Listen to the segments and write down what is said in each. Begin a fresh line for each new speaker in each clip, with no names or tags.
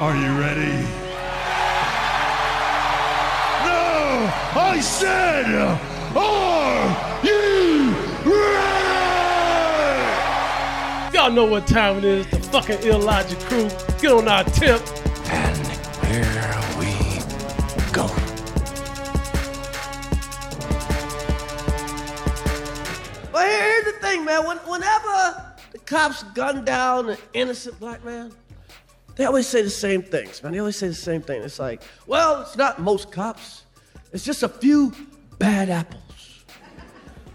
Are you ready? No! I said, are you ready?
Y'all know what time it is. The fucking Illogic crew. Get on our tip.
And here we go.
But here- here's the thing, man. When, whenever the cops gun down an innocent black man, they always say the same things, man. They always say the same thing. It's like, well, it's not most cops. It's just a few bad apples.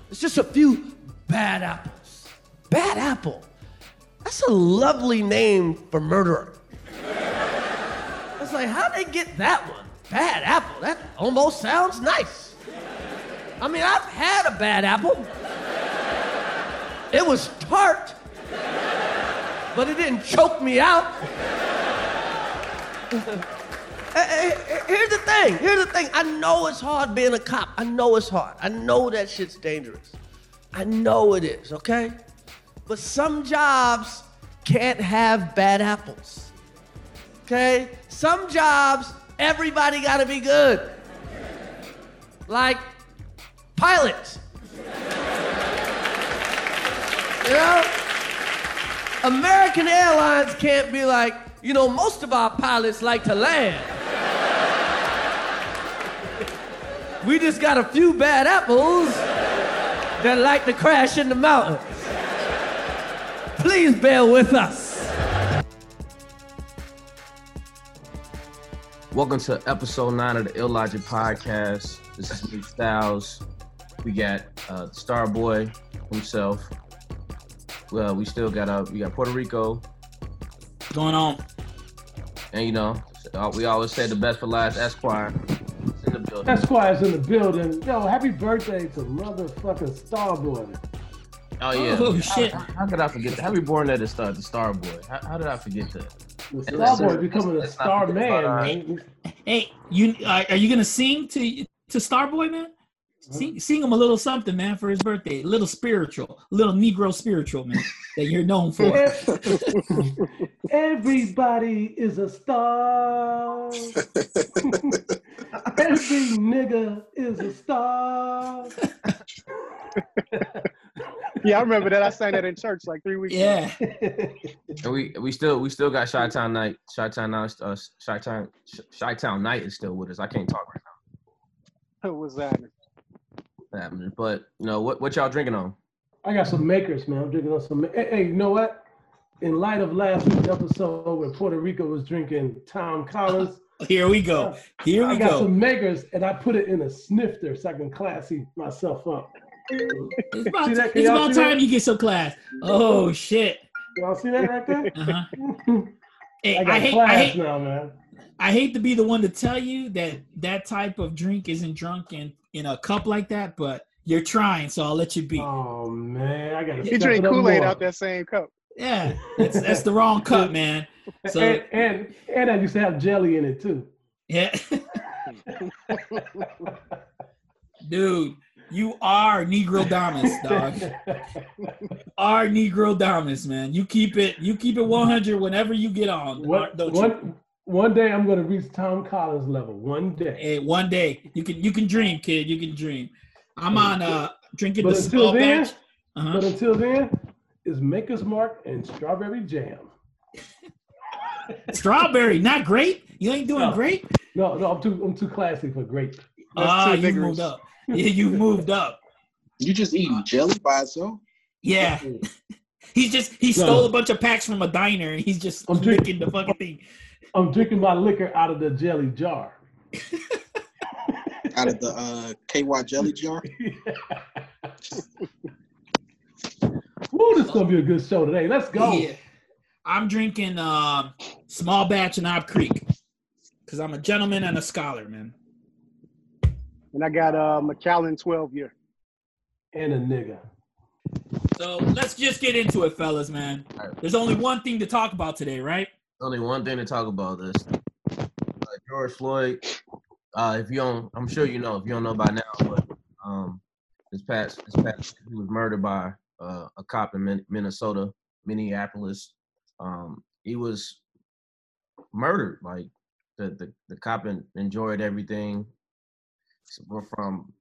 It's just a few bad apples. Bad apple. That's a lovely name for murderer. It's like, how'd they get that one? Bad apple. That almost sounds nice. I mean, I've had a bad apple. It was tart, but it didn't choke me out. Here's the thing. Here's the thing. I know it's hard being a cop. I know it's hard. I know that shit's dangerous. I know it is, okay? But some jobs can't have bad apples. Okay? Some jobs, everybody gotta be good. Like pilots. You know? American Airlines can't be like, you know, most of our pilots like to land. We just got a few bad apples that like to crash in the mountains. Please bear with us.
Welcome to episode nine of the Illogic Podcast. This is me, Styles. We got uh, Starboy himself. Well, we still got uh, we got Puerto Rico, What's
going on?
And you know, uh, we always say the best for last. Esquire It's in the building.
Esquire's in the building. Yo, happy birthday to motherfucking Starboy.
Oh yeah.
Oh, shit.
How, how could I forget that? Happy born day to start the Starboy. How, how did I forget that?
The
And
Starboy
listen,
becoming a
let's
star man, man.
Hey, you uh, are you gonna sing to to Starboy, man? Sing, sing him a little something, man, for his birthday. A little spiritual, a little Negro spiritual, man, that you're known for.
Everybody is a star. Every nigga is a star.
Yeah, I remember that. I sang that in church like three weeks ago.
yeah,
And we we still we still got Chi Town Knight. Chi Town Knight. Uh, Chi Town Chi Town Knight is still with us. I can't talk right now.
Who was that?
Now. happening. But you know what what y'all drinking on?
I got some makers, man. I'm drinking on some. Hey, hey, you know what? In light of last week's episode where Puerto Rico was drinking Tom Collins,
here we go. Here we go.
I got
go.
some makers and I put it in a snifter so I can classy myself up.
It's about,
See that?
It's about
see
time
that?
you get some class. Oh shit.
Y'all see that right there?
Uh-huh. Hey,
I
I,
got
hate,
class
I hate,
now, man.
I hate to be the one to tell you that that type of drink isn't drunk in in a cup like that, but you're trying, so I'll let you be.
Oh man, I gotta.
He
step
drank Kool Aid out that same cup.
Yeah, that's, that's the wrong cup, man. So
and, and and I used to have jelly in it too.
yeah, dude, you are Negrodamus, dog. Are Negrodamus, man. You keep it, you keep it 100 whenever you get on.
one,
don't you?
One, one day I'm gonna reach Tom Collins level. One day.
Hey, one day you can you can dream, kid. You can dream. I'm on uh drinking
But
the
until
small
then,
batch. Uh-huh.
but until then, it's Maker's Mark and strawberry jam.
Strawberry, not grape. You ain't doing
No.
grape.
No, no, I'm too I'm too classy for grape.
Ah,
too
you
vigorous.
moved up. Yeah, you moved up.
You just eating jelly by itself?
Yeah. He's just he stole a bunch of packs from a diner and he's just
I'm drinking-
the fucking thing.
I'm drinking my liquor out of the jelly jar.
Out of the uh, KY jelly jar?
Woo, this is gonna be a good show today. Let's go.
Yeah. I'm drinking um small batch and Knob Creek. Cause I'm a gentleman and a scholar, man.
And I got uh Macallan 12 year.
And a nigga.
So let's just get into it, fellas, man. There's only one thing to talk about today, right?
Only one thing to talk about this. Uh, George Floyd. Uh, if you don't, I'm sure you know. If you don't know by now, but um, this past this past he was murdered by uh, a cop in Minnesota, Minneapolis. Um, he was murdered. Like the the, the cop enjoyed everything from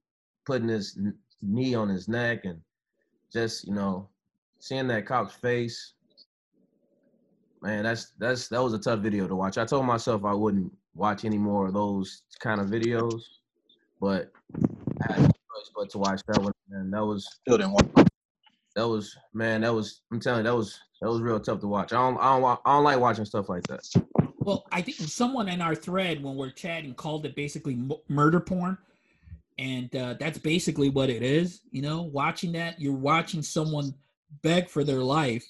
putting his knee on his neck and just you know seeing that cop's face. Man, that's that's that was a tough video to watch. I told myself I wouldn't watch any more of those kind of videos, but I had no choice but to watch that one. And that was
Still didn't watch.
that was man, that was I'm telling you, that was that was real tough to watch. I don't I don't I don't like watching stuff like that.
Well, I think someone in our thread when we're chatting called it basically murder porn, and uh, that's basically what it is. You know, watching that, you're watching someone beg for their life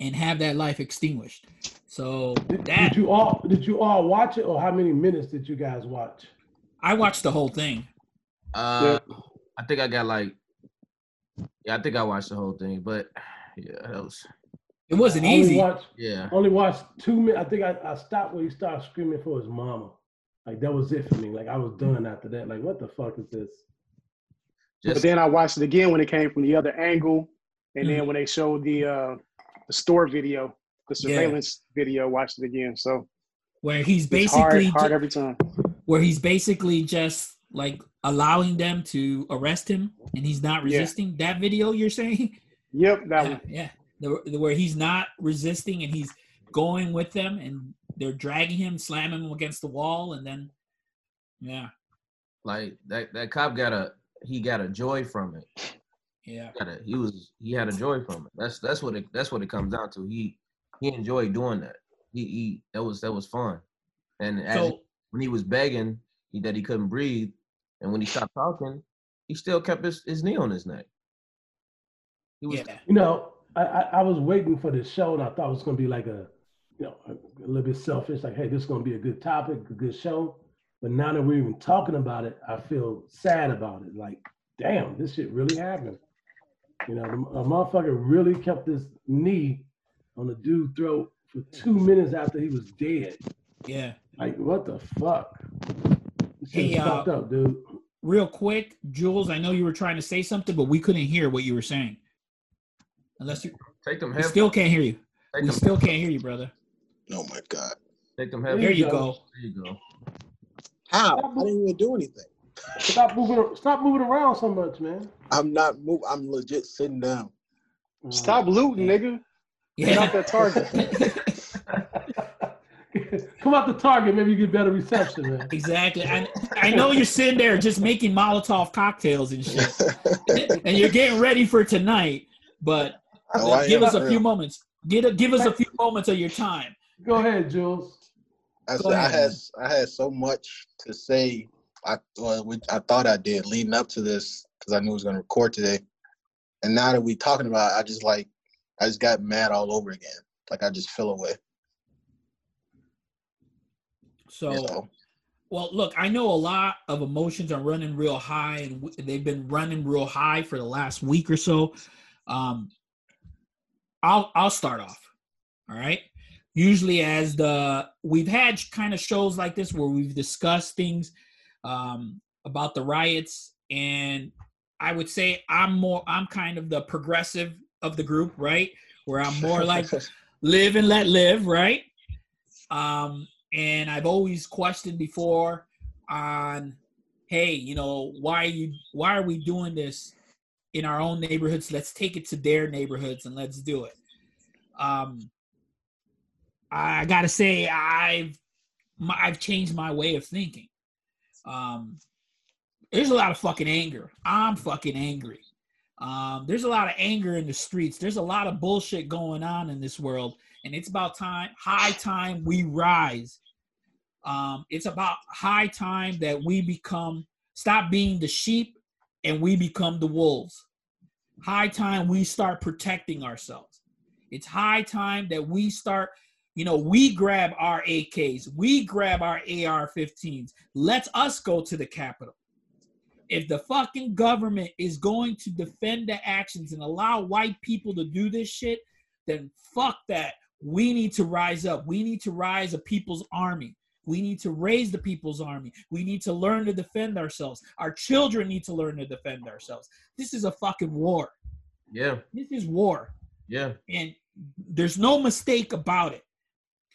and have that life extinguished. So
Did,
that
did you all did you all watch it, or how many minutes did you guys watch?
I watched the whole thing.
Uh, I think I got like, yeah, I think I watched the whole thing, but yeah, that was
It wasn't
I only
easy.
Watched,
yeah.
only watched two minutes. I think I, I stopped when he started screaming for his mama. Like that was it for me. Like I was done after that. Like what the fuck is this?
But then I watched it again when it came from the other angle, and
Mhm.
then when they showed the uh, the store video, the
Yeah.
surveillance video, watched it again. So
Where he's basically
hard, hard every time.
where he's basically just like allowing them to arrest him and he's not
Yeah.
resisting. That video you're saying?
Yep, that
yeah,
one.
yeah. The, the- where he's not resisting and he's going with them and they're dragging him, slamming him against the wall, and then yeah,
like that that cop got a he got a joy from it.
Yeah,
Got a, he was he had a joy from it. That's that's what it that's what it comes down to. He he enjoyed doing that. He, he that was that was fun. And as
so
when he was begging he, that he couldn't breathe, and when he stopped talking, he still kept his, his knee on his neck. He was
yeah,
You know, I, I, I was waiting for this show and I thought it was gonna be like a you know, a, a little bit selfish, like, hey, this is gonna be a good topic, a good show. But now that we're even talking about it, I feel sad about it. Like, damn, this shit really happened. You know, the, a motherfucker really kept his knee on the dude's throat for two minutes after he was dead.
yeah.
Like, what the fuck? This
Hey, uh,
fucked up, dude.
Real quick, Jules, I know you were trying to say something, but we couldn't hear what you were saying. Unless you,
take them
we
headphones.
still can't hear you.
take
We
them,
still can't hear you, brother.
Oh my god.
take them
There
headphones.
There you
you
go.
go.
There you go.
How? I didn't even do anything.
Stop moving, stop moving around so much, man.
I'm not move. I'm legit sitting down.
Stop looting, nigga. Get off
Yeah.
that target.
Come out the target, maybe you get better reception, man.
Exactly. I, I know you're sitting there just making Molotov cocktails and shit, and you're getting ready for tonight. But
Oh, I
give us a
for
few moments. Give, a, give us a few moments of your time.
Go ahead, Jules.
I,
Go
said, I
ahead,
had. I had so much to say. I well, we, I thought I did leading up to this because I knew I was going to record today. And now that we're talking about, it, I just like I just got mad all over again. Like I just fell away.
So,
You know?
well, look, I know a lot of emotions are running real high, and w- they've been running real high for the last week or so. Um, I'll I'll start off. All right. Usually, as the we've had kind of shows like this where we've discussed things um, about the riots, and I would say I'm more I'm kind of the progressive of the group, right? Where I'm more like live and let live, right? Um, and I've always questioned before on, hey, you know, why are you why are we doing this in our own neighborhoods? Let's take it to their neighborhoods and let's do it. Um, I gotta say, I've my, I've changed my way of thinking. Um, there's a lot of fucking anger. I'm fucking angry. Um, there's a lot of anger in the streets. There's a lot of bullshit going on in this world, and it's about time, high time we rise. Um, it's about high time that we become stop being the sheep and we become the wolves. High time we start protecting ourselves. It's high time that we start, you know, we grab our AKs, we grab our AR-15s. Let's us go to the Capitol if the fucking government is going to defend the actions and allow white people to do this shit, then fuck that. We need to rise up. We need to rise a people's army. We need to raise the people's army. We need to learn to defend ourselves. Our children need to learn to defend ourselves. This is a fucking war.
Yeah,
This is war.
yeah.
And there's no mistake about it.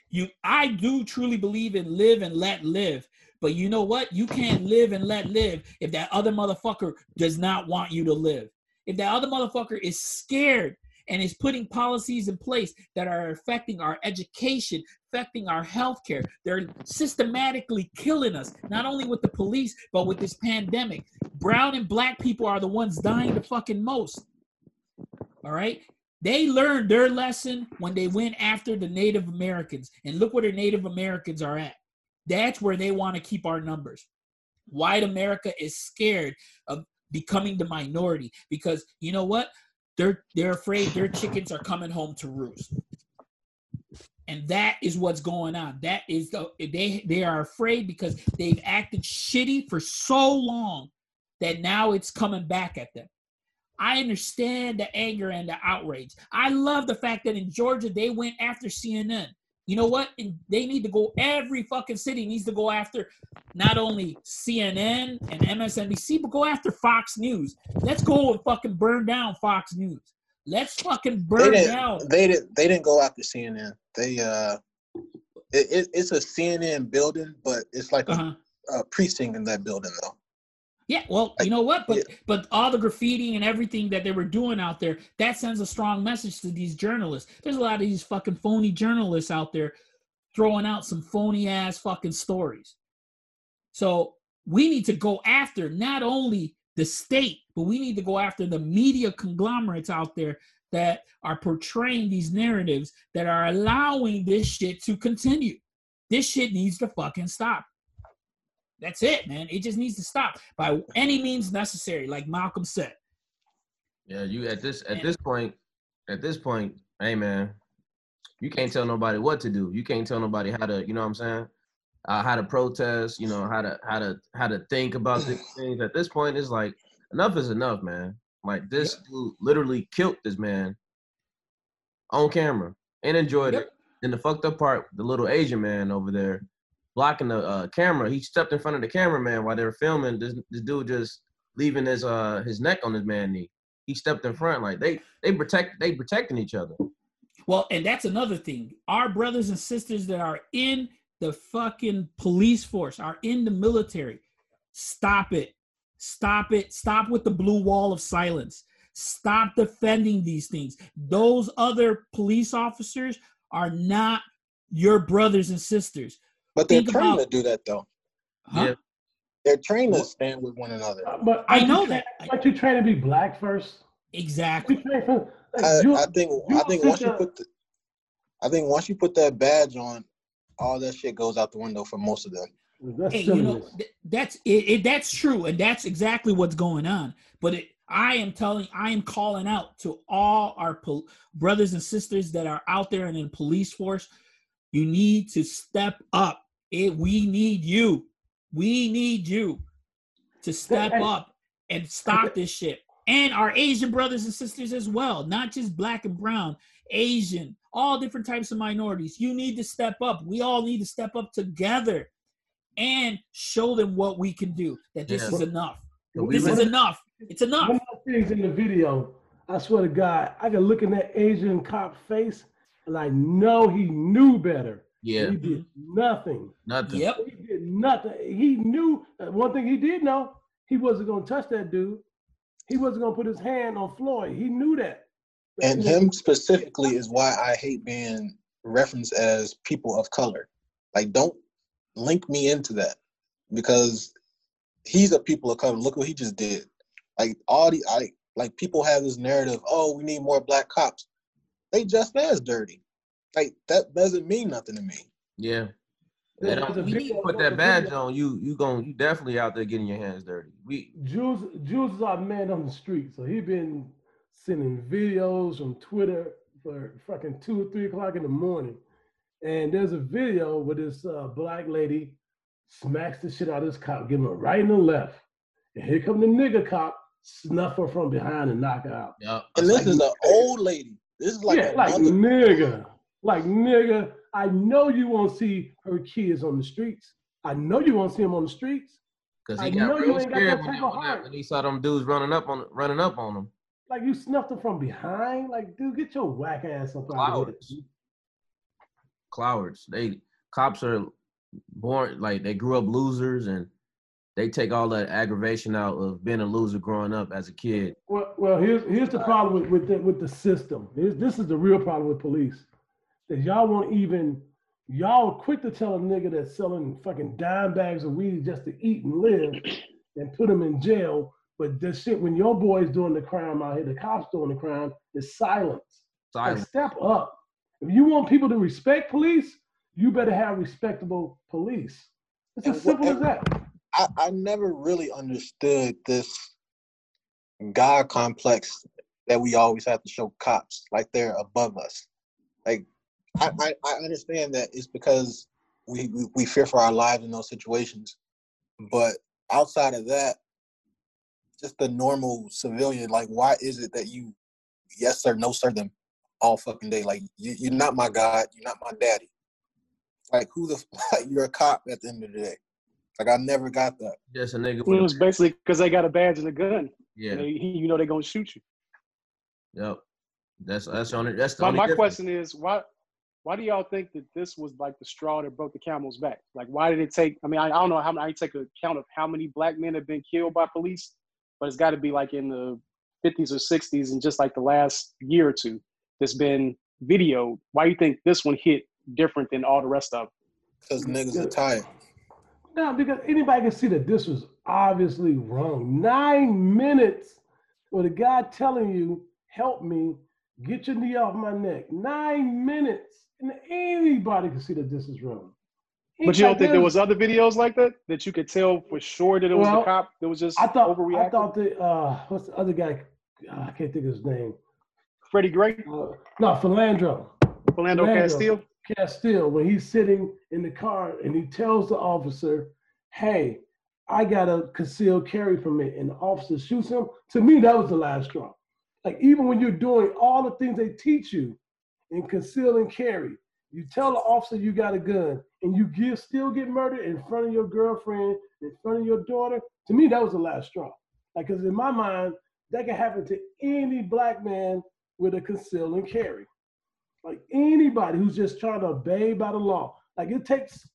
You, I do truly believe in live and let live. But you know what? You can't live and let live if that other motherfucker does not want you to live. If that other motherfucker is scared and is putting policies in place that are affecting our education, affecting our healthcare, they're systematically killing us, not only with the police, but with this pandemic. Brown and black people are the ones dying the fucking most. All right. They learned their lesson when they went after the Native Americans. And look where the Native Americans are at. That's where they want to keep our numbers. White America is scared of becoming the minority because you know what? They're they're afraid their chickens are coming home to roost. And that is what's going on. That is the, they they are afraid because they've acted shitty for so long that now it's coming back at them. I understand the anger and the outrage. I love the fact that in Georgia they went after CNN. You know what? And they need to go. Every fucking city needs to go after not only CNN and MSNBC, but go after Fox News. Let's go and fucking burn down Fox News. Let's fucking
They
burn
didn't.
down.
They didn't. They didn't go after CNN. They uh, it, it, it's a CNN building, but it's like
Uh-huh.
a precinct in that building though.
Yeah, well, you know what? But but all the graffiti and everything that they were doing out there, that sends a strong message to these journalists. There's a lot of these fucking phony journalists out there throwing out some phony ass fucking stories. So we need to go after not only the state, but we need to go after the media conglomerates out there that are portraying these narratives that are allowing this shit to continue. This shit needs to fucking stop. That's it, man. It just needs to stop by any means necessary, like Malcolm said.
Yeah, you at this at this point, at this point, hey man, you can't tell nobody what to do. You can't tell nobody how to, you know what I'm saying? Uh, how to protest, you know, how to how to how to think about these things. At this point, it's like enough is enough, man. Like this dude literally killed this man on camera and enjoyed
Yep.
it. And the fucked up part, the little Asian man over there blocking the uh, camera, he stepped in front of the cameraman while they were filming. This, this dude just leaving his uh his neck on his man knee. He stepped in front, like they they protect they protecting each other.
Well, and that's another thing. Our brothers and sisters that are in the fucking police force, are in the military. Stop it. Stop it. Stop with the blue wall of silence. Stop defending these things. Those other police officers are not your brothers and sisters.
But they're
Think
trained
about-
to do that though.
Huh?
Yeah.
They're trained to stand with one another.
Uh, But
I know that.
trained- Aren't you trained to be black first?
Exactly.
For, like,
I,
you-
I think I think once you put the, I think once you put that badge on, all that shit goes out the window for most of them.
That's
hey, you know th- that's it, it. That's true, and that's exactly what's going on. But it, I am telling, I am calling out to all our pol- brothers and sisters that are out there and in police force. You need to step up. It, we need you. We need you to step
Hey.
up and stop this shit. And our Asian brothers and sisters as well, not just black and brown, Asian, all different types of minorities. You need to step up. We all need to step up together and show them what we can do. That this
Yeah.
is enough.
So
This is
really-
enough. It's enough.
One of the things in the video, I swear to God, I can look in that Asian cop face and I know he knew better.
yeah,
He did nothing.
nothing.
Yep.
He did nothing. He knew uh, one thing he did know, he wasn't gonna touch that dude. He wasn't gonna put his hand on Floyd. He knew that.
And him specifically is why I hate being referenced as people of color. Like, don't link me into that because he's a people of color. Look what he just did. Like all the I like people have this narrative. Oh, we need more black cops. They just as dirty. Like that doesn't mean nothing to me.
Yeah. They don't,
a
you
video-
put that badge on, you you going you definitely out there getting your hands dirty. We
Jules, Jules is our man on the street, so he been sending videos from Twitter for fucking two or three o'clock in the morning. And there's a video where this uh, black lady smacks the shit out of this cop, give him a right and a left. And here come the nigga cop, snuff her from behind and knock her out.
yeah.
And this is an old lady. This is like
yeah, like
mother.
nigga, like nigga. I know you won't see her kids on the streets. I know you won't see them on the streets.
Because he
know
got
you
real
ain't got
scared
that
when, he- when, when he saw them dudes running up on running up on him.
Like you snuffed her from behind. Like, dude, get your whack ass up out of here.
Flowers. They cops are born like they grew up losers and they take all that aggravation out of being a loser growing up as a kid.
Well, well, here's here's the problem with with the, with the system. Here's, this is the real problem with police. That y'all won't even y'all quick to tell a nigga that's selling fucking dime bags of weed just to eat and live and put him in jail. But this shit, when your boy's doing the crime out here, the cops doing the crime, is silence. Like, step up. If you want people to respect police, you better have respectable police. It's as
And
simple as that.
I, I never really understood this God complex that we always have to show cops like they're above us. Like I, I, I understand that it's because we, we we fear for our lives in those situations, but outside of that, just the normal civilian, like why is it that you yes sir, no sir them all fucking day? Like you, you're not my God, you're not my daddy. Like who the f- you're a cop at the end of the day. Like I never got that.
Just a nigga
It was basically because they got a badge and a gun.
yeah.
They, you know they're gonna shoot you.
Yep. That's that's the only that's the
My,
only
my
difference.
question is why why do y'all think that this was like the straw that broke the camel's back? Like why did it take I mean I, I don't know how many I take a count of how many black men have been killed by police, but it's gotta be like in the fifties or sixties and just like the last year or two that's been videoed. Why do you think this one hit different than all the rest of them?
Because niggas are tired.
No, because anybody can see that this was obviously wrong. Nine minutes with a guy telling you, help me, get your knee off my neck. Nine minutes. And anybody can see that this is wrong.
But you don't think there was other videos like that that you could tell for sure that it was
Well,
the cop that was just
I thought
overreacting?
I thought the uh what's the other guy? Uh, I can't think of his name.
Freddie Gray,
Uh, no, Philandro.
Philando
Philando.
Castile.
Castile when he's sitting in the car and he tells the officer, "Hey, I got a concealed carry permit," and the officer shoots him. To me, that was the last straw. Like even when you're doing all the things they teach you in conceal and carry, you tell the officer you got a gun, and you still get murdered in front of your girlfriend, in front of your daughter. To me, that was the last straw. Like, because in my mind, that can happen to any black man with a conceal and carry like anybody who's just trying to obey by the law. Like it takes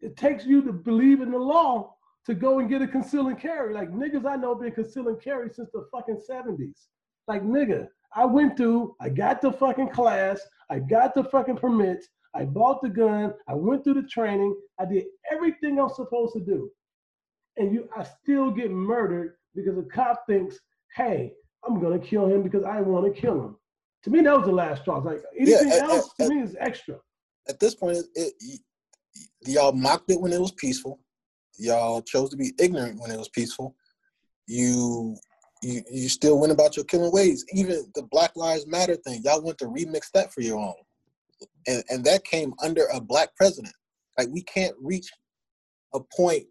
it takes you to believe in the law to go and get a conceal and carry. Like niggas I know been conceal and carry since the fucking 70s. Like nigga, I went through, I got the fucking class, I got the fucking permits, I bought the gun, I went through the training, I did everything I'm supposed to do. And you I still get murdered because a cop thinks, hey, I'm gonna kill him because I want to kill him. To me, that was the last straw. Like anything
uh, uh,
else to
uh,
me is extra.
At this point, it, it, y'all mocked it when it was peaceful. Y'all chose to be ignorant when it was peaceful. You you you still went about your killing ways. Even the Black Lives Matter thing, y'all went to remix that for your own, and and that came under a black president. Like we can't reach a point.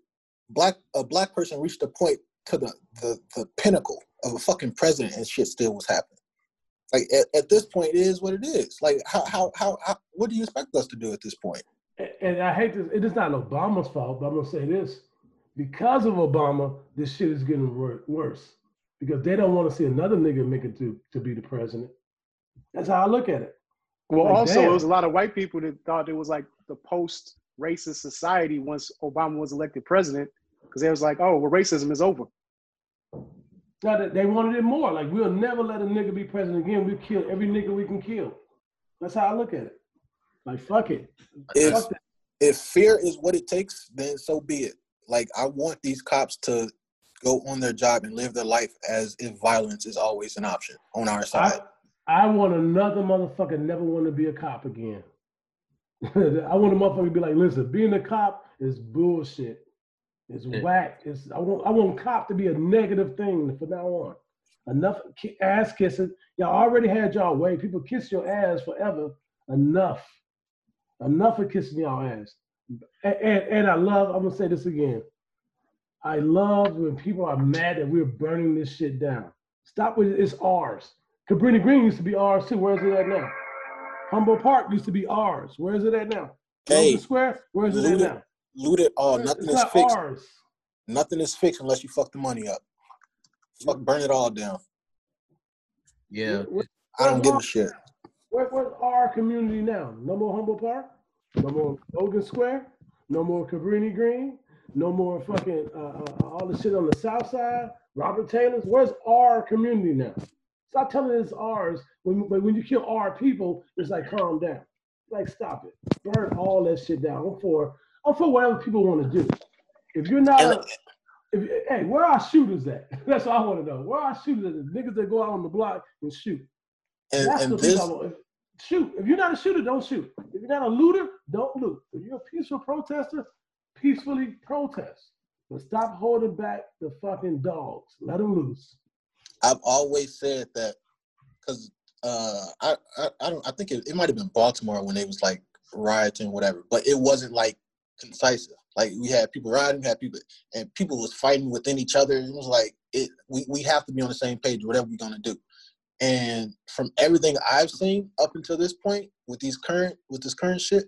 Black a black person reached a point to the the, the pinnacle of a fucking president, and shit still was happening. Like at, at this point, it is what it is. Like how, how how how what do you expect us to do at this point?
And I hate this. It is not Obama's fault, but I'm gonna say this: because of Obama, this shit is getting wor- worse. Because they don't want to see another nigga make it to to be the president. That's how I look at it.
Well,
Like,
also,
damn.
there was a lot of white people that thought it was like the post-racist society once Obama was elected president, because they was like, "Oh, well, racism is over."
Now that they wanted it more. Like we'll never let a nigga be president again. We'll kill every nigga we can kill. That's how I look at it. Like fuck it.
If
Fuck
if fear is what it takes, then so be it. Like I want these cops to go on their job and live their life as if violence is always an option on our side.
I, I want another motherfucker never want to be a cop again. I want a motherfucker to be like, listen, being a cop is bullshit. It's
Yeah.
whack. It's I want I want cop to be a negative thing from now on. Enough ki- ass kissing. Y'all already had y'all way. People kiss your ass forever. Enough. Enough of kissing y'all ass. And, and, and I love, I'm gonna say this again. I love when people are mad that we're burning this shit down. Stop with it. It's ours. Cabrini Green used to be ours too. Where's it at now? Humboldt Park used to be ours. Where is it at now?
Hey,
Square. Where is it at now?
Loot it all.
It's
Nothing is
not
fixed.
ours.
Nothing is fixed unless you fuck the money up. Fuck, burn it all down.
Yeah.
Where-
I don't give a shit.
where- where's our community now? No more Humboldt Park. No more Logan Square. No more Cabrini Green. No more fucking uh, uh, all the shit on the South Side. Robert Taylor's. Where's our community now? Stop telling us ours. When when when you kill our people, it's like calm down. Like stop it. Burn all that shit down. I'm for I'm for whatever people want to do. If you're not,
And-
if, hey, where are shooters at? That's what I want to know. Where are shooters at? The niggas that go out on the block and shoot.
And
That's
and
the thing I want. Shoot. If you're not a shooter, don't shoot. If you're not a looter, don't loot. If you're a peaceful protester, peacefully protest. But stop holding back the fucking dogs. Let them loose.
I've always said that because uh, I, I I don't I think it, it might have been Baltimore when they was like rioting whatever, but it wasn't like concise. Like we had people rioting, had people and people was fighting within each other. It was like it we, we have to be on the same page, whatever we're gonna do. And from everything I've seen up until this point with these current with this current shit,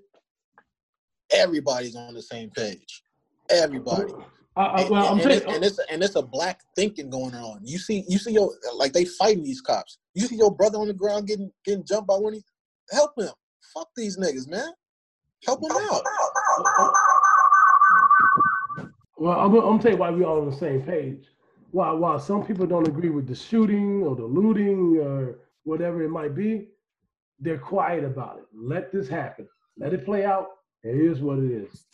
everybody's on the same page. Everybody.
I,
And,
well, I'm
and,
saying,
it's, and it's and it's a black thinking going on. You see, you see your like they fighting these cops. You see your brother on the ground getting getting jumped by one. of these- Help him. Fuck these niggas, man. Help him out.
Well, I'm, I'm tell you why we all on the same page. While while some people don't agree with the shooting or the looting or whatever it might be, they're quiet about it. Let this happen. Let it play out. It is what it is.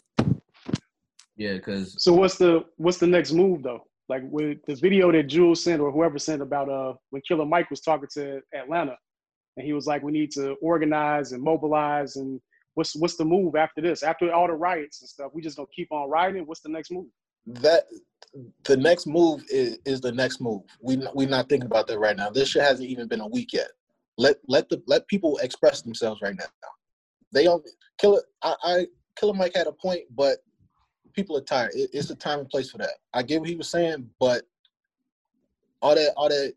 Yeah, because
So what's the what's the next move though? Like with the video that Jules sent or whoever sent about uh when Killer Mike was talking to Atlanta, and he was like, we need to organize and mobilize and what's what's the move after this? After all the riots and stuff, we just gonna keep on rioting. What's the next move?
That the next move is, is the next move. We we're not thinking about that right now. This shit hasn't even been a week yet. Let let the let people express themselves right now. They don't Killer. I, I Killer Mike had a point, but people are tired. It, it's the time and place for that. I get what he was saying, but all that all that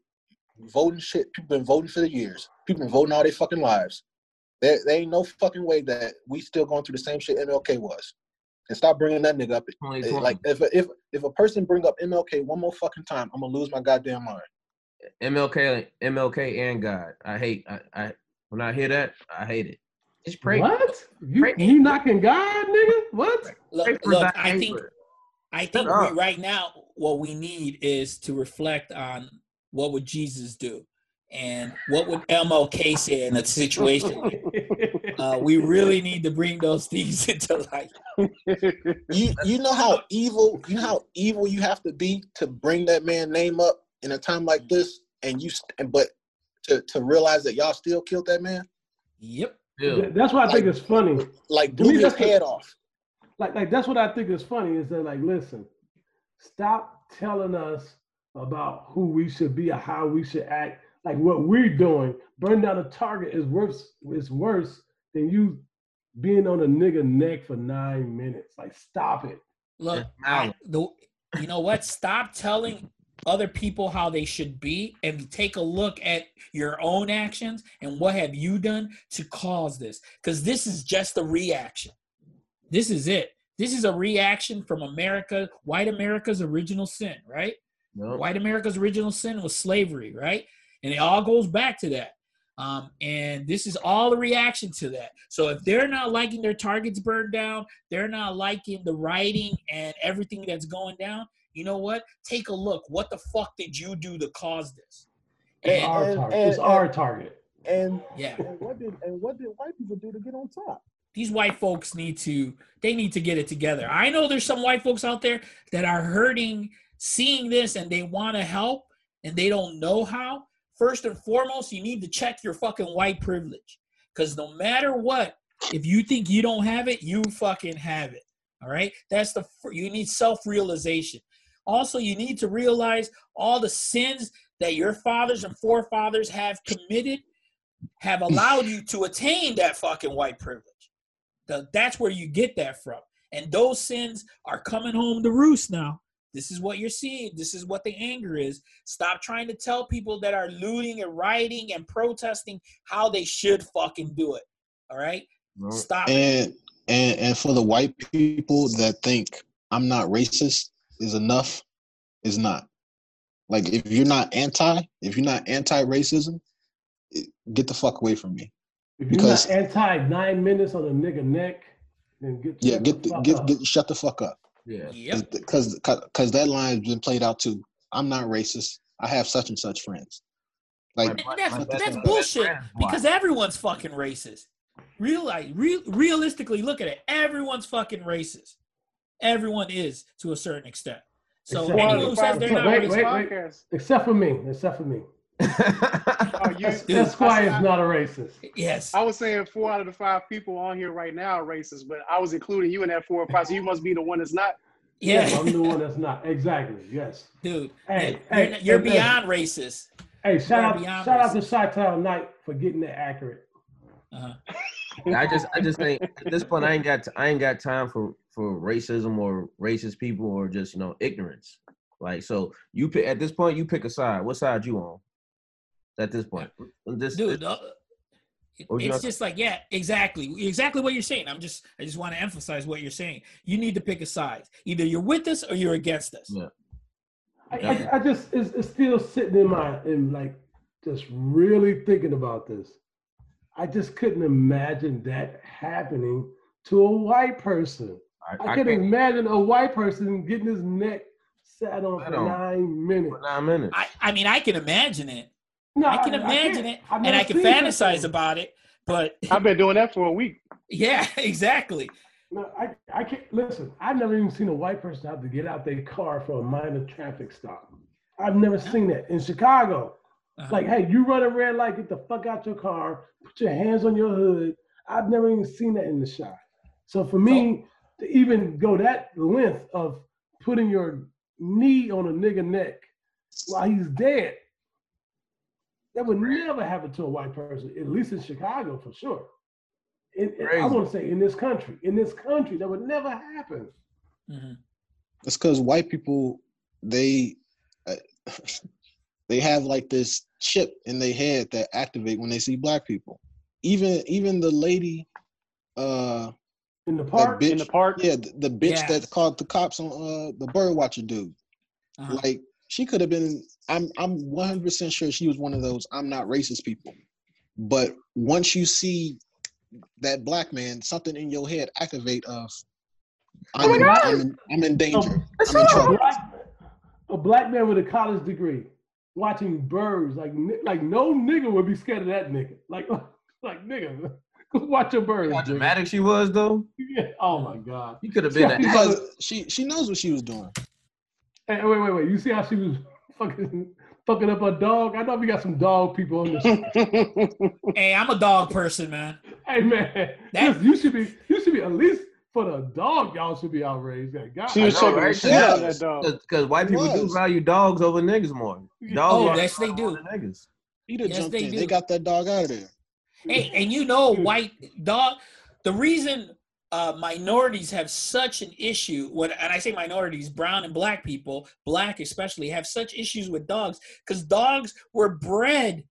voting shit. People been voting for the years. People been voting all their fucking lives. There, there ain't no fucking way that we still going through the same shit MLK was. And stop bringing that nigga up. Eh,
2020.
Like if if if a person bring up MLK one more fucking time, I'm gonna lose my goddamn mind.
MLK, MLK, and God. I hate. I, I when I hear that, I hate it. Just pray.
What? You,
Pray-
you knocking God, nigga? What?
Look, look I think. I think we, right now what we need is to reflect on what would Jesus do and what would MLK say in a situation. uh, we really need to bring those things into light.
You you know how evil you know how evil you have to be to bring that man name up in a time like this, and you and but to to realize that y'all still killed that man,
Yep.
Still,
That's why I think it's funny.
like
To
blew his head off.
like like that's what I think is funny is that like listen, stop telling us about who we should be or how we should act. Like what we're doing, burn down a target is worse is worse than you being on a nigga neck for nine minutes. Like stop it.
Look,
It's
I, the, you know what? Stop telling other people how they should be and take a look at your own actions and what have you done to cause this because this is just a reaction this is it this is a reaction from america white america's original sin right
no.
white america's original sin was slavery right and it all goes back to that. Um, and this is all a reaction to that. So if they're not liking their targets burned down they're not liking the writing and everything that's going down you know what? Take a look. What the fuck did you do to cause this?
It's
And-
our
and-
target.
and-
it's our target.
And
yeah.
and what did and what did white people do to get on top?
these white folks need to they need to get it together. I know there's some white folks out there that are hurting seeing this and they want to help and they don't know how first and foremost you need to check your fucking white privilege. Because no matter what if you think you don't have it you fucking have it. All right? That's the you need self-realization. Also you need to realize all the sins that your fathers and forefathers have committed have allowed you to attain that fucking white privilege. The, that's where you get that from. And those sins are coming home to roost now. This is what you're seeing. This is what the anger is. Stop trying to tell people that are looting and rioting and protesting how they should fucking do it. All right? Stop.
And and and for the white people that think I'm not racist is enough, is not. Like if you're not anti, if you're not anti-racism, get the fuck away from me.
If
Because-
you're not anti nine minutes on a nigga neck, then get
Yeah,
shut
get
the
the,
fuck
get
up.
get shut the fuck up.
Yeah.
Yep.
Because because that line's been played out too. I'm not racist. I have such and such friends. Like
My-
And that's
my
that's bullshit
friend
because everyone's fucking racist. Real like real realistically, look at it. Everyone's fucking racist. Everyone is to a certain extent. So
Except-
anyone who says they're not
Wait,
racist,
wait, wait. Except for me. Except for me.
Oh, you,
Es-
Dude,
Esquire is not a racist.
yes,
I was saying four out of the five people on here right now are racist, but I was including you in that four or five. So you must be the one that's not.
Yes,
yeah,
I'm the one that's not. Exactly. Yes.
dude.
Hey,
you're,
hey,
you're
hey,
beyond racist.
Hey, shout out,
Gotta be honest.
shout out to Chi-Town Knight for getting that accurate.
Uh-huh.
I just I just think at this point I ain't got I ain't got time for for racism or racist people or just you know ignorance. Like so you pick at this point you pick a side. What side you on? At this point, this,
dude.
this-
uh, it-
What was you
it's just like yeah, exactly, exactly what you're saying. I'm just, I just want to emphasize what you're saying. You need to pick a side. Either you're with us or you're against us.
Yeah.
I, I, I just it's, it's still sitting in my in like just really thinking about this. I just couldn't imagine that happening to a white person.
I,
I,
I
can
can't
imagine a white person getting his neck sat on for nine minutes.
for nine minutes.
I, I mean, I can imagine it.
No,
I can imagine
can't.
it, and I can
seen that
fantasize about it. But
I've been doing that for a week.
yeah, exactly.
No, I, I can't listen. I've never even seen a white person have to get out their car for a minor traffic stop. I've never seen that in Chicago.
Uh-huh.
Like, hey, you run a red light, get the fuck out your car, put your hands on your hood. I've never even seen that in the shop. So for me to even go that length of putting your knee on a nigga neck while he's dead, that would never happen to a white person, at least in Chicago for sure. In- in- I want to say in this country, in this country, that would never happen.
Mhm.
It's because white people they uh, they have like this chip in their head that activate when they see black people. Even even the lady, uh,
In the
that
park,
bitch,
In the park,
yeah, the, the bitch
Yeah.
that called the cops on uh the bird watcher dude.
Uh-huh.
Like she could have been. I'm I'm 100 percent sure she was one of those I'm not racist people. But once you see that black man, something in your head activate of I'm, oh in, I'm, in, I'm in danger. I'm in
a
trouble.
black, a black man with a college degree watching birds, like like no nigga would be scared of that nigga. Like like nigga, watch your bird.
How dramatic she was though.
Yeah. Oh my god.
You could have been.
Yeah.
Because she she knows what she was doing.
Hey, wait, wait, wait. You see how she was fucking fucking up a dog? I know we got some dog people on this.
Hey, I'm a dog person, man.
hey man,
That-
listen, you should be you should be at least for the dog. Y'all should be outraged. Like, God,
she was
I know,
shaking
right?
shit out of
Yes.
that dog.
Because white
It
people do value dogs over niggas more. Oh, dogs
Oh, yes, they do.
Niggas.
He'd
Yes, they
in.
do.
They got that dog out of there.
Hey, and you know, white dog. The reason uh, minorities have such an issue when, and I say minorities, brown and black people, black especially, have such issues with dogs because dogs were bred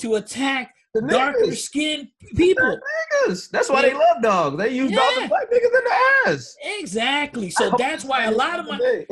to attack
The
darker
niggas.
skinned people.
Niggas. That's why they love dogs. They use dogs to black niggas in the ass.
Exactly. So that's why a lot of my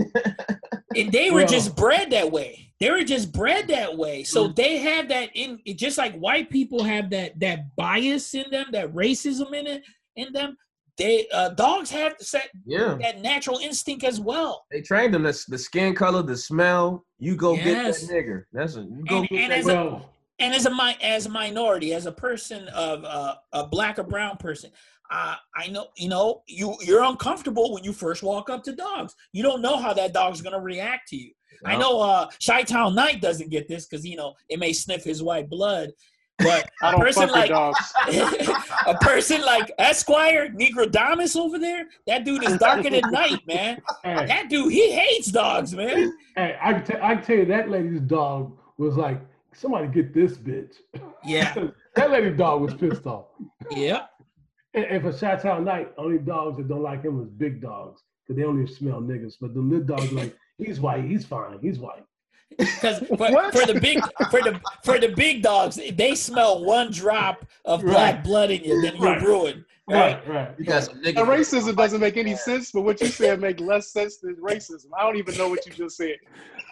and they were
Well-
just bred that way. They were just bred that way. So
Mm.
they have that in just like white people have that that bias in them, that racism in it in them. They uh, dogs have that
yeah.
that natural instinct as well.
They trained them. That's the skin color, the smell. You go
Yes.
get that nigger. That's a you go
And-
get
and
that
as a-
nigger.
And as a as a minority, as a person of uh, a black or brown person, uh, I know you know you you're uncomfortable when you first walk up to dogs. You don't know how that dog's gonna react to you. I know uh Chi-Town Knight doesn't get this because you know it may sniff his white blood, but
I
a
don't
person
fuck with
like
dogs.
a person like Esquire Negrodamus over there, that dude is darker than night, man.
hey,
That dude, he hates dogs, man.
hey, I can, tell, I can tell you that lady's dog was like, somebody get this bitch.
Yeah,
that lady's dog was pissed off.
yeah.
And, and for Chi-Town Knight, only dogs that don't like him was big dogs because they only smell niggas. But the little dogs like, he's white, he's fine, he's white.
Because for, for the big for the for the big dogs, they smell one drop of black blood in you, then you're
Right.
ruined. Right?
Right, right.
You got some niggas.
And racism doesn't make any sense, but what you said make less sense than racism. I don't even know what you just said.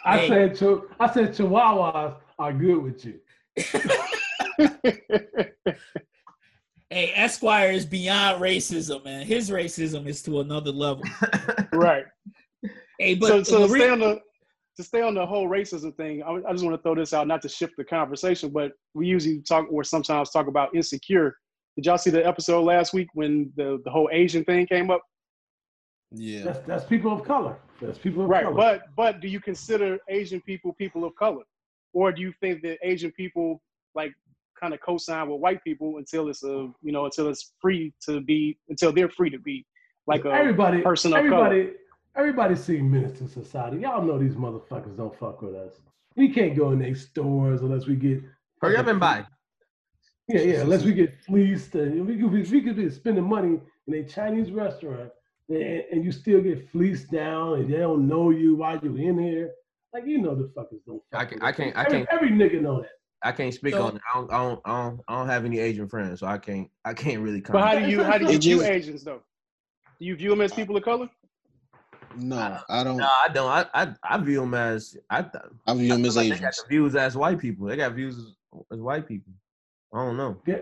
I
Hey.
said, Chi- I said, Chihuahuas are good with you.
Hey, Esquire is beyond racism, man. His racism is to another level.
Right.
Hey, but
so, so to stay on the to stay on the whole racism thing, I, I just want to throw this out, not to shift the conversation, but we usually talk or sometimes talk about insecure. Did y'all see the episode last week when the, the whole Asian thing came up?
Yeah.
That's that's people of color. That's people of
Right,
color.
but but do you consider Asian people people of color, or do you think that Asian people like kind of co-sign with white people until it's a you know until it's free to be until they're free to be like a
everybody,
person of
everybody, everybody see Menace to Society. Y'all know these motherfuckers don't fuck with us. We can't go in their stores unless we get.
Hurry up and buy.
Yeah, yeah. Unless we get fleeced, and we could be, we could be spending money in a Chinese restaurant, and, and you still get fleeced down, and they don't know you while you're in here. Like you know, the fuckers don't. Fuck
I can,
with
I
us.
can't, I can't,
every nigga know that.
I can't speak
So-
on it. I don't, I don't, I don't, I don't have any Asian friends, so I can't, I can't really
But how do you how do you view Asians though? Do you view them as people of color?
No, I don't.
No, I don't. I, I, I view them as, I, th-
I view them
I
as
feel like they got the views as white people. They got views as, as white people. I don't know.
Yeah,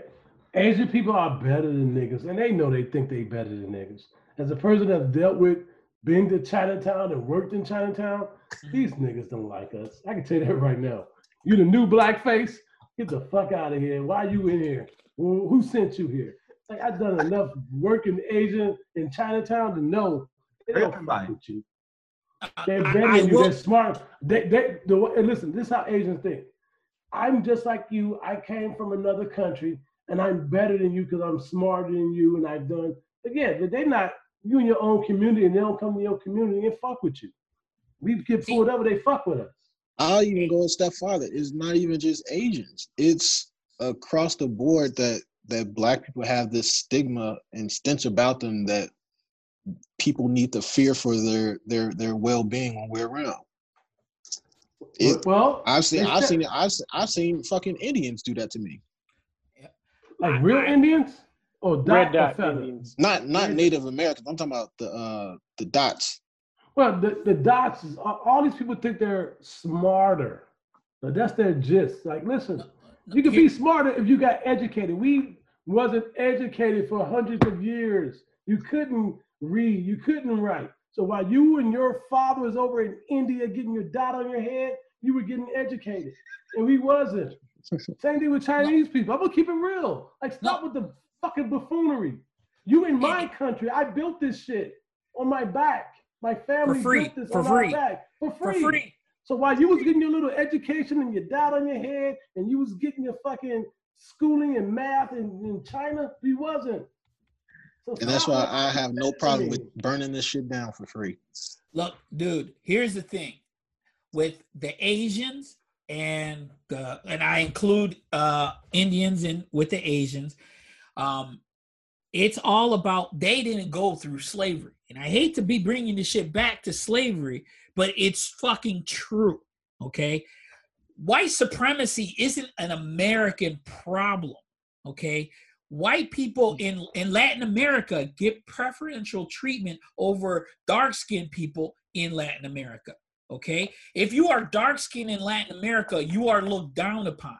Asian people are better than niggas, and they know they think they better than niggas. As a person that's dealt with being to Chinatown and worked in Chinatown, mm-hmm. these niggas don't like us. I can tell you that right now. You the new blackface? Get the fuck out of here. Why you in here? Who, who sent you here? Like I've done enough work in Asia in Chinatown to know they don't fuck with you. They're better
I
than you. They're smart. They, they, the, and listen, this is how Asians think. I'm just like you. I came from another country, and I'm better than you because I'm smarter than you, and I've done. But yeah, but they're not. You in your own community, and they don't come to your community and fuck with you. We get
See-
pulled over, they fuck with us.
I'll even go a step farther. It's not even just Asians. It's across the board that that black people have this stigma and stench about them that people need to fear for their their their well being when we're around. It,
well,
I've seen I've seen it. I've se- I've seen fucking Indians do that to me.
like real Indians or dot
Red dot
feather?
Indians.
Not not
Yeah.
Native Americans. I'm talking about the uh the dots.
Well, the, the dots, is, all all these people think they're smarter. But that's their gist. Like, listen, you can be smarter if you got educated. We wasn't educated for hundreds of years. You couldn't read, you couldn't write. So while you and your father was over in India getting your dot on your head, you were getting educated. And we wasn't. Same thing with Chinese people. I'm gonna keep it real. Like, stop with the fucking buffoonery. You in my country, I built this shit on my back. My family
free,
built this
for
on
free,
back for
for
free.
free.
So while you was getting your little education and your dot on your head, and you was getting your fucking schooling and math in, in China, we wasn't.
And that's why I have no problem with burning this shit down for free.
Look, dude, here's the thing. With the Asians and the and I include uh Indians in with the Asians, um, it's all about they didn't go through slavery. And I hate to be bringing this shit back to slavery, but it's fucking true. Okay. White supremacy isn't an American problem. Okay. White people in, in Latin America get preferential treatment over dark skinned people in Latin America. Okay. If you are dark skinned in Latin America, you are looked down upon.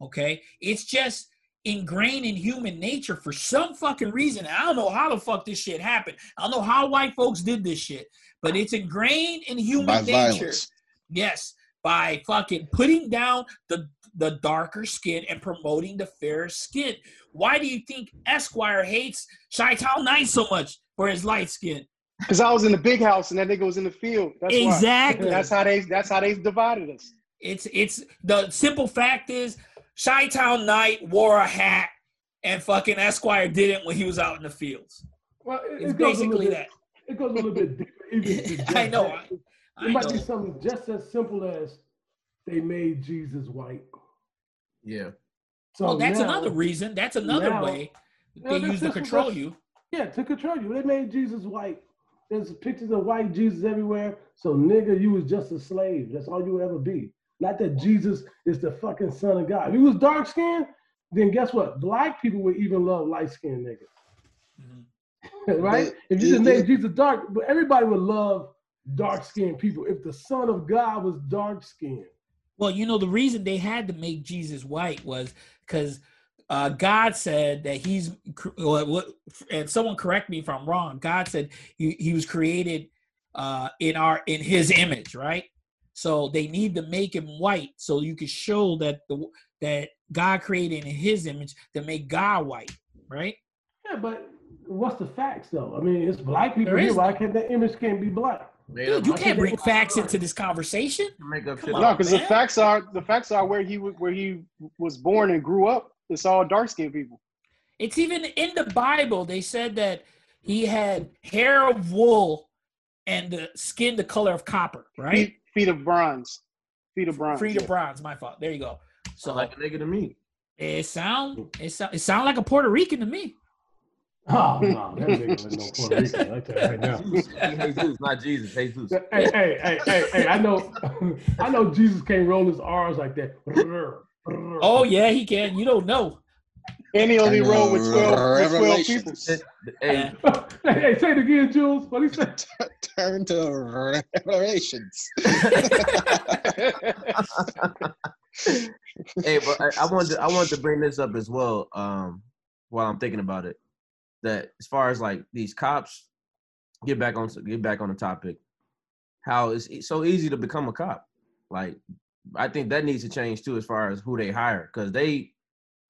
Okay. It's just ingrained in human nature for some fucking reason. I don't know how the fuck this shit happened. I don't know how white folks did this shit, but it's ingrained in human
By
nature.
violence.
Yes, by fucking putting down the the darker skin and promoting the fairer skin. Why do you think Esquire hates Chi Town Knight so much for his light skin?
Because I was in the big house and that nigga was in the field. That's why.
exactly.
That's how they. That's how they divided us.
It's it's the simple fact is Chi Town Knight wore a hat and fucking Esquire didn't when he was out in the fields.
Well, it,
It's
it goes a little
basically
bit- It goes a little bit deeper. Even
I know. I-
It
I
might be something just as simple as they made Jesus white.
Yeah.
So
Well, that's
now-
another reason. That's another
now-
way they
that's-
use to control you.
Yeah, to control you. They made Jesus white. There's pictures of white Jesus everywhere. So nigga, you was just a slave. That's all you would ever be. Not that Jesus is the fucking son of God. If he was dark skinned, then guess what? Black people would even love light skinned niggas.
Mhm.
right?
But
if you just made Jesus dark, but everybody would love dark skinned people. If the son of God was dark skinned.
Well, you know, the reason they had to make Jesus white was because uh, God said that he's cr- what, what and someone correct me if I'm wrong. God said he, he was created uh, in our in his image, right? So they need to make him white so you can show that the that God created in his image to make God white, right?
Yeah, but what's the facts though? I mean, it's black people here. Why can't that image can't be black?
Made
Dude, you can't bring facts into this conversation.
make up shit.
on.
No, because the facts are the facts are where he where he was born and grew up. It's all dark skinned people.
It's even in the Bible. They said that he had hair of wool and the skin the color of copper, right?
Feet, feet of bronze. Feet of bronze.
Feet of
yeah.
bronze. My fault. There you go. So
Sound like a nigga to me.
it sound it sound it sound like a Puerto Rican to me.
Oh no, that nigga was no Puerto Rican. I tell you right now.
Jesus, Jesus, not Jesus. Jesus.
Hey, hey, hey, hey, hey! I know, I know. Jesus can't roll his R's like that.
Oh yeah, he can. You don't know.
And he only
And,
rolled with
uh,
12, with 12 people.
Revelations.
Hey,
hey, hey, say it again, Jules. What he said?
Turn to revelations.
hey, but I, I wanted to, I wanted to bring this up as well. Um, while I'm thinking about it, that as far as like these cops, get back on get back on the topic. How it's so easy to become a cop. Like, I think that needs to change too, as far as who they hire, because they.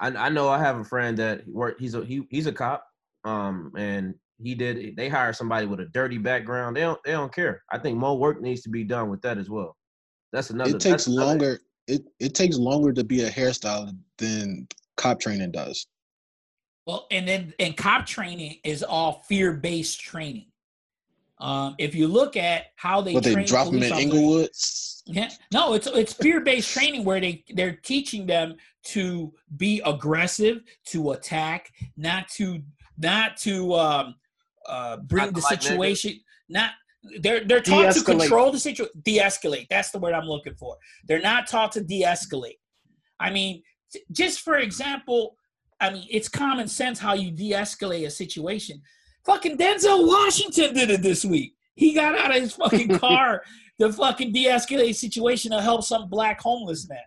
I, I know I have a friend that work. He's a he, he's a cop. Um, and he did. They hire somebody with a dirty background. They don't they don't care. I think more work needs to be done with that as well. That's another.
it takes
another-
longer. It it takes longer to be a hairstylist than cop training does.
Well, and then and cop training is all fear based training. Um, if you look at how they
But they drop them in Inglewood.
Yeah, no, it's it's fear based training where they they're teaching them to be aggressive, to attack, not to not to um, uh, bring
Not
the
to like
situation. Not they're they're taught to
De-escalate.
control the situation, de-escalate. That's the word I'm looking for. They're not taught to de-escalate. I mean, t- just for example, I mean it's common sense how you de-escalate a situation. Fucking Denzel Washington did it this week. He got out of his fucking car to fucking de-escalate a situation to help some black homeless man.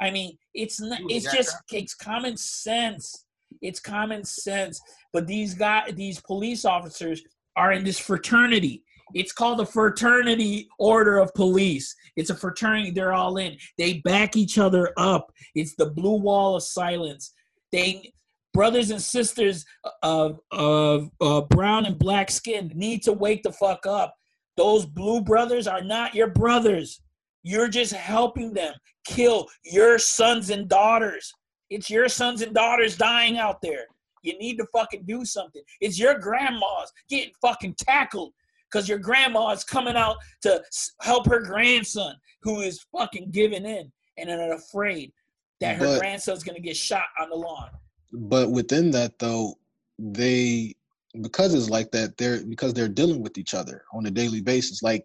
I mean, it's not, it's just it's common sense. It's common sense. But these guys, these police officers are in this fraternity. It's called the fraternity order of police. It's a fraternity. They're all in. They back each other up. It's the blue wall of silence. They brothers and sisters of of uh, brown and black skin need to wake the fuck up. Those blue brothers are not your brothers. You're just helping them kill your sons and daughters. It's your sons and daughters dying out there. You need to fucking do something. It's your grandmas getting fucking tackled because your grandma is coming out to help her grandson who is fucking giving in and are afraid that her
But-
grandson's gonna get shot on the lawn.
But within that though, they because it's like that, they're because they're dealing with each other on a daily basis. Like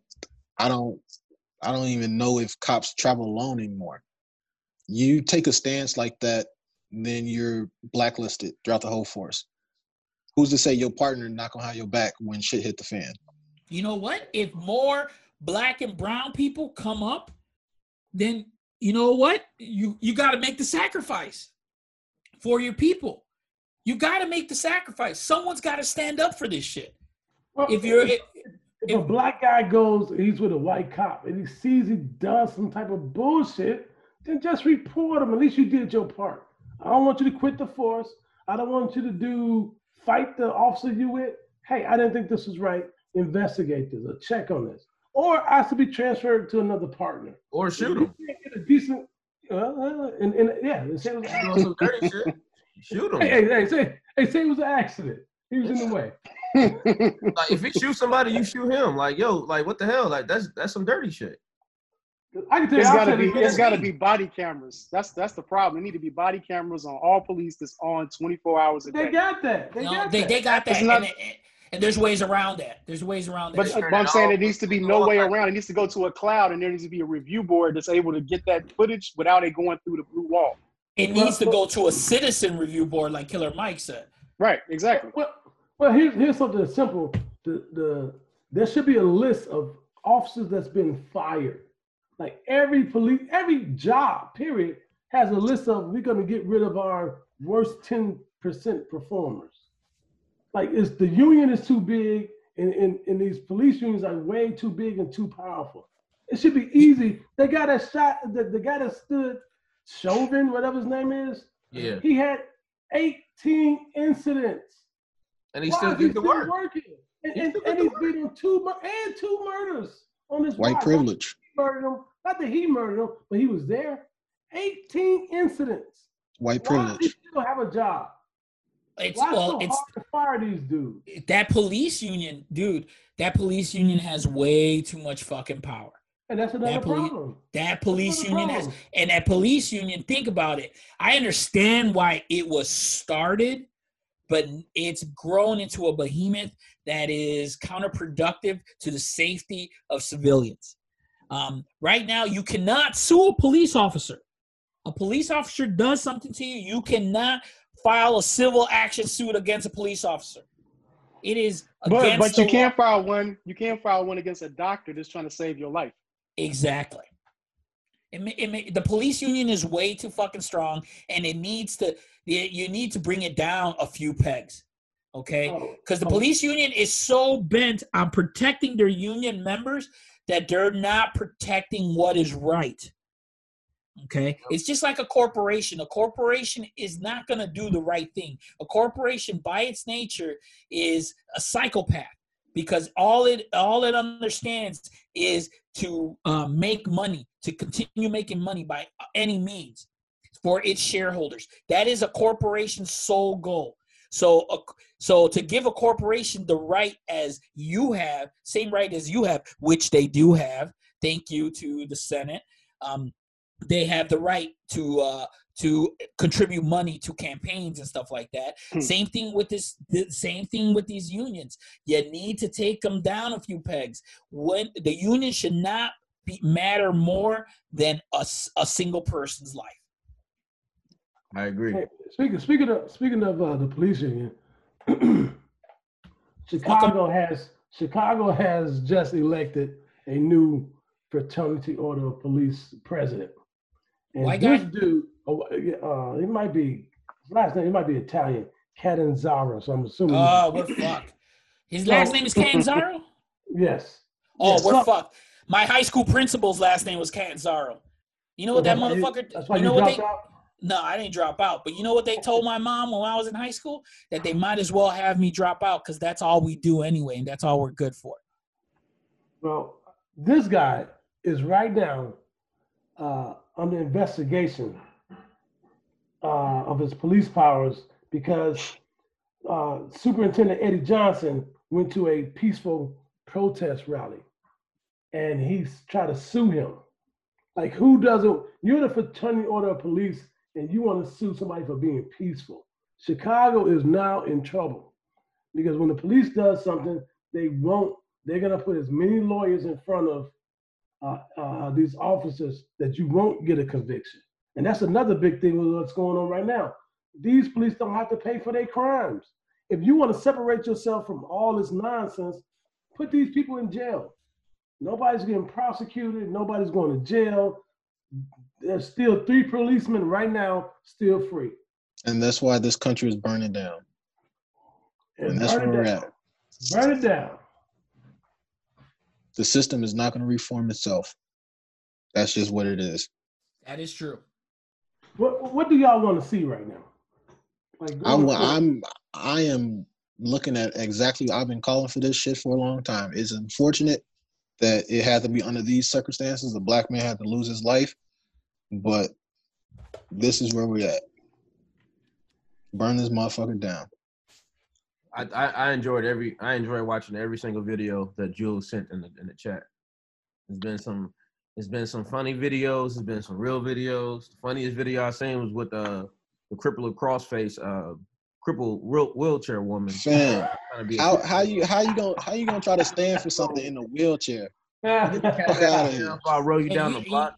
I don't I don't even know if cops travel alone anymore. You take a stance like that, then you're blacklisted throughout the whole force. Who's to say your partner not gonna have your back when shit hit the fan?
You know what? If more black and brown people come up, then you know what? You you got to make the sacrifice for your people. You got to make the sacrifice. Someone's got to stand up for this shit.
Well,
If you're
if, if a black guy goes, he's with a white cop, and he sees he does some type of bullshit, then just report him. At least you did your part. I don't want you to quit the force. I don't want you to do fight the officer you with. Hey, I didn't think this was right. Investigate this or check on this, or ask to be transferred to another partner.
or
If
shoot
you
him.
can't get a decent, uh, uh, and, and yeah, say was
Doing some dirty shit. Shoot him.
Hey, hey, hey, say, hey, say it was an accident. He was in the way.
Like if he shoot somebody, you shoot him. Like yo, like what the hell? Like that's that's some dirty shit.
I can tell you,
It's
I'll
gotta be
you
it's
this.
gotta be body cameras. That's that's the problem. There need to be body cameras on all police that's on 24 hours a day.
They
day.
got that. They
You know,
got
they,
that.
they got that.
It's not-
and, and, and there's ways around that. There's ways around that.
But, but I'm
it
saying
off.
there needs to be no way around. It needs to go to a cloud, and there needs to be a review board that's able to get that footage without it going through the blue wall.
it needs to go to a citizen review board, like Killer Mike said.
Right, exactly.
Well, well, here's here's something simple. The the there should be a list of officers that's been fired. Like every police, every job, period, has a list of we're gonna get rid of our worst 10% performers. Like it's the union is too big and, and, and these police unions are way too big and too powerful. It should be easy. They got a shot, the, the guy that stood Chauvin, whatever his name is,
Yeah,
he had 18 incidents.
and he
Why
still
is
did the work.
working? And,
He
and, and
the
he's
work.
been on two and two murders on this
White
watch.
privilege.
Murdered him. Not that he murdered him, but he was there. 18 incidents.
White
Why does he
privilege.
still have a job?
It's
Why
well,
so
it's
hard to fire these dudes?
that police union, dude. That police union has way too much fucking power.
And that's another
That poli-
problem.
That police
That's
union has, and that police union. Think about it. I understand why it was started, but it's grown into a behemoth that is counterproductive to the safety of civilians. Um, right now, you cannot sue a police officer. A police officer does something to you, you cannot file a civil action suit against a police officer. It is
But
against
but you can't file one. You can't file one against a doctor that's trying to save your life.
Exactly. It may, it may, the police union is way too fucking strong, and it needs to. You need to bring it down a few pegs, okay?
Oh,
Because the
oh,
police union is so bent on protecting their union members that they're not protecting what is right. Okay, it's just like a corporation. A corporation is not going to do the right thing. A corporation, by its nature, is a psychopath because all it all it understands is to uh, make money, to continue making money by any means for its shareholders. That is a corporation's sole goal. So, a, so to give a corporation the right as you have, same right as you have, which they do have. Thank you to the Senate. Um, they have the right to uh, to contribute money to campaigns and stuff like that.
Hmm.
Same thing with this. The same thing with these unions. You need to take them down a few pegs. When the union should not be, matter more than a, a single person's life.
I agree.
Hey, speaking speaking of speaking of uh, the police union, Chicago has Chicago has just elected a new fraternity order of police president. And
White
this
guy?
dude, uh, it might be last name. It might be Italian, Catanzaro. So I'm assuming.
Oh, we're fucked. His last name is Canzaro?
yes.
Oh,
Yeah,
we're
so-
fucked. My high school principal's last name was Canzaro. You know what that
That's why you-
motherfucker?
That's why
you
you,
know what they?
out.
No, I didn't drop out. But you know what they told my mom when I was in high school? That they might as well have me drop out because that's all we do anyway, and that's all we're good for.
Well, this guy is right now uh, under investigation uh, of his police powers because uh, Superintendent Eddie Johnson went to a peaceful protest rally and he's tried to sue him. Like, who doesn't? You're the fraternity order of police and you want to sue somebody for being peaceful. Chicago is now in trouble because when the police does something, they won't they're gonna put as many lawyers in front of uh, uh, these officers that you won't get a conviction. And that's another big thing with what's going on right now. These police don't have to pay for their crimes. If you want to separate yourself from all this nonsense, put these people in jail. Nobody's getting prosecuted. Nobody's going to jail. There's still three policemen right now still free.
And that's why this country is burning down. And that's where we're at.
Burn it down.
The system is not going to reform itself. That's just what it is.
That is true.
What What do y'all want to see right now? Like
I'm. I'm, I am looking at exactly. I've been calling for this shit for a long time. It's unfortunate that it had to be under these circumstances. The black man had to lose his life, but this is where we're at. Burn this motherfucker down.
I, I I enjoyed every I enjoyed watching every single video that Jules sent in the in the chat. There's been some there's been some funny videos, there's been some real videos. The funniest video I seen was with uh the crippled crossface uh crippled wheel, wheelchair woman.
Fam,
trying to be a-
how how you how you gonna how you gonna try to stand for something in a wheelchair?
Get the
Fuck
out of
here.
here. I'll roll you down the
you-
block.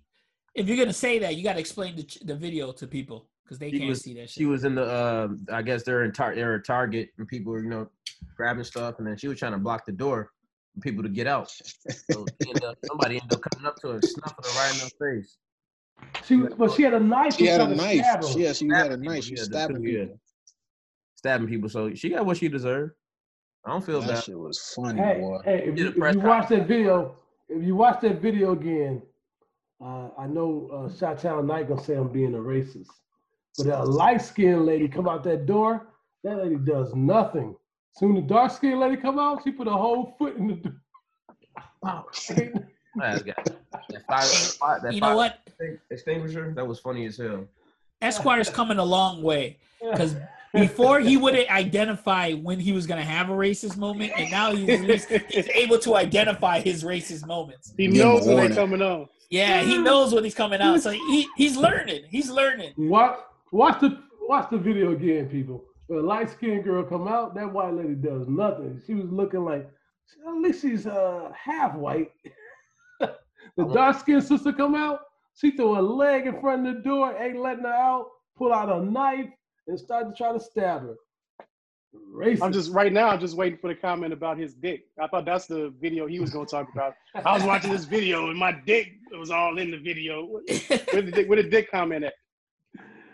If you're gonna say that, you got to explain the, the video to people because they
She
can't
was-
see that shit.
She was in the uh I guess they're in tar- they're at Target and people were, you know, grabbing stuff and then she was trying to block the door for people to get out. So she ended up, somebody ended up coming up to her snuffing her right in her face.
She, but she had a knife.
She had a knife.
stab.
She, yeah, she had a knife. She was
yeah, the
stabbing
yeah.
people.
stabbing people. So she got what she deserved. I don't feel
That
bad.
shit was funny,
Hey,
boy.
hey, if you, if you watch that video, if you watch that video again, uh, I know uh, Chi Town Knight gonna say I'm being a racist, but a light skinned lady come out that door, that lady does nothing. Soon the dark skinned lady come out, she put a whole foot in the door. Wow.
Ass. That fire, fire- that
You know what?
Extinguisher. That was funny as hell.
Esquire's coming a long way because before he wouldn't identify when he was going to have a racist moment, and now he's, least- he's able to identify his racist moments.
He
Give him a
knows when they're coming on.
Yeah, he knows when he's coming out, so he, he's learning. He's learning.
Watch, watch the watch the video again, people. When a light skinned girl come out, that white lady does nothing. She was looking like at least she's uh half white. the dark skinned sister come out, she threw a leg in front of the door, ain't letting her out, pull out a knife, and start to try to stab her. Racist.
I'm just right now. I'm just waiting for the comment about his dick. I thought that's the video he was going to talk about. I was watching this video and my dick was all in the video. Where the dick, where the dick comment at?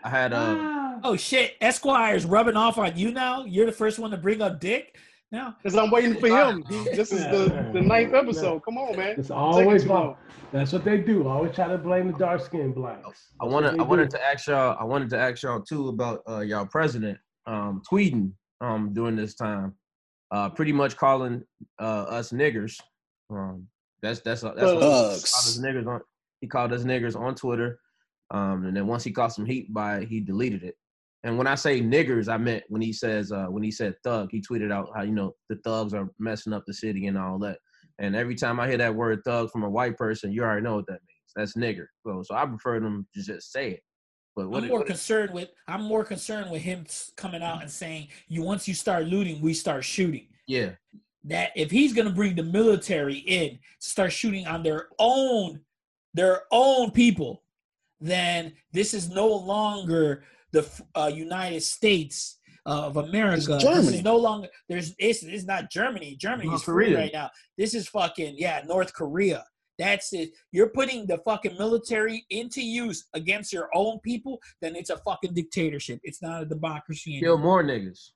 I had uh,
Ah.
Oh shit, Esquire's rubbing off on you now. You're the first one to bring up Dick. Now,
Because I'm waiting for him. This is the, the ninth episode. Come on, man.
It's always
too
wrong. That's what they do. Always try to blame the dark skinned blacks.
I
That's what
wanted
they
I wanted to ask y'all I wanted to ask y'all too about uh, y'all president um, tweeting um, during this time, uh, pretty much calling uh, us niggers. Um, that's that's that's what he called us niggers on. He called us niggers on Twitter, um, and then once he caught some heat by it, he deleted it. And when I say niggers, I meant when he says uh, when he said thug, he tweeted out how you know the thugs are messing up the city and all that. And every time I hear that word thug from a white person, you already know what that means. That's nigger. So so I prefer them to just say it. But what,
I'm
it-
more
it-
concerned with I'm more concerned with him coming out and saying, "You once you start looting, we start shooting."
yeah,
That if he's gonna bring the military in to start shooting on their own their own people, then this is no longer the uh, United States of America.
It's Germany.
This is no longer there's it's, it's not Germany. Germany
North
is free
Korea.
right now. This is fucking yeah, North Korea. That's it. You're putting the fucking military into use against your own people, then it's a fucking dictatorship. It's not a democracy
kill
anymore.
more niggas.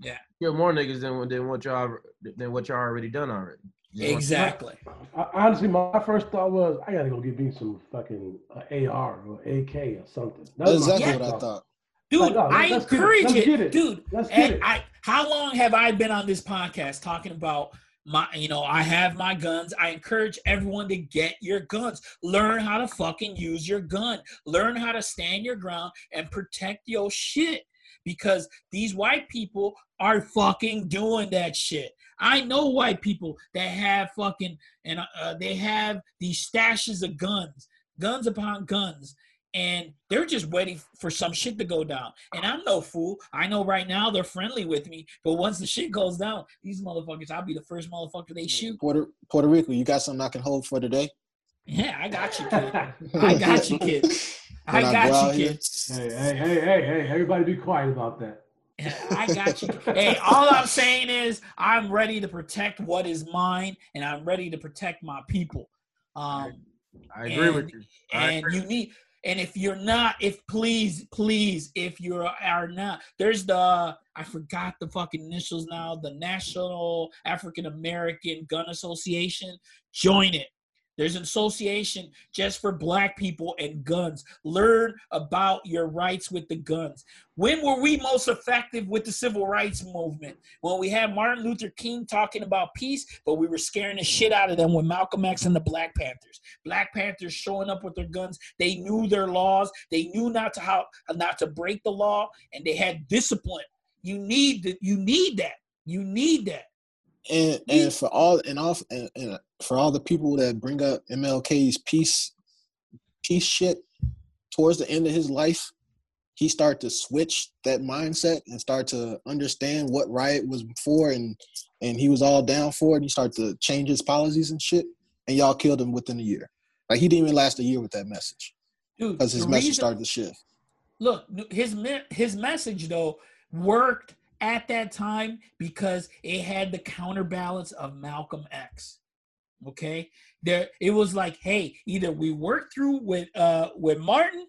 Yeah.
kill more niggas than than what y'all than what y'all already done already. You know?
Exactly.
I- Honestly, my first thought was I gotta go get me some fucking uh, AR or AK or something.
That's exactly
first
what I
thought.
thought.
Dude,
Like, no,
I
let's get it.
encourage
Let's
it.
it.
Dude,
Let's get
and
it.
I how long have I been on this podcast talking about my you know, I have my guns. I encourage everyone to get your guns. Learn how to fucking use your gun. Learn how to stand your ground and protect your shit. Because these white people are fucking doing that shit. I know white people that have fucking and uh, they have these stashes of guns, guns upon guns, and they're just waiting for some shit to go down. And I'm no fool. I know right now they're friendly with me, but once the shit goes down, these motherfuckers, I'll be the first motherfucker they shoot.
Puerto Puerto Rico, you got something I can hold for today?
Yeah, I got you, kid. I got you, kid. I
I
got you,
here?
kid.
Hey, hey, hey, hey, hey! Everybody, be quiet about that.
I got you. Hey, all I'm saying is I'm ready to protect what is mine, and I'm ready to protect my people. Um,
I agree with you. I
and
agree.
you need and if you're not if please please if you are not there's the i forgot the fucking initials now the national african american gun association join it there's an association just for black people and guns learn about your rights with the guns when were we most effective with the civil rights movement when we had martin luther king talking about peace but we were scaring the shit out of them with malcolm x and the black panthers Black Panthers showing up with their guns. They knew their laws. They knew not to how not to break the law, and they had discipline. You need that. You need that. You need that.
And and for all and all and, and for all the people that bring up MLK's peace peace shit towards the end of his life, he started to switch that mindset and start to understand what riot was for and and he was all down for it. And he started to change his policies and shit. And y'all killed him within a year. Like he didn't even last a year with that message
Dude,
because his message
reason-
started to shift.
Look, his his message though worked at that time because it had the counterbalance of Malcolm X. Okay, there it was like, hey, either we work through with uh with Martin,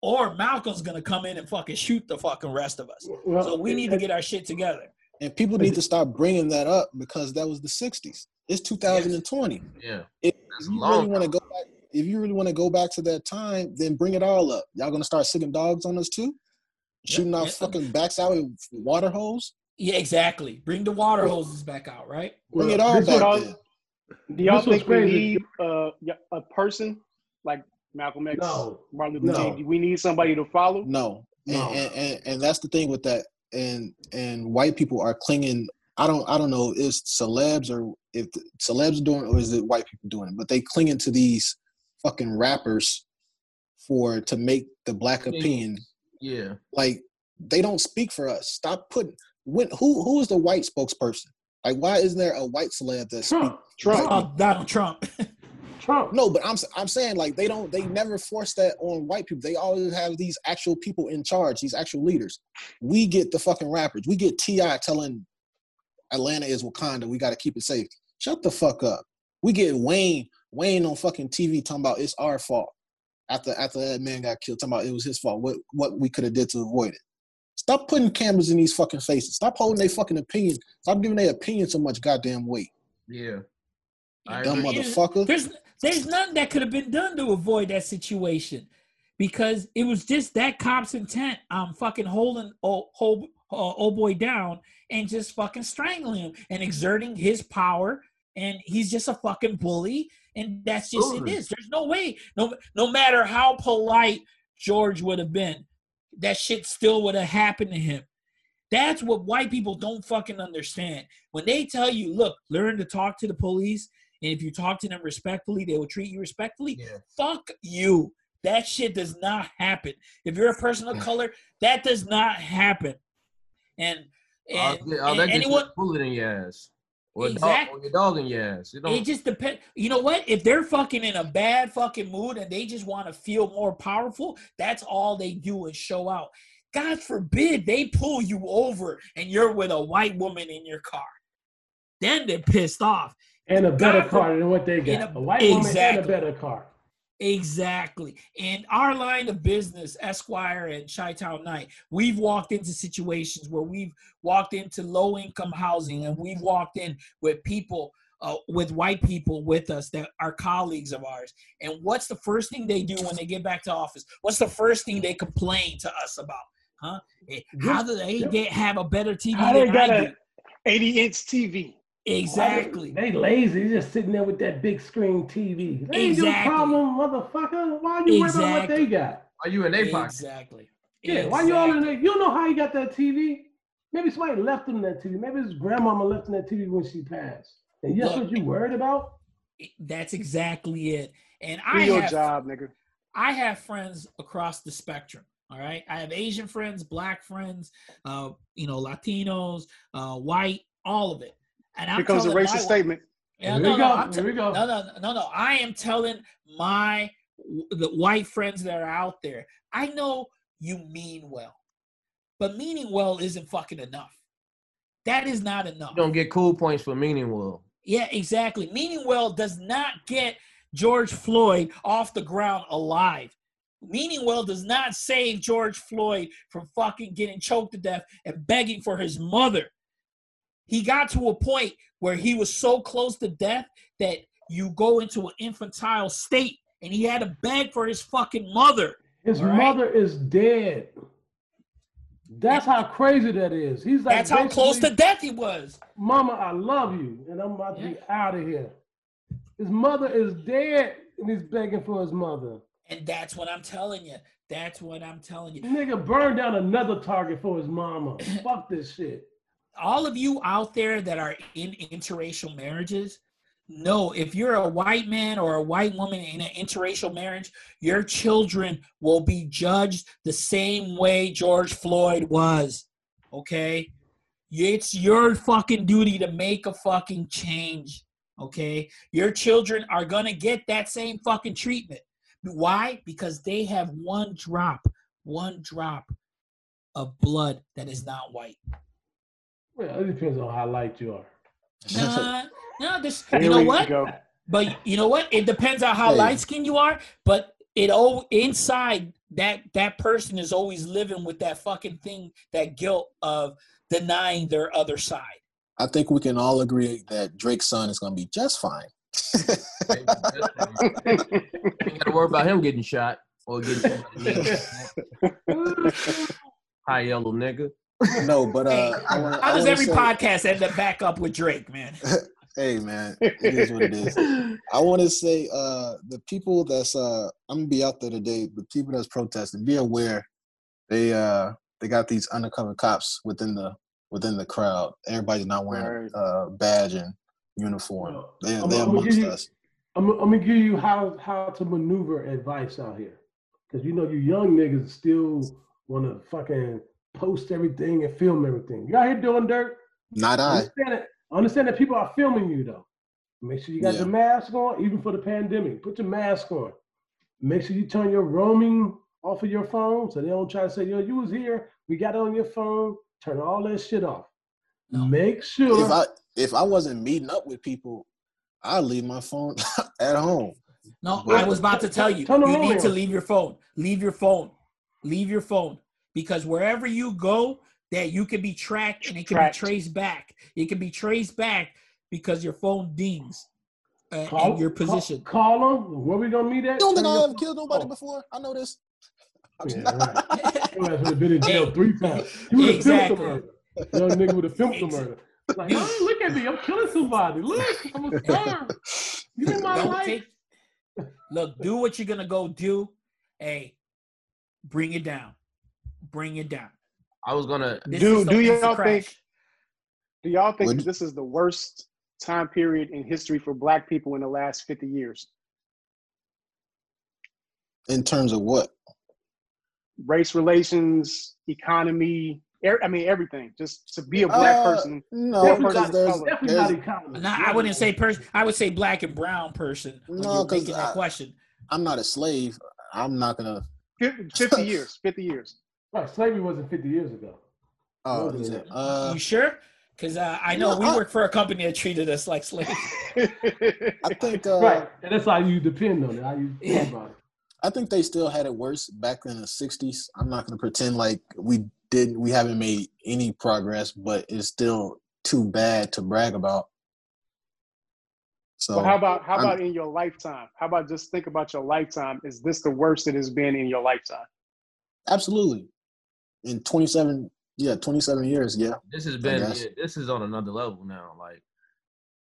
or Malcolm's gonna come in and fucking shoot the fucking rest of us.
Well,
So we need to get our shit together.
And people need to stop bringing that up because that was the '60s. It's 2020.
Yeah.
If
That's
you really want to go back, if you really want to go back to that time, then bring it all up. Y'all gonna start sicking dogs on us too? Shooting our
yeah.
fucking backs out with water hose?
Yeah, exactly. Bring the water hoses back out, right?
Bring it all
this
back
was-
then.
Do y'all
This
think we need uh, a person like Malcolm X,
No.
Martin Luther
No.
King? Do we need somebody to follow?
No. And,
No.
and, and and that's the thing with that. And and white people are clinging. I don't I don't know if celebs or if celebs are doing it or is it white people doing it, but they clinging to these fucking rappers for to make the black opinion
Yeah.
like they don't speak for us. Stop putting when who who is the white spokesperson? Like why isn't there a white celeb that speak?
Trump.
Trump.
Donald Trump.
Trump.
No, but I'm s- I'm saying like they don't they never force that on white people. They always have these actual people in charge, these actual leaders. We get the fucking rappers. We get T.I. telling Atlanta is Wakanda. We got to keep it safe. Shut the fuck up. We get Wayne Wayne on fucking TV talking about it's our fault after after that man got killed. Talking about it was his fault. What what we could have did to avoid it. Stop putting cameras in these fucking faces. Stop holding their fucking opinion. Stop giving their opinion so much goddamn weight.
Yeah. I
Dumb motherfucker.
There's there's nothing that could have been done to avoid that situation because it was just that cop's intent on fucking holding old, old, uh, old boy down and just fucking strangling him and exerting his power and he's just a fucking bully and that's just
Absolutely.
it is there's no way no no matter how polite george would have been that shit still would have happened to him that's what white people don't fucking understand when they tell you look learn to talk to the police and if you talk to them respectfully they will treat you respectfully
Yeah.
fuck you that shit does not happen if you're a person of color that does not happen and
oh,
and,
yeah, oh, all
and anyone
just bullet in your ass. Or, a dog,
Exact-
or your dog in your ass. It don't,
it just depends. You know what? If they're fucking in a bad fucking mood and they just want to feel more powerful, that's all they do is show out. God forbid they pull you over and you're with a white woman in your car. Then they're pissed off.
And a better
God
car than what they
in
got.
a-
A, white woman and a better car.
Exactly. In our line of business, Esquire and Chi Town Knight, we've walked into situations where we've walked into low income housing and we've walked in with people, uh, with white people with us that are colleagues of ours. And what's the first thing they do when they get back to office? What's the first thing they complain to us about? Huh? Eh, How do they get have a better TV
How they
than
got
I
a
do?
80 inch TV?
Exactly.
They lazy. They just sitting there with that big screen TV. They ain't your problem, motherfucker. Why you worried about what they got?
are you in their pocket?
Exactly.
Yeah, why you all in there? You don't know how you got that TV. Maybe somebody left him that TV. Maybe his grandmama left him that TV when she passed. And that's
Look.
what you worried about?
That's exactly it. And
Do
I
your
have
job, nigga.
I have friends across the spectrum. All right, I have Asian friends, Black friends, uh, you know, Latinos, uh, white, all of it. And I'm
Here comes a racist statement.
Yeah,
Here
no,
we
no,
go.
I'm
Here we go.
no, no, no, no. I am telling my the white friends that are out there. I know you mean well, but meaning well isn't fucking enough. That is not enough.
You don't get cool points for meaning well.
Yeah, exactly. Meaning well does not get George Floyd off the ground alive. Meaning well does not save George Floyd from fucking getting choked to death and begging for his mother. He got to a point where he was so close to death that you go into an infantile state and he had to beg for his fucking mother.
His
right.
mother is dead. That's how crazy that is. He's like,
That's how close to death he was.
Mama, I love you, and I'm about to be out of here. His mother is dead, and he's begging for his mother.
And that's what I'm telling you. That's what I'm telling you.
Nigga burned down another target for his mama. Fuck this shit.
All of you out there that are in interracial marriages know if you're a white man or a white woman in an interracial marriage, your children will be judged the same way George Floyd was. Okay? It's your fucking duty to make a fucking change. Okay? Your children are going to get that same fucking treatment. Why? Because they have one drop, one drop of blood that is not white.
Well, it depends on how light you are.
Nah, no, this.
Here
You know what?
go.
But you know what? It depends on how
Hey.
light skinned you are. But it all inside that that person is always living with that fucking thing, that guilt of denying their other side.
I think we can all agree that Drake's son is going to be just fine.
Ain't got to worry about him getting shot or getting high yellow nigga.
No, but
Hey,
uh, I wanna,
How
I
does every
say,
podcast end up back up with Drake, man?
Hey man, it is what it is. I want to say uh, the people that's uh, I'm gonna be out there today. The people that's protesting, be aware. They uh, they got these undercover cops within the within the crowd. Everybody's not wearing
Right.
uh, badge and uniform. They
I'm-
they
I'm
amongst
you-
us.
I'm, I'm gonna give you how how to maneuver advice out here, because you know you young niggas still want to fucking post everything and film everything. You out here doing dirt.
Not I.
Understand it. Understand that people are filming you though. Make sure you got
Yeah.
your mask on, even for the pandemic. Put your mask on. Make sure you turn your roaming off of your phone, so they don't try to say, "Yo, you was here. We got it on your phone." Turn all that shit off.
No.
Make sure.
If I if I wasn't meeting up with people, I'd leave my phone at home.
No,
Well,
I was about to tell you. You need
room
to leave your phone. Leave your phone. Leave your phone. Because wherever you go, that you can be tracked and it can
Tracked.
be traced back. It can be traced back because your phone dings uh,
call,
in your position.
Call, them. Where we gonna meet at?
You don't think I
your
ever killed nobody
phone.
before? I know this.
Yeah, right. Your ass would have been in jail three times. You would have
Exactly.
filmed the murder. Young nigga would have filmed the murder. Like, oh, look at me, I'm killing somebody. Look, I'm a star. You in my
Don't
life?
take. Look, do what you're gonna go do. Hey, bring it down. Bring it down.
I was gonna.
This
Do-
is
do y'all
crash.
think- Do y'all think
Would-
this is the worst time period in history for black people in the last 50 years?
In terms of what?
Race relations, economy, er, I mean everything. Just to be a black
Uh,
person.
No,
Black
because
person
there's,
of.
Definitely
there's
not economy.
Nah, I wouldn't say person. I would say black and brown person.
No,
you're
'cause
making that
I-
question.
I'm not a slave. I'm not gonna.
Fif- 50 years. 50 years.
Right, slavery wasn't 50 years ago.
Oh,
Older
is
than
it?
that.
Uh,
you sure? Because uh, I know
No,
we
I-
work for a company that treated us like slaves.
I think. Uh,
right, and that's how you depend on it. How you
Yeah.
think about it.
I think they still had it worse back in the '60s. I'm not gonna pretend like we didn't. We haven't made any progress, but it's still too bad to brag about. So
Well, how about how
I'm-
about in your lifetime? How about just think about your lifetime? Is this the worst it has been in your lifetime?
absolutely in 27, yeah, 27 years, yeah.
This has been. yeah, this is on another level now. Like,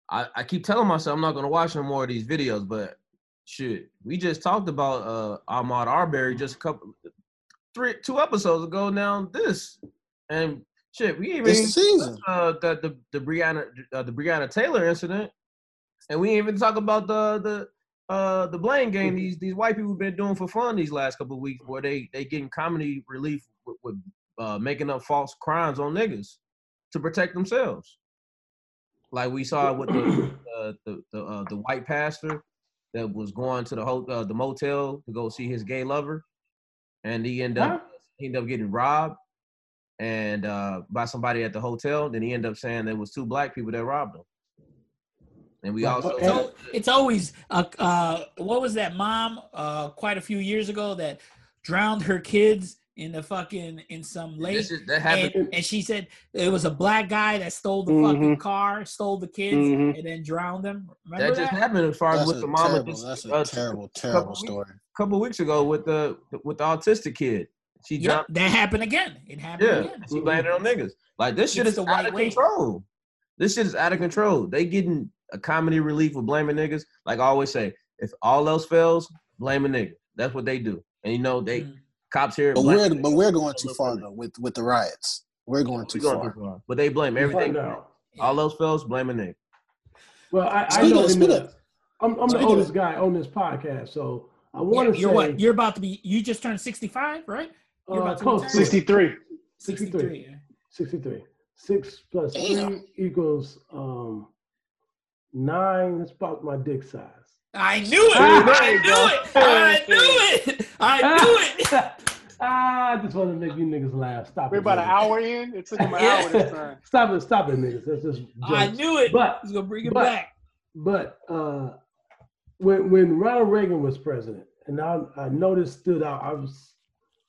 I I keep telling myself I'm not gonna watch no more of these videos, but shit, we just talked about uh Ahmaud Arbery just a couple, three, two episodes ago. Now this and shit, we even
This season.
uh the the the Breonna uh, the Breonna Taylor incident, and we even talk about the the uh the blame game these these white people been doing for fun these last couple of weeks, where they they getting comedy relief with, with uh making up false crimes on niggas to protect themselves. Like we saw with the uh, the the, uh, the white pastor that was going to the ho- uh, the motel to go see his gay lover, and he ended up he ended up getting robbed and uh, by somebody at the hotel. Then he ended up saying there was two black people that robbed him. And we also
okay.
So it's always uh, uh what was that mom uh quite a few years ago that drowned her kids in the fucking in some lake
this is, that happened.
and, and she said it was a black guy that stole the
Mhm.
fucking car, stole the kids,
Mhm.
and then drowned them.
that
Remember
just
that?
happened as far as with
a
the mama
terrible,
just
that's a
uh,
terrible,
couple
terrible
weeks-
story.
couple weeks ago with the with the autistic kid. She
Yep,
dropped.
that happened again. It happened
Yeah,
again.
she blamed it on niggas. Like this shit
It's
is
the
out
white
of
way.
control. This shit is out of control. They getting a comedy relief with blaming niggas. Like I always say, if all else fails, blame a nigga. That's what they do. And you know they
Mm.
Cops here.
But we're but we're going too far though with with the riots. We're going too
We going
far.
too far. But they blame everything. All those fails, blame a nigga.
Well, I, I
Speaking
know
of-
in the, I'm, I'm the
speaking of-
oldest guy on this podcast, so I want
Yeah,
to
you're
say
what? You're about to be. You just turned 65, right? You're
uh,
about to
close
retire?
to it.
63.
63. yeah.
63. Six plus
Damn.
three equals um nine. That's about my dick size.
I knew it.
Ah,
there
I knew
go.
it. I knew it. I knew it.
ah, I just want to make you niggas laugh. Stop it.
We're
it.
about an hour in. It took him an
Yeah.
hour this time.
Stop it, stop it, niggas. That's just
I knew it.
But
He's gonna bring it
but-
back.
but uh when when Ronald Reagan was president, and I, I noticed stood out. I was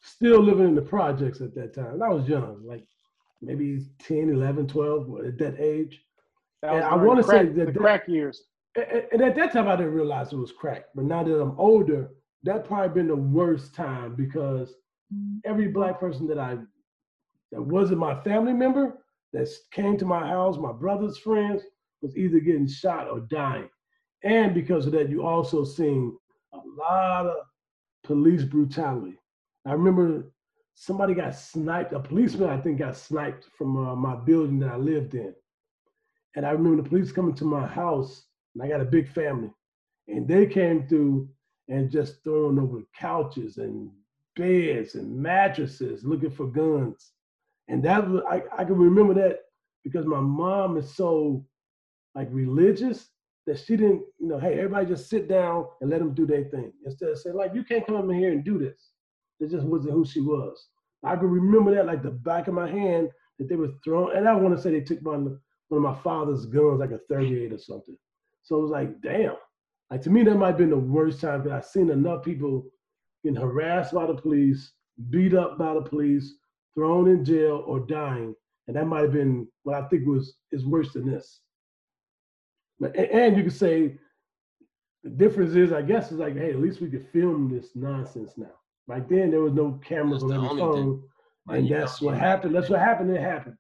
still living in the projects at that time. And I was young, like maybe 10, 11, 12 at that age.
That
And I wanna say that
the
that-
crack years.
And at that time, I didn't realize it was crack. But now that I'm older, that probably been the worst time because every black person that I that wasn't my family member that came to my house, my brother's friends, was either getting shot or dying. And because of that, you also seen a lot of police brutality. I remember somebody got sniped, a policeman I think got sniped from uh, my building that I lived in. And I remember the police coming to my house, and I got a big family, and they came through and just throwing over couches and beds and mattresses looking for guns. And that was, I, I can remember that because my mom is so like religious that she didn't, you know, hey, everybody just sit down and let them do their thing. Instead of saying, like, you can't come in here and do this. It just wasn't who she was. I can remember that like the back of my hand that they were throwing, and I want to say they took one, one of my father's guns, like a 38 or something. So it was like, damn. Like to me, that might have been the worst time because I've seen enough people getting harassed by the police, beat up by the police, thrown in jail, or dying. And that might have been what I think was is worse than this. But and you could say the difference is, I guess, is like, hey, at least we could film this nonsense now. Back then, there was no cameras
That's
on every
only thing.
phone, and
you
that's
don't
what happened. That's what happened. It happened.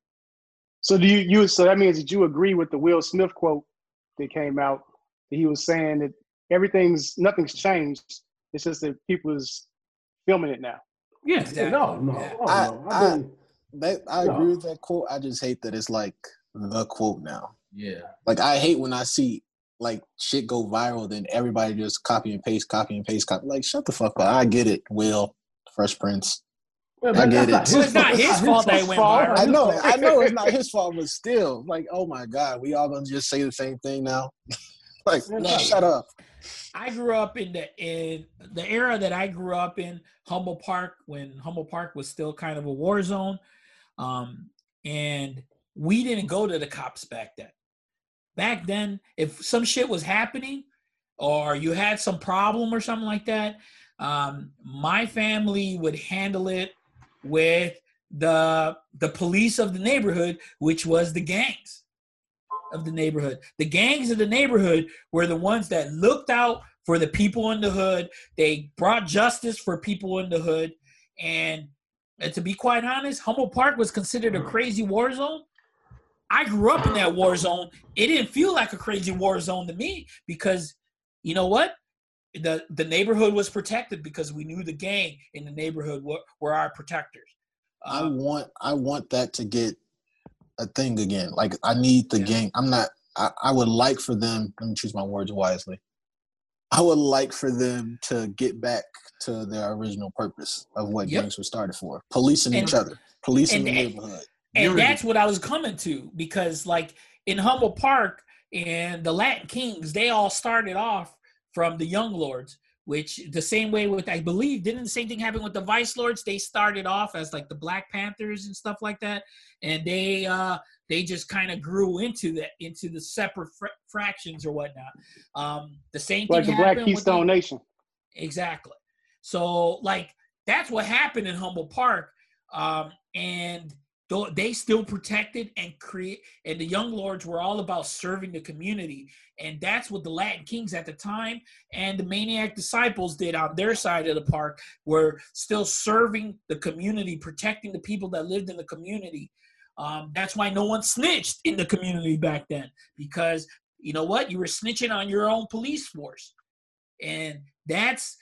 So do you you so that means that you agree with the Will Smith quote that came out that he was saying that everything's nothing's changed. It's just that people is filming it now.
Yeah,
No, no,
Yeah.
oh,
I-
no.
I-
I've
That I
No.
agree with that quote. I just hate that it's like the quote now.
Yeah.
Like I hate when I see like shit go viral, then everybody just copy and paste, copy and paste, copy. Like shut the fuck up. I get it, Will, Fresh Prince.
Well,
I get it.
It's not his fault that it went viral.
I know, I know it's not his fault, but still, like, oh my god, we all gonna just say the same thing now. like,
No.
shut up.
I grew up in the in the era that I grew up in, Humboldt Park, when Humboldt Park was still kind of a war zone, um, and we didn't go to the cops back then. Back then, if some shit was happening, or you had some problem or something like that, um, my family would handle it with the the police of the neighborhood, which was the gangs of the neighborhood. The gangs of the neighborhood were the ones that looked out for the people in the hood. They brought justice for people in the hood. And, and to be quite honest, Humboldt Park was considered a hmm. crazy war zone. I grew up in that war zone. It didn't feel like a crazy war zone to me because you know what? The the neighborhood was protected because we knew the gang in the neighborhood were, were our protectors.
I
Um,
want I want that to get a thing again. Like I need the
Yeah.
gang. I'm not I, I would like for them, let me choose my words wisely. I would like for them to get back to their original purpose of what
Yep.
gangs were started for. Policing
And-
each other. Policing
and-
the neighborhood.
and that's what I was coming to because like in Humboldt Park and the Latin Kings, they all started off from the Young Lords, which the same way with I believe didn't the same thing happen with the Vice Lords? They started off as like the Black Panthers and stuff like that, and they uh they just kind of grew into the into the separate fr- fractions or whatnot. Um, the same
Like
thing
the Black
with the-
Keystone Nation.
Exactly. So like that's what happened in Humboldt Park, um, and they still protected and create, and the Young Lords were all about serving the community, and that's what the Latin Kings at the time and the Maniac Disciples did on their side of the park, were still serving the community, protecting the people that lived in the community. Um, that's why no one snitched in the community back then, because you know what, you were snitching on your own police force. And that's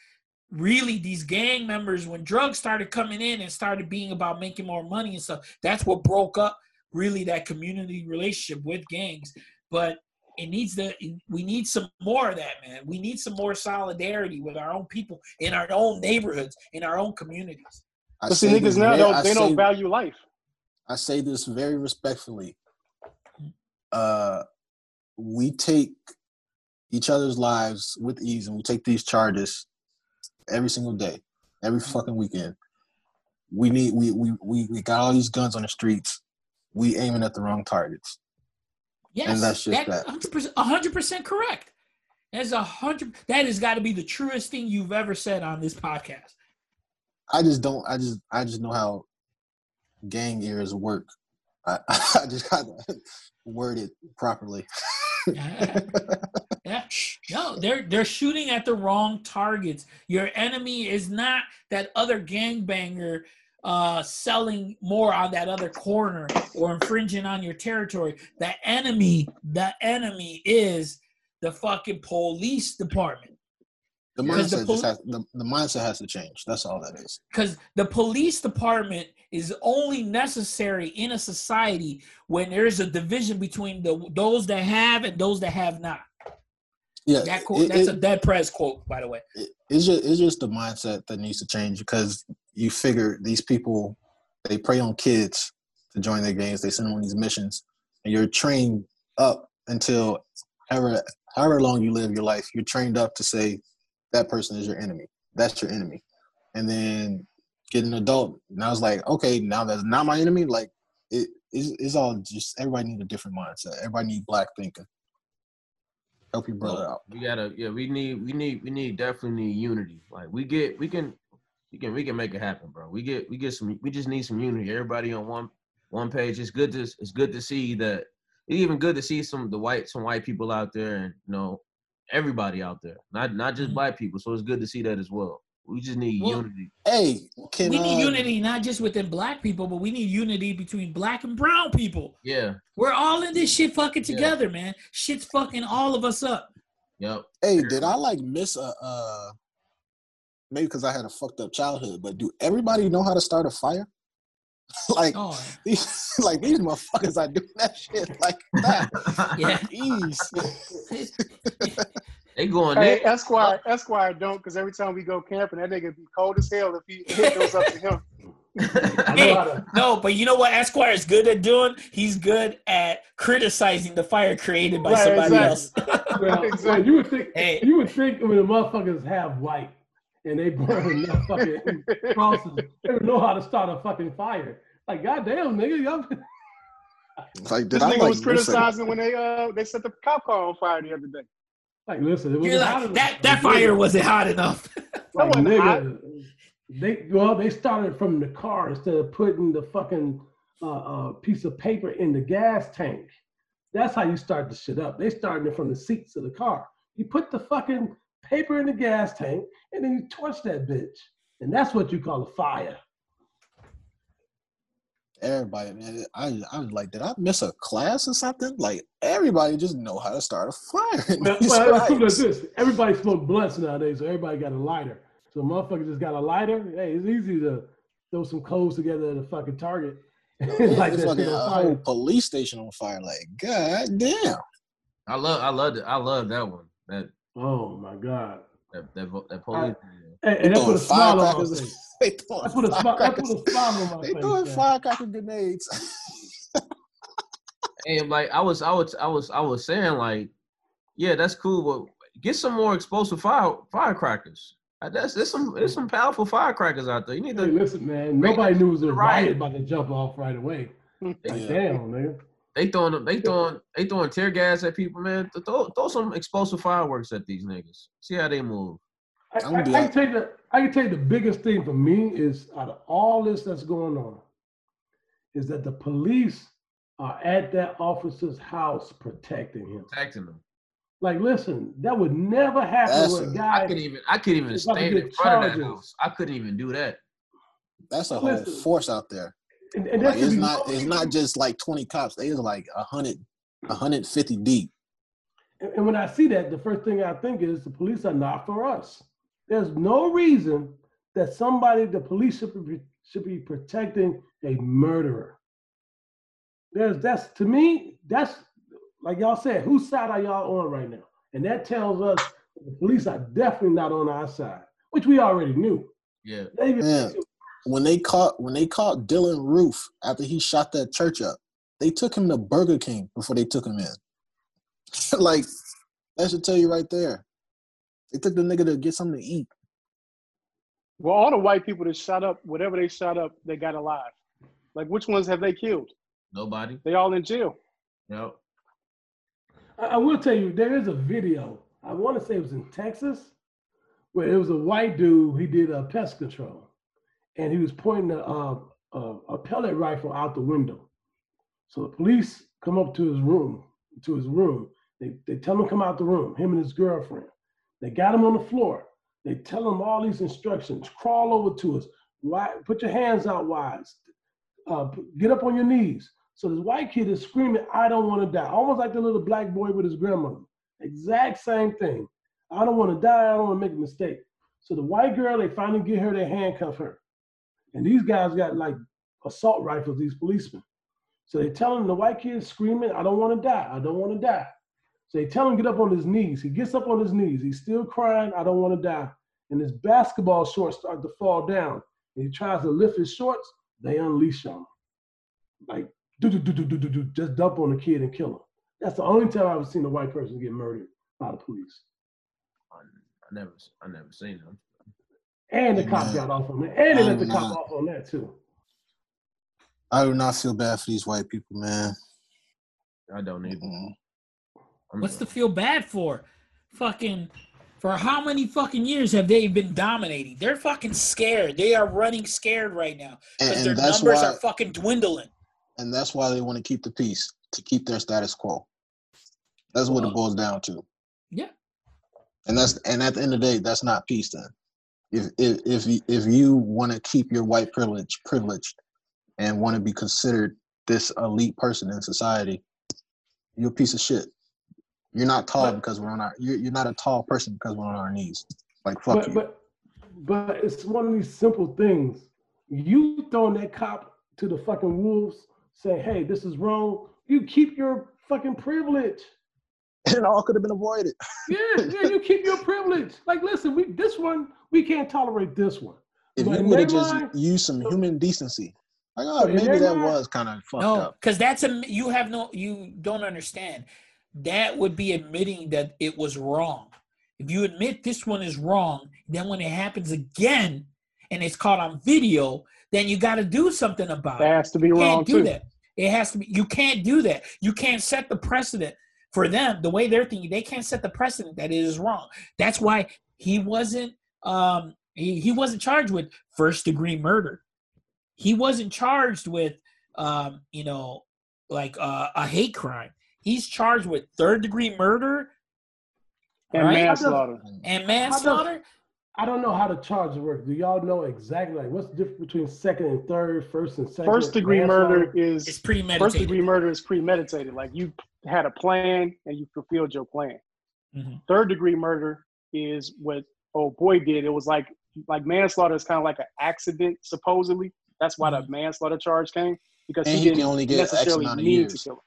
really these gang members when drugs started coming in and started being about making more money and stuff that's what broke up really that community relationship with gangs but it needs to we need some more of that man we need some more solidarity with our own people in our own neighborhoods in our own communities
I
But see, niggas now
very-
don't they don't value life.
I say this very respectfully. Uh, we take each other's lives with ease, and we take these charges every single day, every mm-hmm. fucking weekend. We need we we we, we got all these guns on the streets. We aiming at the wrong targets.
yes
that's just that.
100% 100% correct That's a hundred. That has got to be the truest thing you've ever said on this podcast.
I just don't. I just. I just know how gang ears work. I, I just got to word it properly.
Yeah. No, they're they're shooting at the wrong targets. Your enemy is not that other gangbanger uh selling more on that other corner or infringing on your territory. The enemy, the enemy is the fucking police department.
The
Because the
mindset just has the, the mindset has to change. That's all that is.
because the police department is only necessary in a society when there's a division between the those that have and those that have not.
Yeah,
That quote,
it-
that's
it-
a dead prez quote, by the way.
it- it's just it's just the mindset that needs to change because you figure these people they prey on kids to join their gangs. They send them on these missions, and you're trained up until however however long you live your life. You're trained up to say that person is your enemy. That's your enemy, and then get an adult. and I was like okay, now that's not my enemy. Like it, it's, it's all just everybody need a different mindset. Everybody need black thinking. Help your brother out.
We gotta, yeah, we need, we need, we need definitely need unity. Like we get, we can, we can, we can make it happen, bro. We get, we get some, we just need some unity. Everybody on one, one page. It's good to, it's good to see that. It's even good to see some the white, some white people out there, and you know, everybody out there, not not just
Mhm.
black people. So it's good to see that as well. We just need
Well,
unity.
Hey, can
we need
uh,
unity not just within black people, but we need unity between black and brown people.
Yeah.
We're all in this shit fucking
Yeah.
together, man. Shit's fucking all of us up.
Yep.
Hey, did I like miss a uh maybe because I had a fucked up childhood, but do everybody know how to start a fire? like
Oh,
these like these motherfuckers are doing that shit like that.
yeah.
Ease.
They going
Hey,
there.
Esquire, Esquire don't, because every time we go camping, that nigga be cold as hell if he it goes up to him.
Hey,
to.
no, but you know what Esquire is good at doing? He's good at criticizing the fire created by
Right,
somebody
exactly.
else.
Well,
Exactly.
you would think
Hey.
you would think when the motherfuckers have white and they burn enough fucking crosses, they don't know how to start a fucking fire. Like goddamn, nigga, y'all.
Like did
This
I
nigga
like
was criticizing when they uh they set the cop car on fire the other day.
Like, listen, it was
You're like, that that fire wasn't hot enough.
Like,
wasn't
nigga, they well, they started from the car instead of putting the fucking uh, uh, piece of paper in the gas tank. That's how you start the shit up. They started it from the seats of the car. You put the fucking paper in the gas tank, and then you torch that bitch, and that's what you call a fire.
Everybody, man. I I was like, did I miss a class or something? Like everybody just know how to start a fire. in
Well,
these
well, it's simple
fires.
as this. Everybody smoke blunts nowadays, so everybody got a lighter. So motherfucker just got a lighter. Hey, it's easy to throw some coals together at a fucking target. like
It's
that
fucking
shit
a whole police station on fire. Like, god damn.
I love, I love, it. I love that one. That
Oh my god.
that that, that police.
And, and that's
throwing
a smile on my
firecrackers.
face.
They throwing
That's what a smile. That's
firecrackers.
what a smile on my
They
face.
throwing
man.
firecracker grenades.
And like I was, I was, I was, I was saying like, yeah, that's cool, but get some more explosive fire firecrackers. That's there's some there's some powerful firecrackers out there. You need
Hey,
to.
listen, man. Nobody knew it was a
Riot.
riot about to jump off right away. Like,
Yeah.
damn, nigga.
They throwing them, they throwing they throwing tear gas at people, man. Throw, throw some explosive fireworks at these niggas. See how they move.
I,
I'm
I,
gonna be
I
like-
can tell you the I can tell you the biggest thing for me is out of all this that's going on, is that the police are at that officer's house protecting him.
Protecting him.
Like, listen, that would never happen
That's
with a
a-
guy.
I couldn't even I couldn't even
It's about
stand in front of that
charges.
house. I couldn't even do that.
That's a whole
Listen.
force out there.
and, and
Like, it's not
no
it's not just like 20 cops. They is like 100, 150 deep.
And, and when I see that, the first thing I think is the police are not for us. There's no reason that somebody, the police should be should be protecting a murderer. There's that's to me, that's like y'all said, whose side are y'all on right now? And that tells us the police are definitely not on our side, which we already knew.
Yeah.
They even-
Yeah. When they caught when they caught Dylann Roof after he shot that church up, they took him to Burger King before they took him in. like that should tell you right there. They took the nigga to get something to eat.
Well, all the white people that shot up, whatever they shot up, they got alive. Like, which ones have they killed?
Nobody.
They all in jail.
Yep.
I, I will tell you, there is a video I want to say it was in Texas, where it was a white dude. He did a pest control, and he was pointing a, a, a, a pellet rifle out the window. So the police come up to his room, to his room. They, they tell him to come out the room, him and his girlfriend. They got him on the floor. They tell him all these instructions. Crawl over to us. Put your hands out wide. Uh, get up on your knees. So this white kid is screaming, I don't want to die. Almost like the little black boy with his grandmother. Exact same thing. I don't want to die. I don't want to make a mistake. So the white girl, they finally get her, they handcuff her. And these guys got like assault rifles, these policemen. So they tell him the white kid is screaming, I don't want to die. I don't want to die. So they tell him get up on his knees. He gets up on his knees. He's still crying, I don't want to die. And his basketball shorts start to fall down. And he tries to lift his shorts, they unleash on him. Like, do do do do do do do, just dump on the kid and kill him. That's the only time I've seen a white person get murdered by the police.
I, I never, I never seen them.
And the
Hey,
cop got off on that. And they let the
I'm
cop off on that too.
I do not feel bad for these white people, man.
I don't either.
Mm.
What's to feel bad for? Fucking for how many fucking years have they been dominating? They're fucking scared. They are running scared right now
And,
because their
that's
numbers
why,
are fucking dwindling.
and that's why they want to keep the peace to keep their status quo. That's what
Well-
it boils down to.
Yeah.
And that's and at the end of the day, that's not peace. Then, if if if you, if you want to keep your white privilege privileged and want to be considered this elite person in society, you're a piece of shit. You're not tall
But-
because we're on our. You're, you're not a tall person because we're on our knees. Like fuck
But
you.
but but it's one of these simple things. You throwing that cop to the fucking wolves, saying, "Hey, this is wrong." You keep your fucking privilege.
And it all could have been avoided.
Yeah, yeah, you keep your privilege. Like, listen, we this one we can't tolerate this one.
If
But
you would have just
mind-
used some human decency, like oh, maybe that
mind-
was kind of fucked
No,
up.
because that's a you have no you don't understand. That would be admitting that it was wrong. If you admit this one is wrong, then when it happens again and it's caught on video, then you got to do something about
That
it.
has to be
You
wrong
can't do
too.
that. It has to be. You can't do that. You can't set the precedent for them the way they're thinking. They can't set the precedent that it is wrong. That's why he wasn't. Um, he, he wasn't charged with first degree murder. He wasn't charged with, um, you know, like uh, a hate crime. He's charged with third degree murder
And
Right?
manslaughter.
and manslaughter.
I don't know how the charges work. Do y'all know exactly like what's the difference between second and third, first and second?
First degree murder
is
It's
is
premeditated.
first degree murder is premeditated. Like you had a plan and you fulfilled your plan.
Mhm.
Third degree murder is what old boy did. It was like like manslaughter is kind of like an accident supposedly. That's why the manslaughter charge came because
And
he,
he
didn't
only get X
necessarily
amount of
need
years.
to kill him.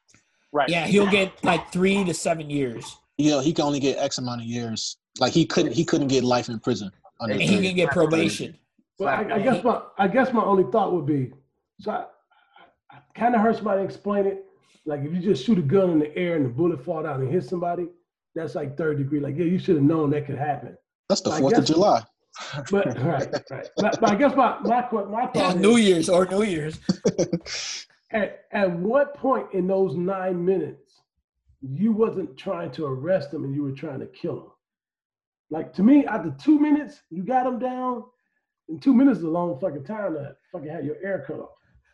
Right.
Yeah, he'll get like three to seven years,
Yeah, he can only get X amount of years. Like he couldn't he couldn't get life in prison. Under
and he
thirty.
can get probation.
Well, I, I guess my I guess my only thought would be, so I, I, kind of heard somebody explain it. Like if you just shoot a gun in the air and the bullet fall down and hit somebody, that's like third degree. Like yeah, you should have known that could happen.
That's the
I
Fourth of July.
But right, right. But, but I guess my my que- my
Yeah,
thought
New Year's or New Year's.
at at what point in those nine minutes you wasn't trying to arrest them and you were trying to kill them? Like to me, after two minutes, you got them down. And two minutes is a long fucking time to fucking have your air cut off.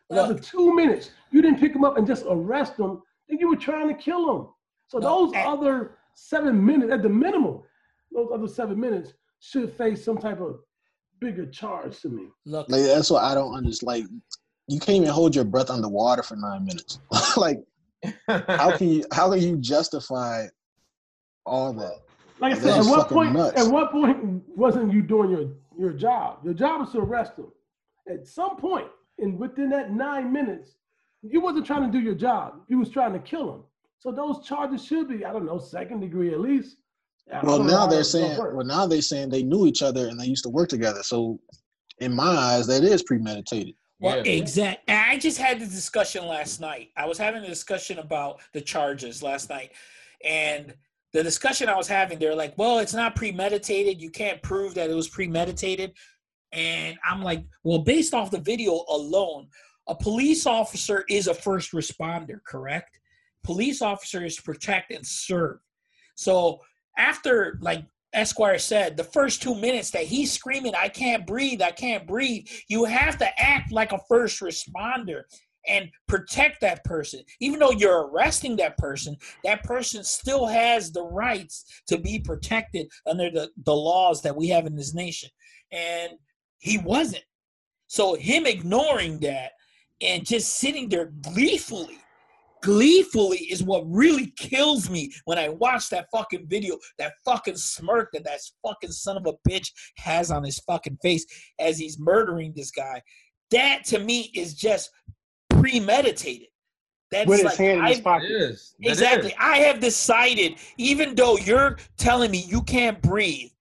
But after two minutes, you didn't pick them up and just arrest them, and you were trying to kill them. So
No,
those
at-
other seven minutes, at the minimum, those other seven minutes should face some type of bigger charge to me.
Look,
Like that's what I don't understand. Like you can't even hold your breath underwater for nine minutes. like how can you how can you justify all that?
Like I
That's
said, at what point?
nuts.
At what point wasn't you doing your your job? Your job is to arrest them. At some point, in within that nine minutes, you wasn't trying to do your job. You was trying to kill them. So those charges should be, I don't know, second degree at least.
Well, now they're saying well now they're saying they knew each other and they used to work together. So in my eyes, that is premeditated.
Well,
Yeah.
exact. I just had the discussion last night. I was having a discussion about the charges last night, and the discussion I was having, they're like, "Well, it's not premeditated. You can't prove that it was premeditated." And I'm like, "Well, based off the video alone, a police officer is a first responder, correct? Police officer is to protect and serve. So after like Esquire said, the first two minutes that he's screaming, I can't breathe, I can't breathe, you have to act like a first responder and protect that person. Even though you're arresting that person, that person still has the rights to be protected under the, the laws that we have in this nation. And he wasn't. So him ignoring that and just sitting there gleefully gleefully is what really kills me when I watch that fucking video, that fucking smirk that that fucking son of a bitch has on his fucking face as he's murdering this guy. That to me is just premeditated. That's
With his
like,
hand in his pocket.
It is.
Exactly.
is.
I have decided, even though you're telling me you can't breathe,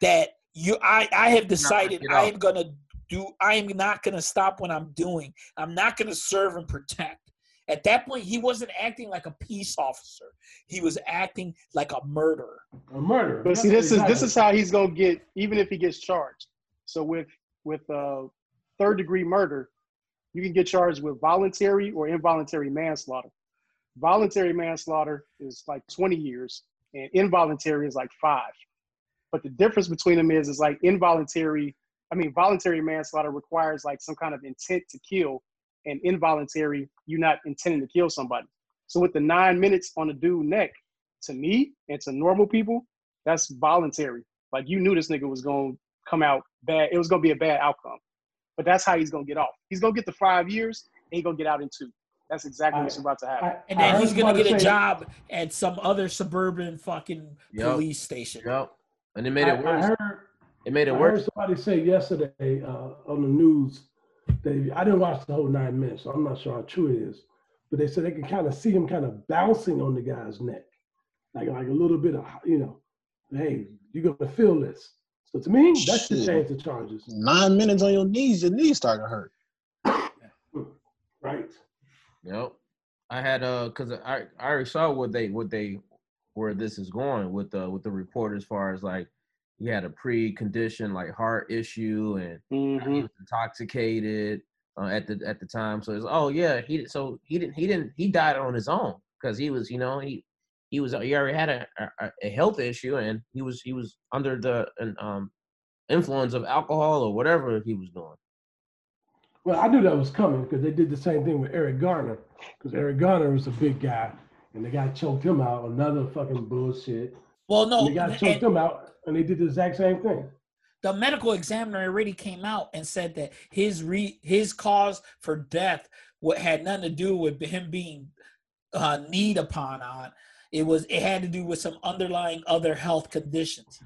that you I, I have decided I am gonna do I am not gonna stop what I'm doing. I'm not gonna serve and protect. At that point, he wasn't acting like a peace officer. He was acting like a murderer.
A murder.
But see, this is this is how he's gonna get, even if he gets charged. So with with uh, third degree murder, you can get charged with voluntary or involuntary manslaughter. Voluntary manslaughter is like 20 years, and involuntary is like five. But the difference between them is, is like involuntary. I mean, voluntary manslaughter requires like some kind of intent to kill, and involuntary, you're not intending to kill somebody. So with the nine minutes on the dude neck, to me and to normal people, that's voluntary. Like you knew this nigga was gonna come out bad. It was gonna be a bad outcome. But that's how he's gonna get off. He's gonna get the five years and he's gonna get out in two. That's exactly what's about to happen.
I,
And then he's gonna
somebody
get a
say-
job at some other suburban fucking
Yup.
police station.
Yep. And it made it
I
worse.
heard
It made
I
it
heard
worse.
somebody say yesterday uh, on the news that if- I didn't watch the whole nine minutes, so I'm not sure how true it is. But they said they can kind of see him kind of bouncing on the guy's neck, like like a little bit of you know, hey, you're gonna feel this. So to me, that should
Shit.
change the charges,
Nine minutes on your knees, your knees start to hurt.
right?
Yep. I had uh, cause I I already saw what they what they where this is going with the with the report as far as like he had a pre-condition like heart issue and
Mhm.
he was intoxicated uh, at the at the time. So it's oh yeah he so he didn't he didn't he died on his own because he was you know he he was he already had a, a a health issue and he was he was under the an, um influence of alcohol or whatever he was doing.
Well, I knew that was coming because they did the same thing with Eric Garner, because Eric Garner was a big guy, and the guy choked him out. Another fucking bullshit.
Well, no,
And the guy
and-
choked him out, and they did the exact same thing.
the medical examiner already came out and said that his re his cause for death what had nothing to do with him being uh, kneed upon on. It was it had to do with some underlying other health conditions,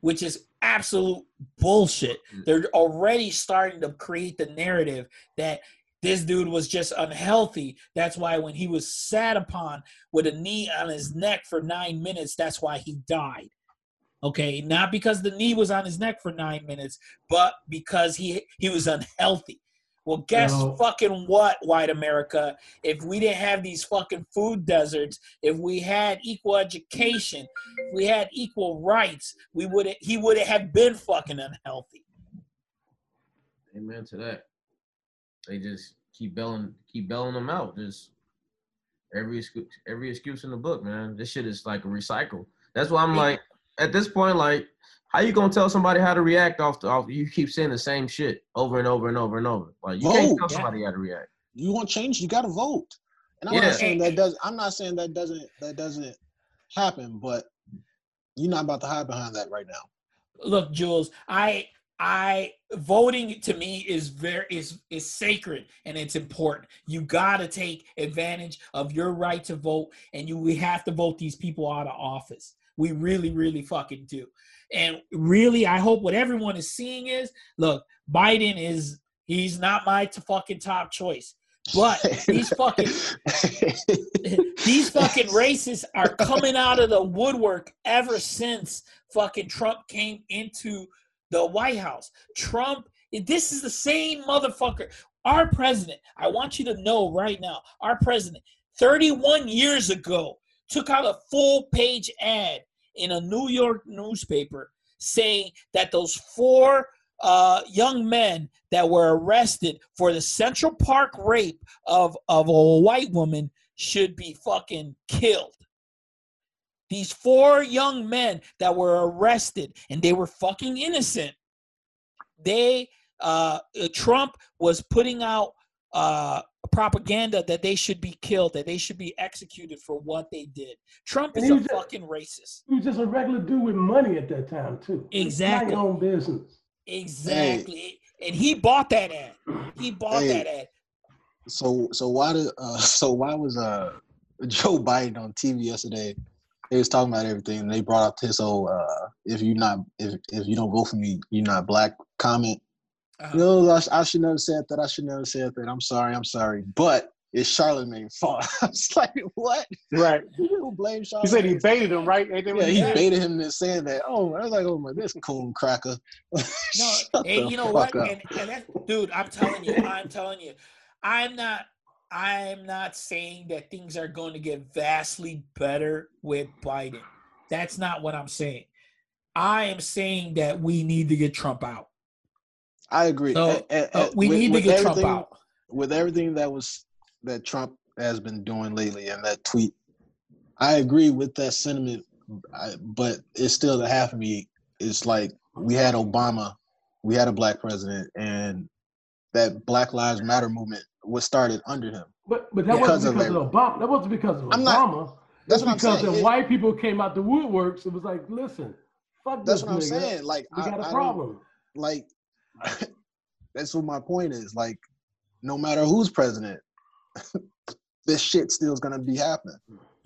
which is absolute bullshit. They're already starting to create the narrative that this dude was just unhealthy. That's why when he was sat upon with a knee on his neck for nine minutes, that's why he died. Okay, not because the knee was on his neck for nine minutes, but because he he was unhealthy. Well, guess
No.
fucking what, white America? If we didn't have these fucking food deserts, if we had equal education, if we had equal rights, we would he would have been fucking unhealthy.
Amen to that. They just keep belling keep belling them out. Just every excuse, every excuse in the book, man. This shit is like a recycle. That's why I'm
Yeah.
like, at this point, like, how you gonna tell somebody how to react off the off? You keep saying the same shit over and over and over and over. Like, you can't
Vote.
tell
Yeah.
somebody how to react.
You want change, you gotta vote. And I'm
Yeah.
not saying that does I'm not saying that doesn't that doesn't happen, but you're not about to hide behind that right now.
look jules i i voting to me is very is is sacred and it's important. You got to take advantage of your right to vote and you we have to vote these people out of office. We really really fucking do. And really i hope what everyone is seeing is look biden is he's not my fucking top choice but these fucking these fucking racists are coming out of the woodwork ever since fucking Trump came into the White House. Trump, this is the same motherfucker. Our president, I want you to know right now, our president, 31 years ago, took out a full page ad in a New York newspaper saying that those four uh, young men that were arrested for the Central Park rape of, of a white woman should be fucking killed. These four young men that were arrested and they were fucking innocent. They uh, uh, Trump was putting out uh, propaganda that they should be killed, that they should be executed for what they did. Trump
And
is a
just-
fucking racist.
He was just a regular dude with money at that time too.
Exactly.
His own business.
Exactly. And he bought that ad. He bought
Hey.
that ad.
So so why did uh so why was uh Joe Biden on TV yesterday? They was talking about everything and they brought up this whole uh if you not if if you don't go for me, you're not black comment.
Uh-huh.
You know, I, I should never said that. I should never said that. I'm sorry. I'm sorry. But it's Charlamagne's fault. I was like, what?
Right.
You blame Charlamagne.
He said he baited him, right? Ain't that what
Yeah,
he
he
said?
baited him into saying that. Oh, I was like, oh my, this coon cracker.
No,
Shut
and
the
you know what?
up.
And, and that, dude, I'm telling you, I'm telling you, I'm not, I'm not saying that things are going to get vastly better with Biden. That's not what I'm saying. I am saying that we need to get Trump out.
I agree.
So,
a-
uh, we
with-
need to get Trump out.
With everything that was that Trump has been doing lately and that tweet, I agree with that sentiment. I, but it's still the half of me. It's like we had Obama, we had a black president, and that Black Lives Matter movement was started under him.
But but that
Because
wasn't because of,
it.
Obama. That wasn't because of
I'm not-
Obama.
That's
It's
what I'm
because
saying.
the
It-
white people came out the woodworks. It was like, listen, fuck
That's
this
what I'm saying. Like
We
I,
got a
I
problem.
like that's what my point is. Like, no matter who's president, this shit still is gonna be happening.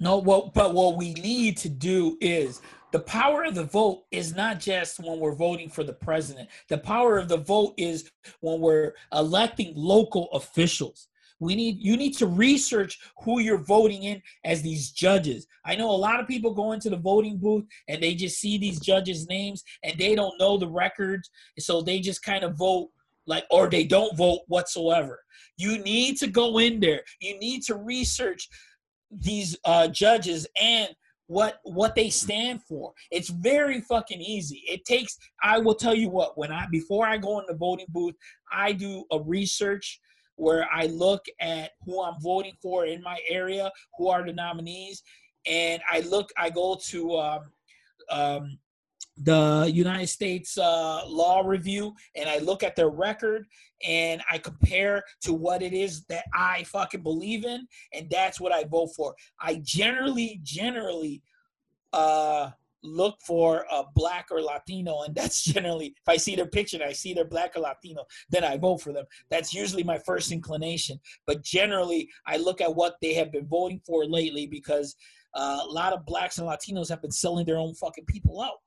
No, well, but what we need to do is the power of the vote is not just when we're voting for the president. The power of the vote is when we're electing local officials. We need you need to research who you're voting in as these judges. I know a lot of people go into the voting booth and they just see these judges' names and they don't know the records, so they just kind of vote like or they don't vote whatsoever. You need to go in there. You need to research these uh, judges and what what they stand for. It's very fucking easy. It takes. I will tell you what. When I before I go in the voting booth, I do a research where I look at who I'm voting for in my area, who are the nominees, and I look. I go to um, um, the United States uh, Law Review and I look at their record and I compare to what it is that I fucking believe in, and that's what I vote for. I generally, generally uh, look for a black or Latino, and that's generally if I see their picture and I see they're black or Latino, then I vote for them. That's usually my first inclination. But generally, I look at what they have been voting for lately because uh, a lot of blacks and Latinos have been selling their own fucking people out.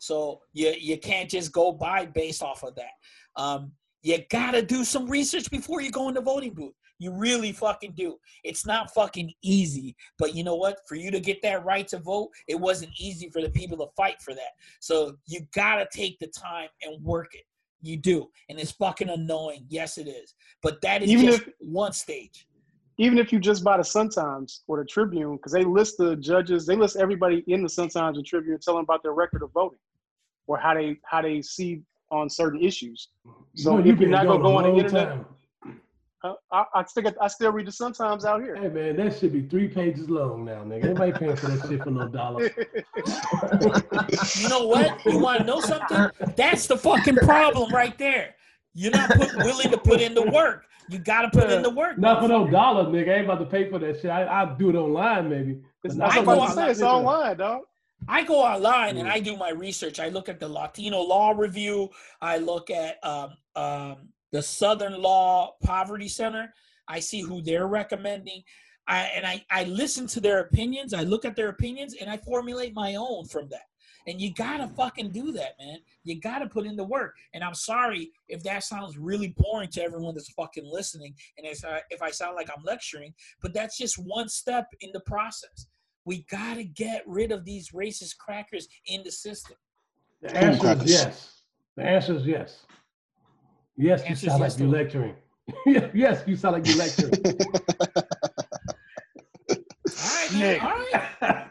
So you you can't just go by based off of that. Um, you gotta do some research before you go in the voting booth. You really fucking do. It's not fucking easy, but you know what? For you to get that right to vote, it wasn't easy for the people to fight for that. So you gotta take the time and work it. You do, and it's fucking annoying. Yes, it is. But that is
Even
just
if-
one stage.
Even if you just buy the Sun Times or the Tribune, because they list the judges, they list everybody in the Sun Times and Tribune, tell them about their record of voting or how they how they see on certain issues. So
You
if
you
you're not gonna go on the
long
internet,
time.
uh, I, I still I still read the Sun Times out here.
Hey man, that should be three pages long now, nigga. Anybody paying for that shit for no dollar?
You know what? You want to know something? That's the fucking problem right there. You're not put, willing to put in the work. You got to put in the work.
Not for no dollar, nigga. I ain't about to pay for that shit. I, I'll do it online maybe.
It's,
But
that's
not
what I'm
for-
about to say. It's online, dog.
I go online and I do my research. I look at the Latino Law Review. I look at um, um, the Southern Law Poverty Center. I see who they're recommending. I, and I, I listen to their opinions. I look at their opinions and I formulate my own from that. And you gotta fucking do that, man. You gotta put in the work. And I'm sorry if that sounds really boring to everyone that's fucking listening, and if I, if I sound like I'm lecturing, but that's just one step in the process. We gotta get rid of these racist crackers in the system.
The answer is yes. The answer is yes. Yes, you sound
yes
like
you're
lecturing. yes, you sound like you're lecturing.
All right, man. All right.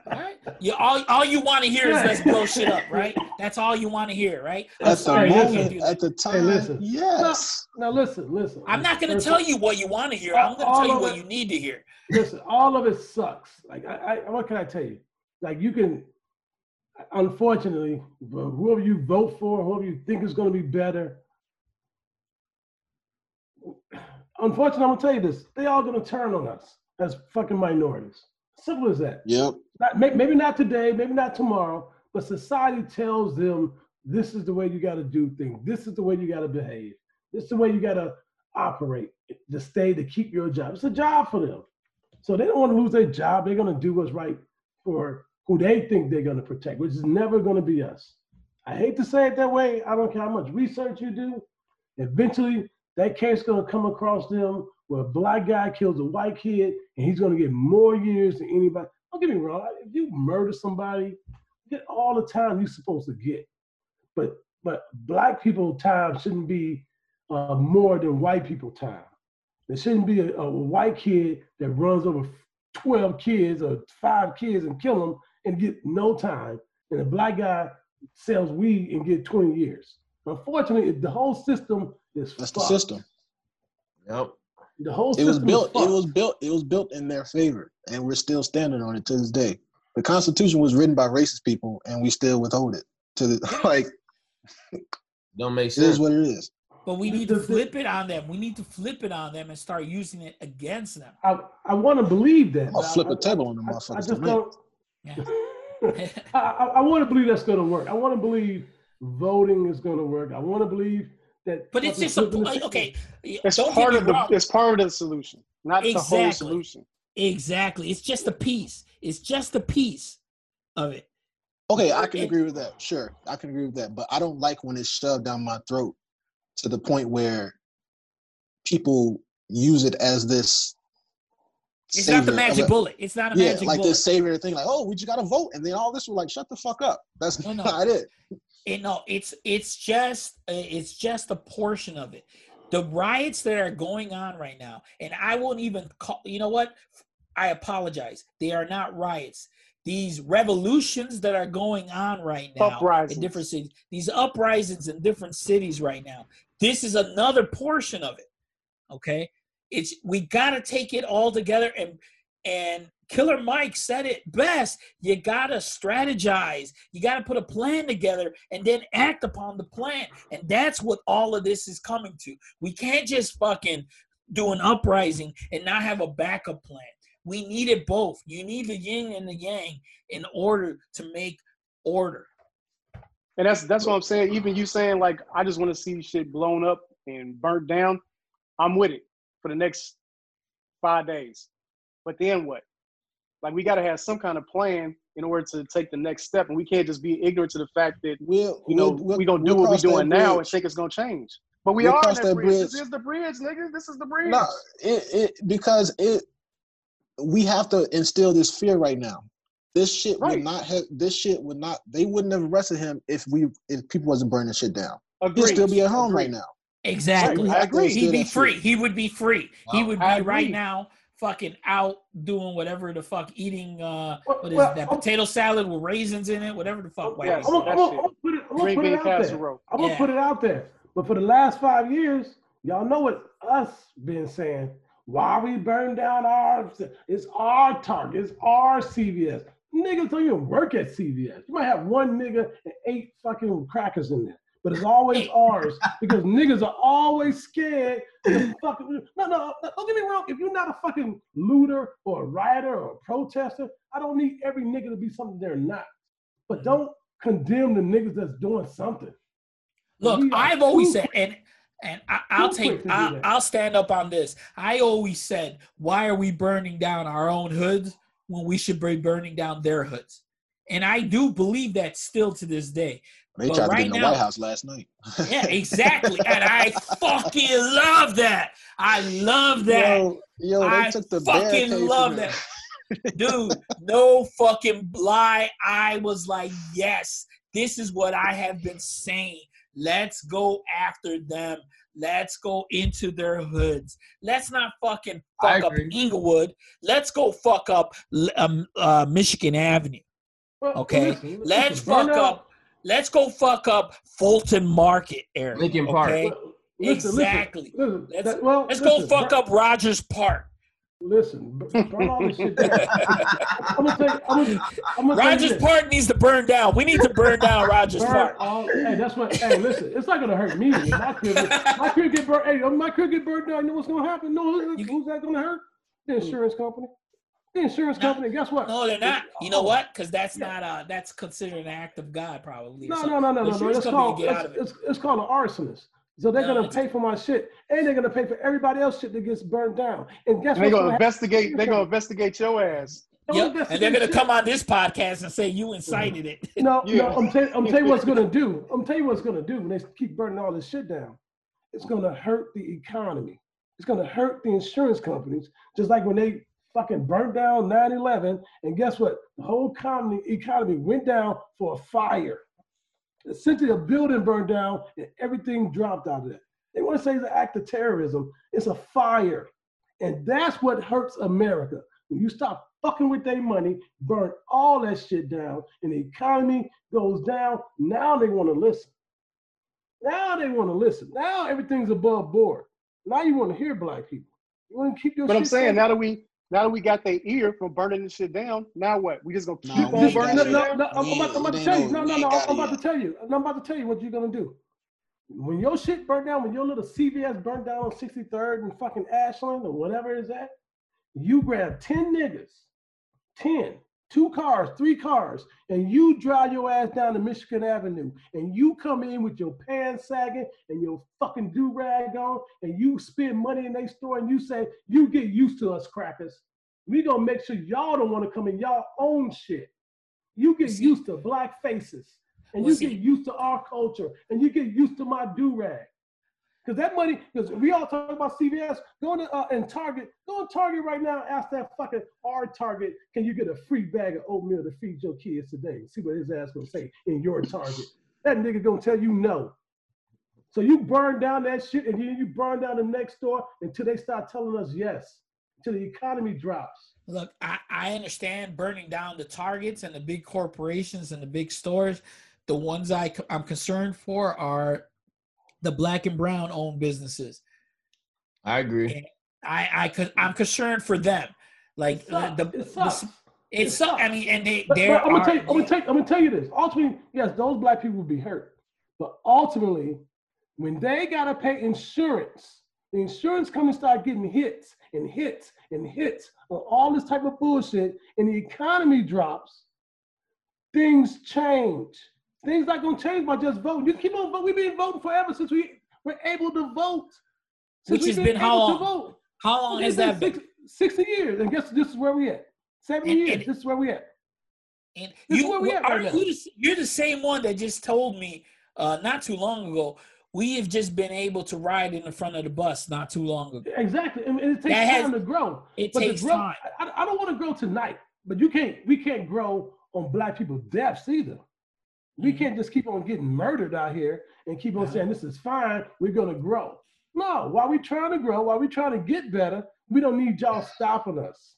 All right. You all, all you want to hear is let's blow shit up, right? That's all you want to hear, right?
At the
sorry,
moment, at the time,
listen.
yes.
now listen, listen.
I'm not going to tell you what you want to hear. I'm going to tell you what
it-
you need to hear.
Listen, all of it sucks. Like I, I what can I tell you? like you can, unfortunately, whoever you vote for, whoever you think is going to be better. Unfortunately, I'm gonna tell you this: they all gonna turn on us as fucking minorities. Simple as that.
Yep.
Not, maybe not today, maybe not tomorrow, but society tells them this is the way you got to do things. This is the way you got to behave. This is the way you got to operate to stay to keep your job. It's a job for them. So they don't want to lose their job. They're going to do what's right for who they think they're going to protect, which is never going to be us. I hate to say it that way. I don't care how much research you do. Eventually, that case going to come across them where a black guy kills a white kid and he's going to get more years than anybody. Don't get me wrong. If you murder somebody, you get all the time you're supposed to get. But but black people time shouldn't be uh, more than white people time. There shouldn't be a, a white kid that runs over 12 kids or five kids and kill them and get no time. And a black guy sells weed and get 20 years. Unfortunately, the whole system is
That's the
fucked.
system.
Yep.
The whole
It was built.
Is fucked.
It was built. It was built in their favor, and we're still standing on it to this day. The Constitution was written by racist people, and we still withhold it. To the like,
Don't make sense.
It is what it is.
But we need to flip it on them. We need to flip it on them and start using it against them.
I, I want to believe that.
I'll flip
I-
a table on the
I, I just don't.
Yeah.
I, I, I want to believe that's going to work. I want to believe voting is going to work. I want to believe that.
But it's just a
flipping the
like,
system-
okay.
It's
don't
part of the
wrong.
it's part of the solution, not the whole
Exactly.
solution.
Exactly. It's just a piece. It's just a piece of it.
Okay, I can
It-
agree with that. Sure, I can agree with that. But I don't like when it's shoved down my throat to the point where people use it as this.
It's not the magic
a-
bullet. It's not a
yeah,
magic
like
bullet.
this savior thing, like, oh, we just gotta vote, and then all this was like, shut the fuck up. That's
No, no.
not it.
It, no, it's it's just it's just a portion of it. The riots that are going on right now, and I won't even call. You know what? I apologize. They are not riots. These revolutions that are going on right now
uprisings.
in different cities. These uprisings in different cities right now. This is another portion of it. Okay, it's we got to take it all together and and Killer Mike said it best. You gotta strategize. You gotta put a plan together and then act upon the plan. And that's what all of this is coming to. We can't just fucking do an uprising and not have a backup plan. We need it both. You need the yin and the yang in order to make order.
And that's that's what I'm saying. Even you saying like I just want to see shit blown up and burnt down, I'm with it for the next five days. But then what? Like we got to have some kind of plan in order to take the next step, and we can't just be ignorant to the fact that
We'll,
you know
we'll, we'll,
we gonna do
we'll
what we're doing now and think it's gonna change. But we
We'll
are that
that
bridge. This is the bridge, nigga. This is the bridge.
No, it, it because it we have to instill this fear right now. This shit
Right.
would not have this shit would not they wouldn't have arrested him if we if people wasn't burning shit down. He'd still be at home right now.
Exactly.
We
I agree.
He'd be
that fear.
free. He would be free. He would be right now fucking out doing whatever the fuck eating uh
Well,
what is
well,
that
I'm-
potato salad with raisins in it, whatever the fuck white
Yes.
I'm gonna, I'm gonna, I'm gonna put it, I'm gonna put it out there. I'm gonna
Yeah.
put it out there. But for the last five years, y'all know what us been saying. Why we burn down our? It's our Target. It's our CVS. Niggas don't even work at CVS. You might have one nigga and eight fucking crackers in there, but it's always ours because niggas are always scared. Fucking, no, no, don't get me wrong. If you're not a fucking looter or a rioter or a protester, I don't need every nigga to be something they're not. But don't condemn the niggas that's doing something.
Look, I've always said, and and I, I'll take,
quick to do
I'll. I'll stand up on this. I always said, why are we burning down our own hoods when we should be burning down their hoods? And I do believe that still to this day.
They
But
tried to
right
get in the
now-
White House last night.
Yeah, exactly. and I fucking love that. I love that.
Yo, yo, they
I
took the
fucking love that. Dude, no fucking lie. I was like, yes, this is what I have been saying. Let's go after them. Let's go into their hoods. Let's not fucking fuck up. Englewood. Let's go fuck up um, uh, Michigan Avenue.
Well,
Okay,
listen,
Let's fuck
down-
up. Let's go fuck up Fulton Market area.
Lincoln Park.
Okay,
well, listen, listen,
exactly.
listen,
Let's-
that- well,
let's go fuck up Rogers Park.
Listen, burn all this shit down. I'm gonna tell you. I'm gonna, I'm gonna tell you
Rogers. Park needs to burn down. We need to burn down Rogers
Burn
Park.
all, hey, that's what. Hey, listen, it's not gonna hurt me. If My crib, my crib get burned. Hey, if my crib get burned down. You know what's gonna happen? No, who's, who's that gonna hurt? The insurance company. The insurance
No.
company. Guess what?
No, they're not. You know
Oh.
what? Because that's
Yeah.
not uh that's considered an act of God, probably.
No,
something.
no, no, no, no, no. It's called it's,
it.
it's, it's called an arsonist. So they're
No,
gonna pay for my shit, and they're gonna pay for everybody else shit that gets burned down. And guess
And they
what's
gonna
happen?
investigate. They're gonna investigate your ass.
Don't
Yep. And they're gonna
shit.
come on this podcast and say you incited it.
No,
Yeah.
no, I'm telling I'm telling you what's gonna do. I'm telling you what's gonna do when they keep burning all this shit down. It's gonna hurt the economy. It's gonna hurt the insurance companies, just like when they fucking burnt down 9-11. And guess what? The whole economy economy went down for a fire. Essentially, a building burned down and everything dropped out of that They want to say it's an act of terrorism. It's a fire. And that's what hurts America. When you stop fucking with their money, burn all that shit down, and the economy goes down, now they want to listen. Now they want to listen. Now everything's above board. Now you want to hear black people. You want to keep your
But I'm saying now that we now that we got their ear from burning this shit down, now what? We just gonna keep
No,
on
we
This-
burning
no,
shit
no,
down?
no, I'm, about, I'm about to tell you. No,
no-
no,
we
no.
ain't
I'm about to tell you. I'm about to tell you what you're gonna do. When your shit burned down, when your little CVS burned down on 63rd and fucking Ashland or whatever it's that, you grab 10 niggas, 10, two cars, three cars, and you drive your ass down to Michigan Avenue and you come in with your pants sagging and your fucking do rag on and you spend money in their store and you say, you get used to us crackers. We gonna make sure y'all don't want to come in y'all own shit. You get
See-
used to black faces and
Well,
you
see-
get used to our culture and you get used to my do rag. Because that money, because we all talk about CVS, go to uh, and Target, go to Target right now, ask that fucking our Target, can you get a free bag of oatmeal to feed your kids today? See what his ass gonna say in your Target. That nigga gonna tell you no. So you burn down that shit and then you burn down the next door until they start telling us yes, until the economy drops.
Look, I, I understand burning down the targets and the big corporations and the big stores. The ones I, I'm concerned for are the black and brown owned businesses.
I agree.
I, I I'm concerned for them. Like
It
the,
sucks.
the,
it
the it's
It
so, I mean, and they,
But,
there
but I'm gonna
are,
tell you, I'm gonna tell, I'm gonna tell you this. Ultimately, yes, those black people will be hurt, but ultimately, when they gotta pay insurance, the insurance companies start getting hits and hits and hits on all this type of bullshit, and the economy drops. Things change. Things not gonna change by just voting. You keep on voting. We've been voting forever since we were able to vote. Since
Which has
been
been how
able to
long?
vote.
how long has that been?
60, 60 years, and guess this is where we at. 70
And-
years.
and-
this is where we at.
And
This is
you
where we at
are
right
you the, you're the same one that just told me uh, not too long ago. We have just been able to ride in the front of the bus not too long ago.
Exactly, and and it takes
has-
time to grow.
It
But
takes
grow,
time.
I, I don't want to grow tonight, but you can't. We can't grow on black people's deaths either. We
Mhm.
can't just keep on getting murdered out here and keep on saying this is fine. We're gonna grow. No, while we're trying to grow, while we're trying to get better, we don't need y'all stopping us.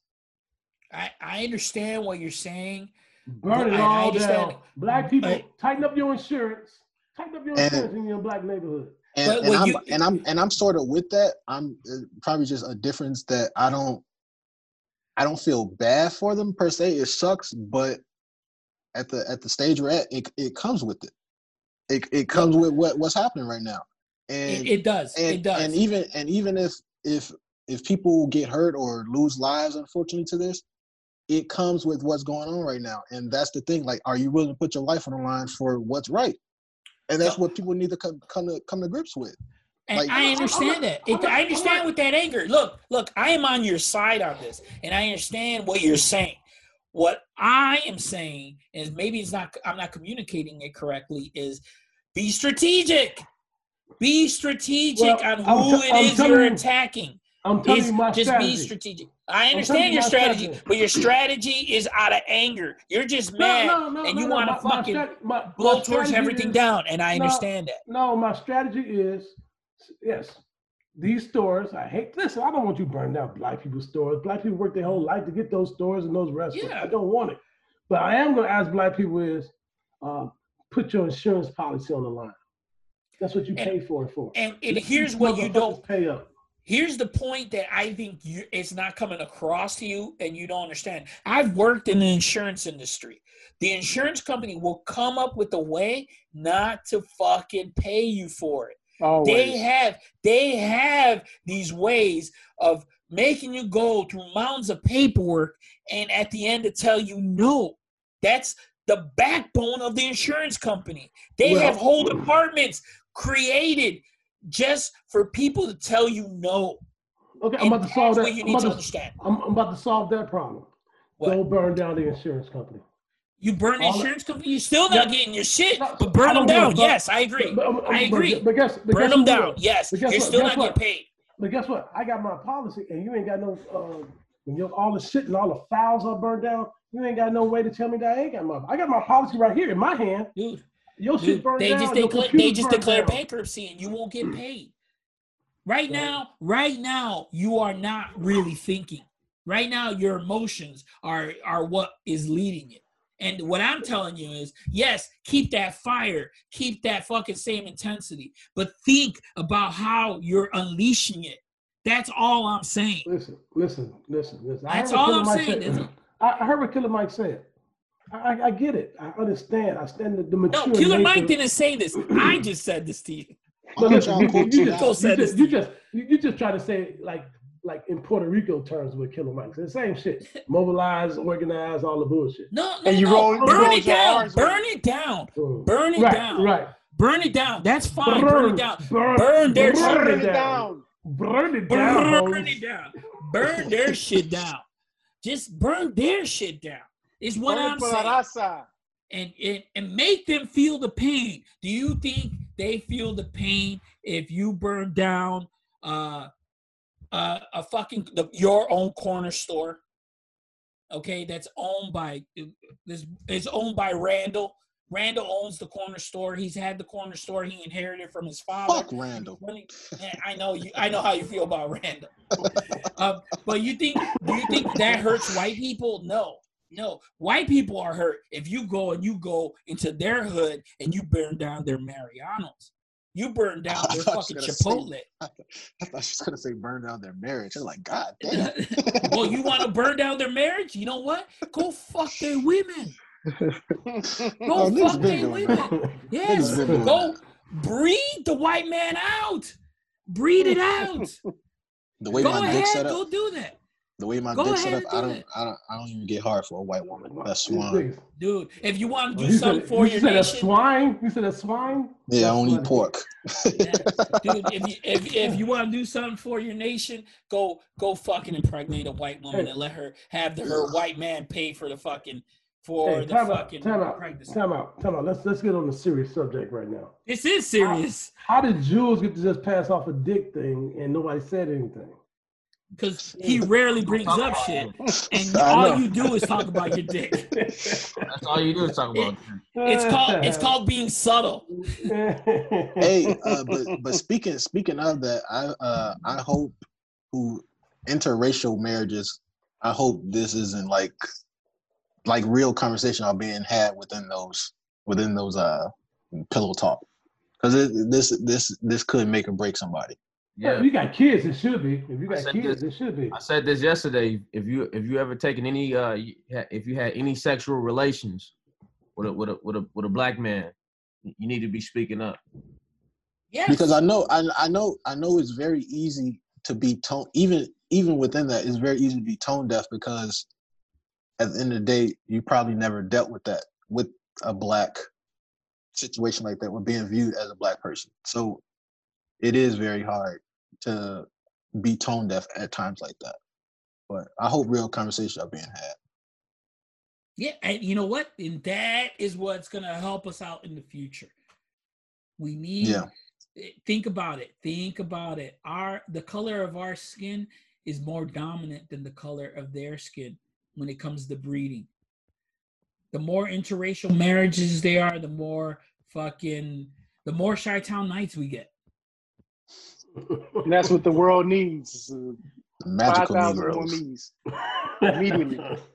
I, I understand what you're saying.
Burn it
I- I
all
understand.
down. Black people,
I-
tighten up your insurance. Tighten up your
And-
insurance in your black neighborhood.
And,
But
and
when
I'm
you-
and I'm and I'm sort of with that. I'm uh, probably just a difference that I don't I don't feel bad for them per se. It sucks, but at the at the stage we're at, it it comes with it. It it comes with what what's happening right now. And
It, it does.
and,
it does.
and even and even if if if people get hurt or lose lives unfortunately to this it comes with what's going on right now and that's the thing like are you willing to put your life on the line for what's right and that's
No.
what people need to come come to come to grips with
And
Like-
I understand that. It, I understand with that anger. Look, look, I am on your side on this, and I understand what you're saying. What I am saying is maybe it's not. I'm not communicating it correctly. Is be strategic. Be strategic
Well,
on who
t-
it
I'm
is you're
you-
attacking.
I'm telling you my
just
strategy.
be strategic. I understand your strategy,
strategy.
but your strategy is out of anger. You're just mad,
no, no, no,
and you want to
My- my
fucking
my- my
blow towards everything
is-
down, and I understand that.
No, my strategy is yes. These stores, I hate. Listen, I don't want you burning down black people's stores. Black people work their whole life to get those stores and those restaurants.
Yeah.
I don't want it. But I am going to ask black people is uh, put your insurance policy on the line. That's what you
And-
pay for it for.
And, and here's what you don't
pay up.
here's the point that I think you it's not coming across to you and you don't understand. I've worked in the insurance industry. The insurance company will come up with a way not to fucking pay you for it.
Always.
They have they have these ways of making you go through mountains of paperwork and at the end to tell you no. That's the backbone of the insurance company. They
Well-
have whole departments created just for people to tell you no.
Okay, I'm about to solve that. I'm about
to
to,
understand.
I'm, I'm about to solve that problem.
What?
Don't burn down the insurance company.
You burn the
All-
insurance company, you're still not
Yeah.
getting your shit,
No,
but burn them down. Yes, I agree.
But- but-
I agree.
But guess,
Burn them
what?
down. Yes,
But
you're
what?
still
Guess
not
what?
getting paid.
But guess what? I got my policy, and you ain't got no. Uh, when your all the shit and all the files are burned down, you ain't got no way to tell me that I ain't got my. I got my policy right here in my hand.
Dude,
Your shit
dude
burned
they
down.
just declare they just declare
down.
bankruptcy and you won't get paid. Right now, right now, you are not really thinking. Right now, your emotions are are what is leading it. And what I'm telling you is, yes, keep that fire, keep that fucking same intensity, but think about how you're unleashing it. That's all I'm saying.
Listen, listen, listen, listen.
That's all I'm
Mike
saying.
said. I, I heard what Killer Mike said. I, I, I get it. I understand. I stand the, the
No, Killer
nature-
Mike didn't say this. I just said this to you.
But
Why
listen, you,
y'all
you, just, you, just, you just you, you just try to say like like in Puerto Rico terms with Killer Mike. It's the same shit. Mobilize, organize, all the bullshit.
No, no,
And you
no.
roll- you
burn
roll
it down. Burn it down.
Mm.
Burn it
right,
down.
Right.
Burn it down. That's fine. Burn, it down.
Burn,
Burn their
burn
shit
Burn
it
it
down.
down.
Burn it down.
Burn
hoes.
it down. Burn their shit down. Just burn their shit down. Is what
Burn
I'm saying.
raza.
And, and and make them feel the pain. Do you think they feel the pain if you burn down uh uh a fucking the, your own corner store? Okay, that's owned by this is owned by Randall. Randall owns the corner store. He's had the corner store. He inherited from his father.
Fuck Randall.
I know you. I know how you feel about Randall. um, but you think? Do you think that hurts white people? No, no. White people are hurt if you go and you go into their hood and you burn down their Mariano's. You burn down their fucking
gonna say-
Chipotle.
I thought she was gonna say burn down their marriage. I'm like, God damn.
well, you want to burn down their marriage? You know what? Go fuck their women. Go
Oh,
fuck their women.
that.
Yes.
Niggas been doing
Go breed the white man out. Breed it out.
The way
Go
my
ahead.
set up,
Go do that.
The way my
Go
dick set up,
and
I
do
don't. I don't, I don't even get hard for a white woman. That's
These
swine.
Dude, if you want to do
you
something
said,
for
you
your
said a swine? You said a swine?
Yeah, I
That's
don't eat pork.
Yeah. dude, if you if, if you want to do something for your nation, go go fucking impregnate a white woman
Hey.
and let her have the, her white man pay for the fucking for
Hey,
the
time out,
fucking
time out,
pregnancy.
time out, time out. Let's let's get on the serious subject right now.
This is serious
How did Jules get to just pass off a dick thing and nobody said anything?
Because he rarely brings up shit, and all you do is talk about your dick.
That's all you do is talk about.
It's called it's called being subtle.
hey, uh, but but speaking speaking of that, I uh I hope who interracial marriages. I hope this isn't like like real conversation are being had within those within those uh pillow talk because this this this could make or break somebody.
Yeah.
Yeah,
If you got kids, it should be. If you got kids,
this-
it should be.
I said this yesterday. If you if you ever taken any uh if you had any sexual relations with a with a with a with a black man, you need to be speaking up.
Yes.
because I know I, I know I know it's very easy to be tone even even within that it's very easy to be tone deaf because at the end of the day you probably never dealt with that with a black situation like that with being viewed as a black person so it is very hard to be tone deaf at times like that but I hope real conversations are being had
Yeah, and you know what? And that is what's gonna help us out in the future. We need
Yeah.
eh, think about it. Think about it. Our the color of our skin is more dominant than the color of their skin when it comes to breeding. The more interracial marriages they are, the more fucking the more Chi-Town Knights we get.
And that's what the world needs. Uh,
magical
5,000 more
Negroes.
Immediately.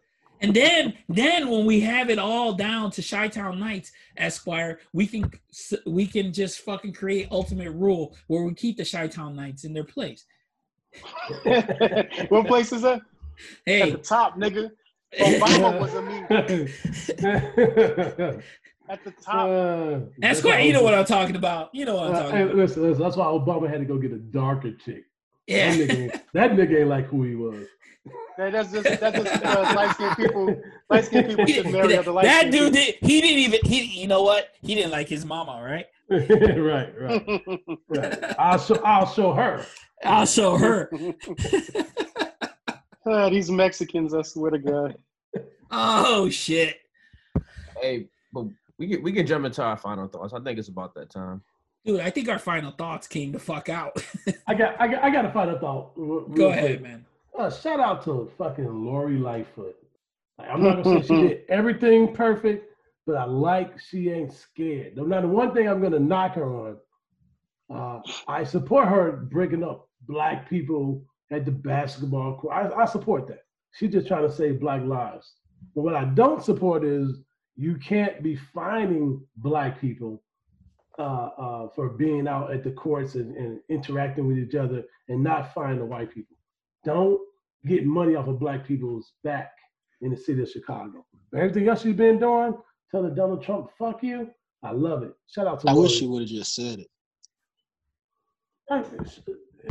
And then, then when we have it all down to Chi-Town Knights, Esquire, we can we can just fucking create ultimate rule where we keep the Chi-Town Knights in their place.
what place is that? At
Hey,
the top, nigga. Obama was a meme. At the top.
Uh,
that's
why
why you know what I'm talking about. You know what I'm
Uh,
talking about.
listen, listen, that's why Obama had to go get a darker chick.
Yeah.
That nigga, ain't- that nigga ain't like who he was.
That- That's just that's just uh, light skinned people. Light skinned people should marry
that
other light
that
skinned
dude did. He didn't even. He. You know what? He didn't like his mama, right?
right, right, right. I'll show, I'll show her.
I'll show her.
Ah, these Mexicans, I swear to God.
Oh shit.
Hey, but we can we can jump into our final thoughts. I think it's about that time.
Dude, I think our final thoughts came the fuck out.
I got, I got, I got to find a thought. real- real
Go
quick.
ahead, man.
Uh, shout out to fucking Lori Lightfoot. Like, I'm not gonna say she did everything perfect, but I like she ain't scared. No matter one thing I'm gonna knock her on. Uh, I support her breaking up black people at the basketball court. I, I support that. She's just trying to save black lives. But what I don't support is you can't be fining black people uh, uh, for being out at the courts and, and interacting with each other and not fine the white people. Don't get money off of black people's back in the city of Chicago. But everything else you've been doing, telling Donald Trump, fuck you, I love it. Shout out to
I
Lori.
wish she would have just said it.
Uh,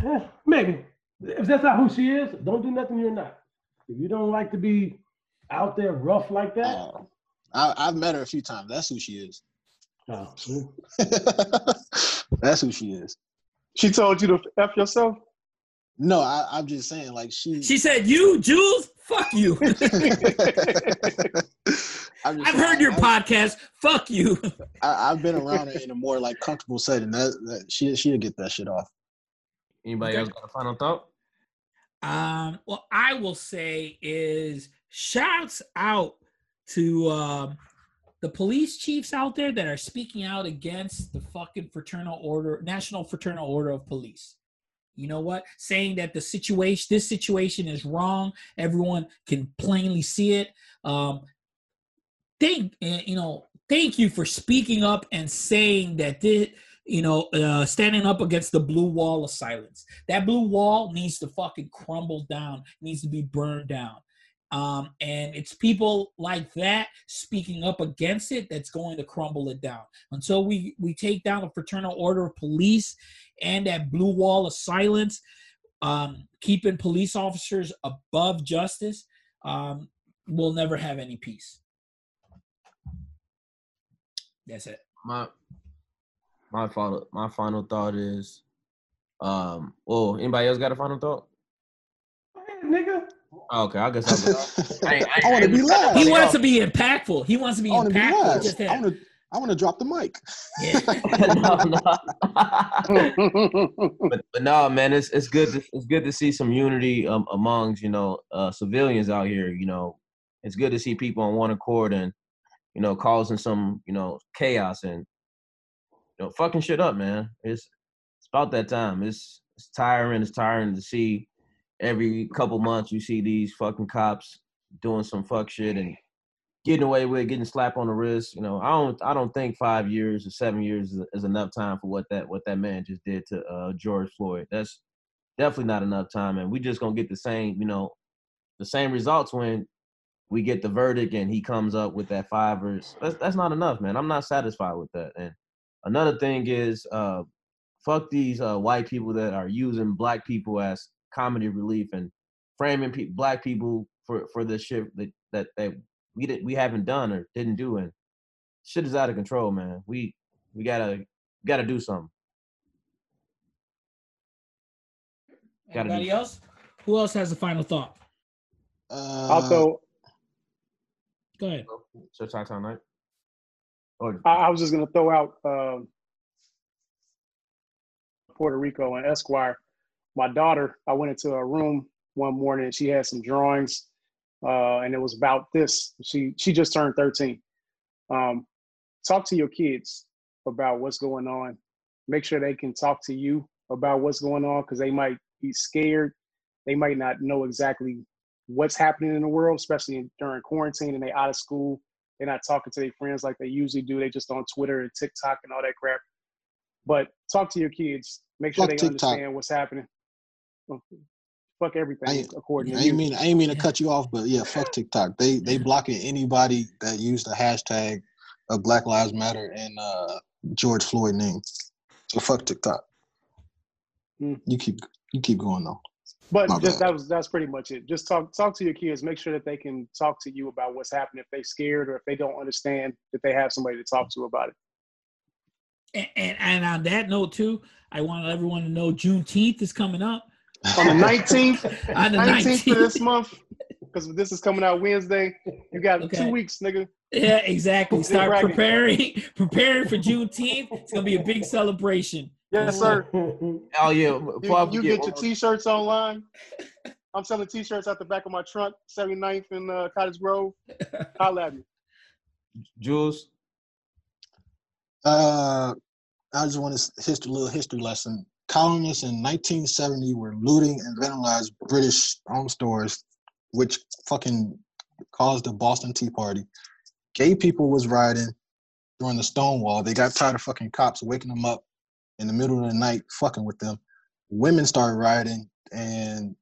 eh, Maybe. If that's not who she is, don't do nothing you're not. If you don't like to be out there rough like that,
Uh, I, I've met her a few times. That's who she is.
oh,
That's who she is.
She told you to f yourself.
No, I, I'm just saying, like she.
She said, "You Jews, fuck you."
I'm just
I've
saying,
heard your
I,
podcast. Fuck you.
I, I've been around her in a more like comfortable setting. That, that she she'll get that shit off.
Anybody
Okay.
else got a final thought?
Um, what I will say is shouts out to um, the police chiefs out there that are speaking out against the fucking fraternal order, National Fraternal Order of Police. You know what? Saying that the situation, this situation is wrong. Everyone can plainly see it. Um, thank eh, you know, thank you for speaking up and saying that this, you know, uh, standing up against the blue wall of silence. That blue wall needs to fucking crumble down, needs to be burned down. Um, and it's people like that speaking up against it that's going to crumble it down. Until we we take down the fraternal order of police and that blue wall of silence, um, keeping police officers above justice, um, we'll never have any peace. That's it.
My my final my final thought is, um. Well, anybody else got a final thought?
Hey, nigga.
Oh, okay, I guess I'll go. I, I,
I want to be last.
He wants to be impactful. He wants to be
I want to be
impactful.
last.
Just
I want to. I want to drop the mic.
Yeah.
no, no. but, but no, man, it's it's good. To, it's good to see some unity um, amongst you know uh, civilians out here. You know, it's good to see people on one accord and you know causing some you know chaos and you know fucking shit up, man. It's it's about that time. It's it's tiring. It's tiring to see every couple months you see these fucking cops doing some fuck shit and getting away with it, getting slapped on the wrist. You know, I don't I don't think five years or seven years is, is enough time for what that what that man just did to uh, George Floyd. That's definitely not enough time, and we just gonna get the same you know the same results when we get the verdict and he comes up with that five or that's that's not enough, man. I'm not satisfied with that. And another thing is, uh, fuck these uh, white people that are using black people as comedy relief and framing pe- black people for for this shit that that that we did we haven't done or didn't do and shit is out of control, man. We we gotta gotta do something. Gotta do
Anybody else? Who else has a final thought?
Uh,
I'll throw.
Go ahead.
So talk time night.
I, I was just gonna throw out um, Puerto Rico and Esquire. My daughter, I went into a room one morning and she had some drawings, uh, and it was about this. She she just turned 13. Um, talk to your kids about what's going on. Make sure they can talk to you about what's going on because they might be scared. They might not know exactly what's happening in the world, especially during quarantine and they out of school. They're not talking to their friends like they usually do. They just on Twitter and TikTok and all that crap. But talk to your kids. Make sure
Fuck
they
TikTok.
understand what's happening. Fuck everything
I-
according
I
to
ain't
you.
mean I ain't mean to cut you off, but yeah, fuck TikTok. They they blocking anybody that used the hashtag of Black Lives Matter and uh, George Floyd name. So fuck TikTok.
Hmm.
You keep you keep going though.
But
My
just
bad.
that was that's pretty much it. Just talk talk to your kids. Make sure that they can talk to you about what's happening if they're scared or if they don't understand that they have somebody to talk to about it.
And, and and on that note too, I want everyone to know Juneteenth is coming up.
On the nineteenth,
On the
nineteenth of this month, because this is coming out Wednesday. You got
Okay.
two weeks, nigga.
Yeah, exactly.
Get
Start
bragging.
preparing, preparing for Juneteenth. It's gonna be a big celebration.
Yes, sir.
Oh yeah.
You, you
forget,
get your t-shirts online. I'm selling t-shirts out the back of my trunk, 79th in uh, Cottage Grove. Holla at me.
Jules.
Uh, I just want to history a little history lesson. Colonists in 1970 were looting and vandalized British home stores, which fucking caused the Boston Tea Party. Gay people was rioting during the Stonewall. They got tired of fucking cops waking them up in the middle of the night, fucking with them. Women started rioting, and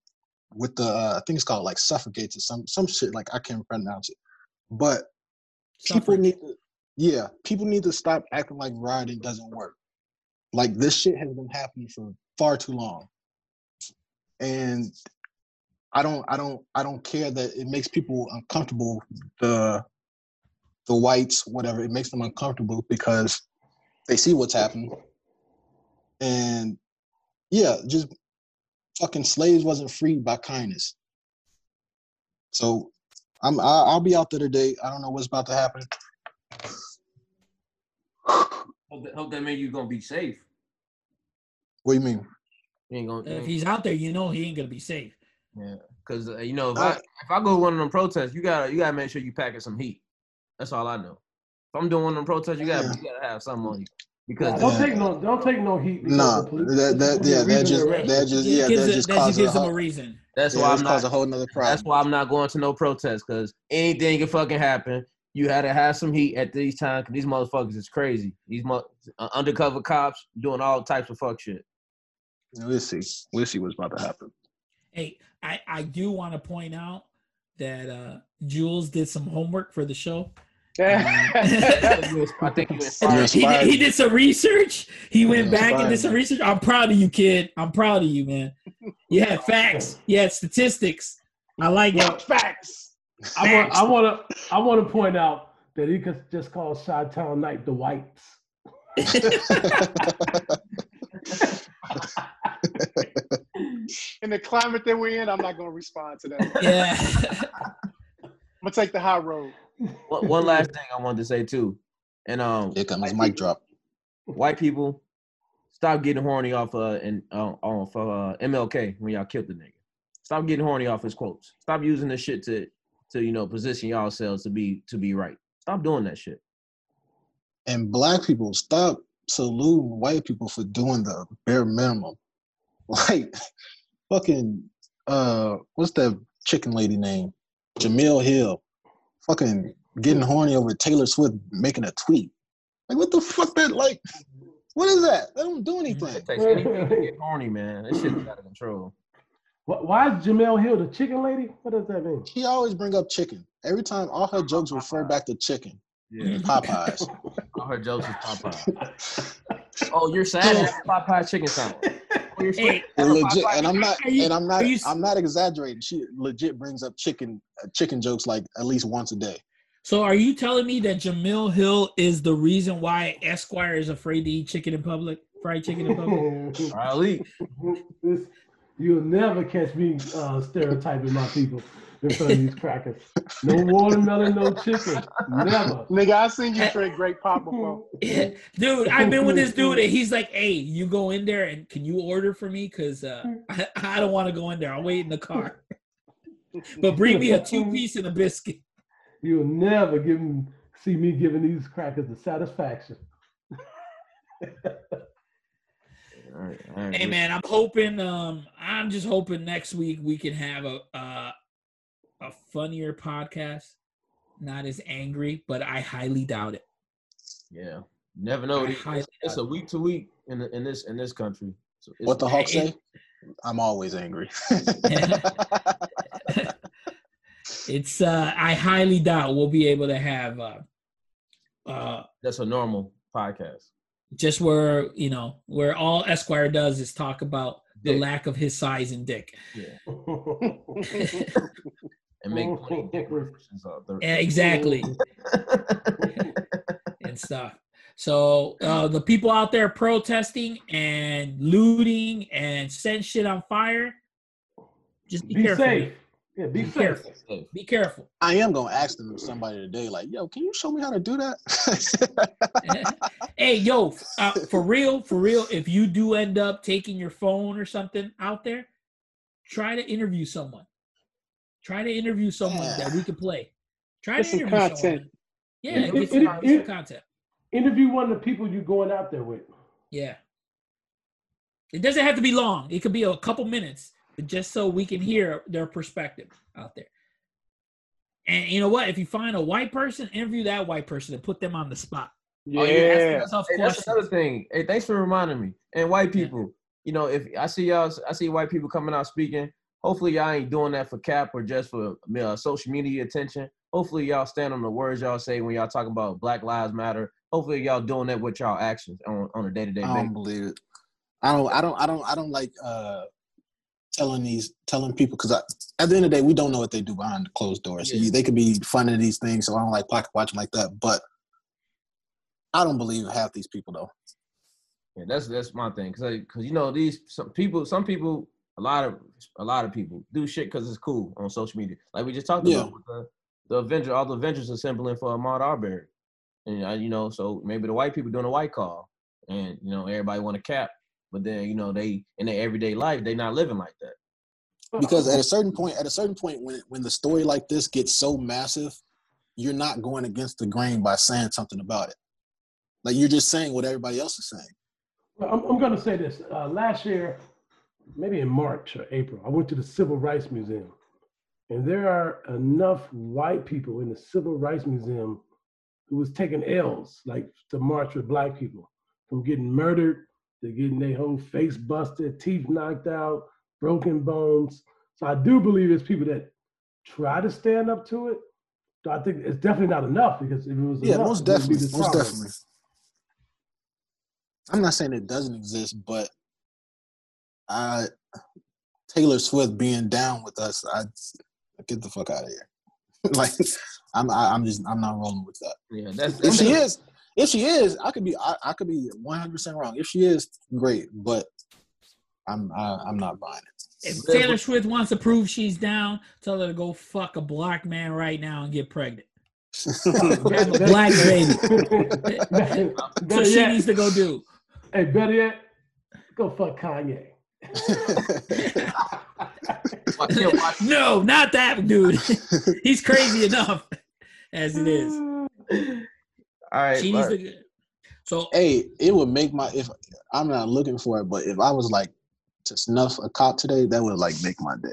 with the uh, I think it's called like suffocates or some some shit like I can't pronounce it, but people need to yeah people need to stop acting like rioting doesn't work like this shit has been happening for far too long. And i don't i don't i don't care that it makes people uncomfortable the the whites whatever it makes them uncomfortable because they see what's happening. And yeah just fucking slaves wasn't freed by kindness. So i'm I, i'll be out there today. I don't know what's about to happen
Hope that, hope that means you're gonna be safe.
what do you mean
You ain't gonna.
If he's out there, you know he ain't gonna be safe.
Yeah, because uh, you know if
Uh,
I if I go to one of them protests, you gotta you gotta make sure you packing some heat. That's all I know. If I'm doing one of them protests, you gotta
Yeah.
you gotta have something on you because
don't
Yeah.
take no don't take no heat. because
Nah, that- that- yeah, that
reason
just- that just- yeah,
gives
that
it-
just
that just
causes
gives
a
him a reason.
that's
yeah,
why
let's
I'm not.
a whole nother problem
That's why I'm not going to no protest because anything can fucking happen. You had to have some heat at these times. 'cause these motherfuckers is crazy. These mo- uh, undercover cops doing all types of fuck shit.
we'll see we'll see what's about to happen
Hey, I I do want to point out that uh Jules did some homework for the show.
I think you
he, did, he did some research. He went back and did some research. I'm proud of you, kid. I'm proud of you, man. You had facts. You had statistics. I like
Well,
it.
Facts.
I want I want to I want to point out that he could just call Chi Town Knight the Whites.
In the climate that we're in, I'm not gonna respond to that. I'm gonna take the high road.
One, one last thing I wanted to say too, and um,
here comes
white
mic
people-
drop
White people, stop getting horny off uh and uh, on for uh, MLK when y'all killed the nigga. Stop getting horny off his quotes. Stop using this shit to to you know position yourselves to be to be right. Stop doing that shit.
and black people stop saluting white people for doing the bare minimum like fucking uh what's that chicken lady name Jemele Hill fucking getting horny over taylor swift making a tweet like what the fuck that like what is that that don't do anything
It takes anything to get horny, man. This shit's out of control.
Wh- Why is Jemele Hill the chicken lady? What does that mean?
she always bring up chicken every time all her jokes refer back to chicken
Yeah,
popeyes
all her jokes is Popeyes. Oh, you're sad. That's Popeye chicken sandwich. Oh,
Hey,
And legit, and I'm not,
you-
and I'm not,
are you s-
I'm not exaggerating. She legit brings up chicken, uh, chicken jokes like at least once a day.
so are you telling me that Jemele Hill is the reason why Esquire is afraid to eat chicken in public? Fried chicken in public?
Ali.
This- You'll never catch me uh, stereotyping my people in front of these crackers. No watermelon, no chicken. Never.
Nigga, I seen you trade great pop before.
dude, I've been with this dude and he's like, hey, you go in there and can you order for me? Because uh, I, I don't want to go in there. I'll wait in the car. but bring me a two piece and a biscuit.
You'll never give 'em- see me giving these crackers the satisfaction.
All right, all right.
Hey man, I'm hoping. Um, I'm just hoping next week we can have a uh, a funnier podcast, not as angry, but I highly doubt it.
Yeah, never know. It's, it's a week to week in the, in this in this country. So it's,
What the Hawk
Hey,
say? I'm always angry.
it's uh I highly doubt we'll be able to have uh uh
That's a normal podcast.
Just where you know where all Esquire does is talk about the lack of his size and dick. Yeah.
And make funny dick references out there.
Yeah, exactly. and stuff. So uh, the people out there protesting and looting and setting shit on fire, just be,
Be
careful.
safe. Yeah, be
Be
safe.
careful. Be careful.
I am gonna ask them somebody today, like, yo, can you show me how to do that?
hey, yo, uh, for real, for real, if you do end up taking your phone or something out there, try to interview someone. Try to interview someone that we can play. Try
Get
to
some
interview
content.
someone. Yeah,
It-
get some,
it-
get some
it-
content.
Interview one of the people you're going out there with.
Yeah. It doesn't have to be long. It could be a couple minutes, but just so we can hear their perspective out there. And you know what? If you find a white person, interview that white person and put them on the spot.
Oh,
Yeah.
asked
Yourself
Hey, that's another thing. Hey, thanks for reminding me. And white
Yeah.
people, you know, if I see y'all, I see white people coming out speaking. Hopefully, y'all ain't doing that for cap or just for uh, social media attention. Hopefully, y'all stand on the words y'all say when y'all talk about Black Lives Matter. Hopefully, y'all doing that with y'all actions on, on a day to day
I don't believe it. I don't. I don't. I don't. I don't like uh telling these telling people because at the end of the day, we don't know what they do behind the closed doors.
Yeah.
they could be funding these things. So I don't like pocket watching like that. But I don't believe half these people though.
Yeah, that's that's my thing. Cause, cause you know these some people, some people, a lot of a lot of people do shit because it's cool on social media. Like we just talked
Yeah.
about with the, the Avenger, all the Avengers assembling for Ahmaud Arbery, and uh, you know, so maybe the white people doing a white call, and you know everybody want a cap, but then you know they in their everyday life they not living like that.
because at a certain point at a certain point when when the story like this gets so massive you're not going against the grain by saying something about it like you're just saying what everybody else is saying
Well, I'm, I'm going to say this. Uh, last year, maybe in March or April, I went to the Civil Rights Museum. And there are enough white people in the Civil Rights Museum who was taking L's, like to march with black people, from getting murdered to getting their whole face busted, teeth knocked out, broken bones. So I do believe there's people that try to stand up to it. So I think it's definitely not enough because if it was
yeah
enough,
most
it be
definitely most
problem.
definitely i'm not saying it doesn't exist but i taylor swift being down with us i get the fuck out of here like i'm I, i'm just i'm not rolling with that
Yeah, that's,
if
that's
she is if she is i could be i, I could be 100% wrong if she is great but i'm I, i'm not buying it
If Taylor Swift wants to prove she's down, tell her to go fuck a black man right now and get pregnant. Black baby.
Better
That's what she
yet-
needs to go do.
Hey, better yet, go fuck Kanye.
Why can't watch-
No, not that dude. He's crazy enough as it is.
All right,
She needs
but-
to. So
hey, it would make my if I'm not looking for it, but if I was like to snuff a cop today, that would like make my day.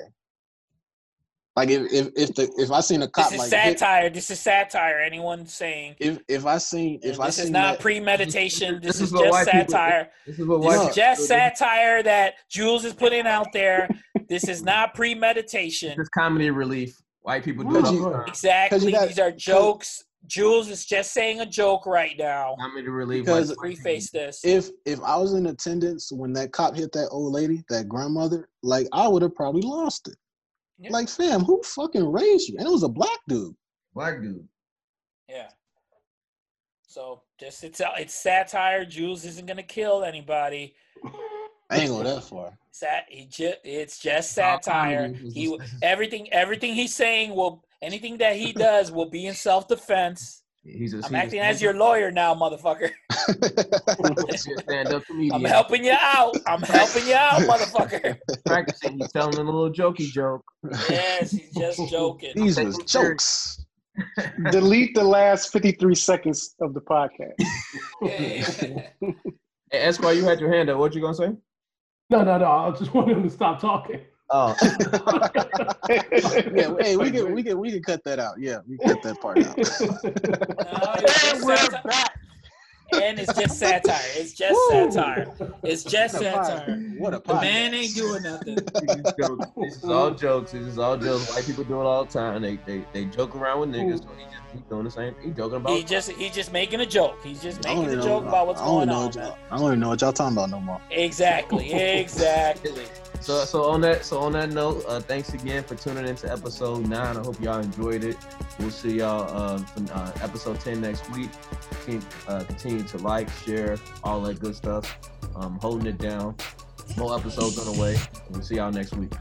Like if if if the if I seen a cop
This is
like hit-
satire. This is satire. Anyone saying
if if I seen if I
this
seen
is not
that,
premeditation. This,
This is
is, just
white people-
satire.
this is what
This is just
people-
satire that Jules is putting out there. This is not premeditation.
This is comedy relief. White people do
Would
it
you-
Exactly.
got-
These are jokes. Jules is just saying a joke right now.
Comedy relief.
Because
like, white people-
Preface this.
if if I was in attendance when that cop hit that old lady, that grandmother, like I would have probably lost it.
Yeah.
Like, fam, who fucking raised you? And it was a black dude.
black dude.
Yeah. So just it's it's satire. Jules isn't gonna kill anybody.
I ain't go that far.
Sat he just it's just satire. He
just- this is-
everything everything he's saying will anything that he does will be in self defense.
He's a,
I'm
he's
acting as your lawyer now, motherfucker.
stand-up comedian.
I'm helping you out. I'm helping you out, motherfucker.
Practicing. He's telling them a little jokey joke.
Yes, he's just joking.
These
Take
was jokes.
Delete the last 53 seconds of the podcast.
Hey, Esquire, you had your hand up. What you gonna say?
No, no, no. I just want him to stop talking.
Oh,
yeah, hey, we can we can we can cut that out. Yeah, we can cut that part out.
No,
And we're
satire.
back.
and it's just satire. It's just satire. It's just satire.
What a
The man ain't doing nothing.
These This is all jokes. This is all jokes. White people do it all the time. They they, they joke around with niggas. So he just he's doing the same. He joking about.
He just he's just making a joke. He's just making
even
a
know-
joke about what's
I don't
going
know
on,
what y'all- I don't even know what y'all talking about no more.
Exactly. Exactly.
So so on that so on that note, uh, thanks again for tuning into episode nine. I hope y'all enjoyed it. We'll see y'all uh, for, uh, episode ten next week. Continue, uh, continue to like, share, all that good stuff. Um, holding it down. More episodes on the way. We'll see y'all next week.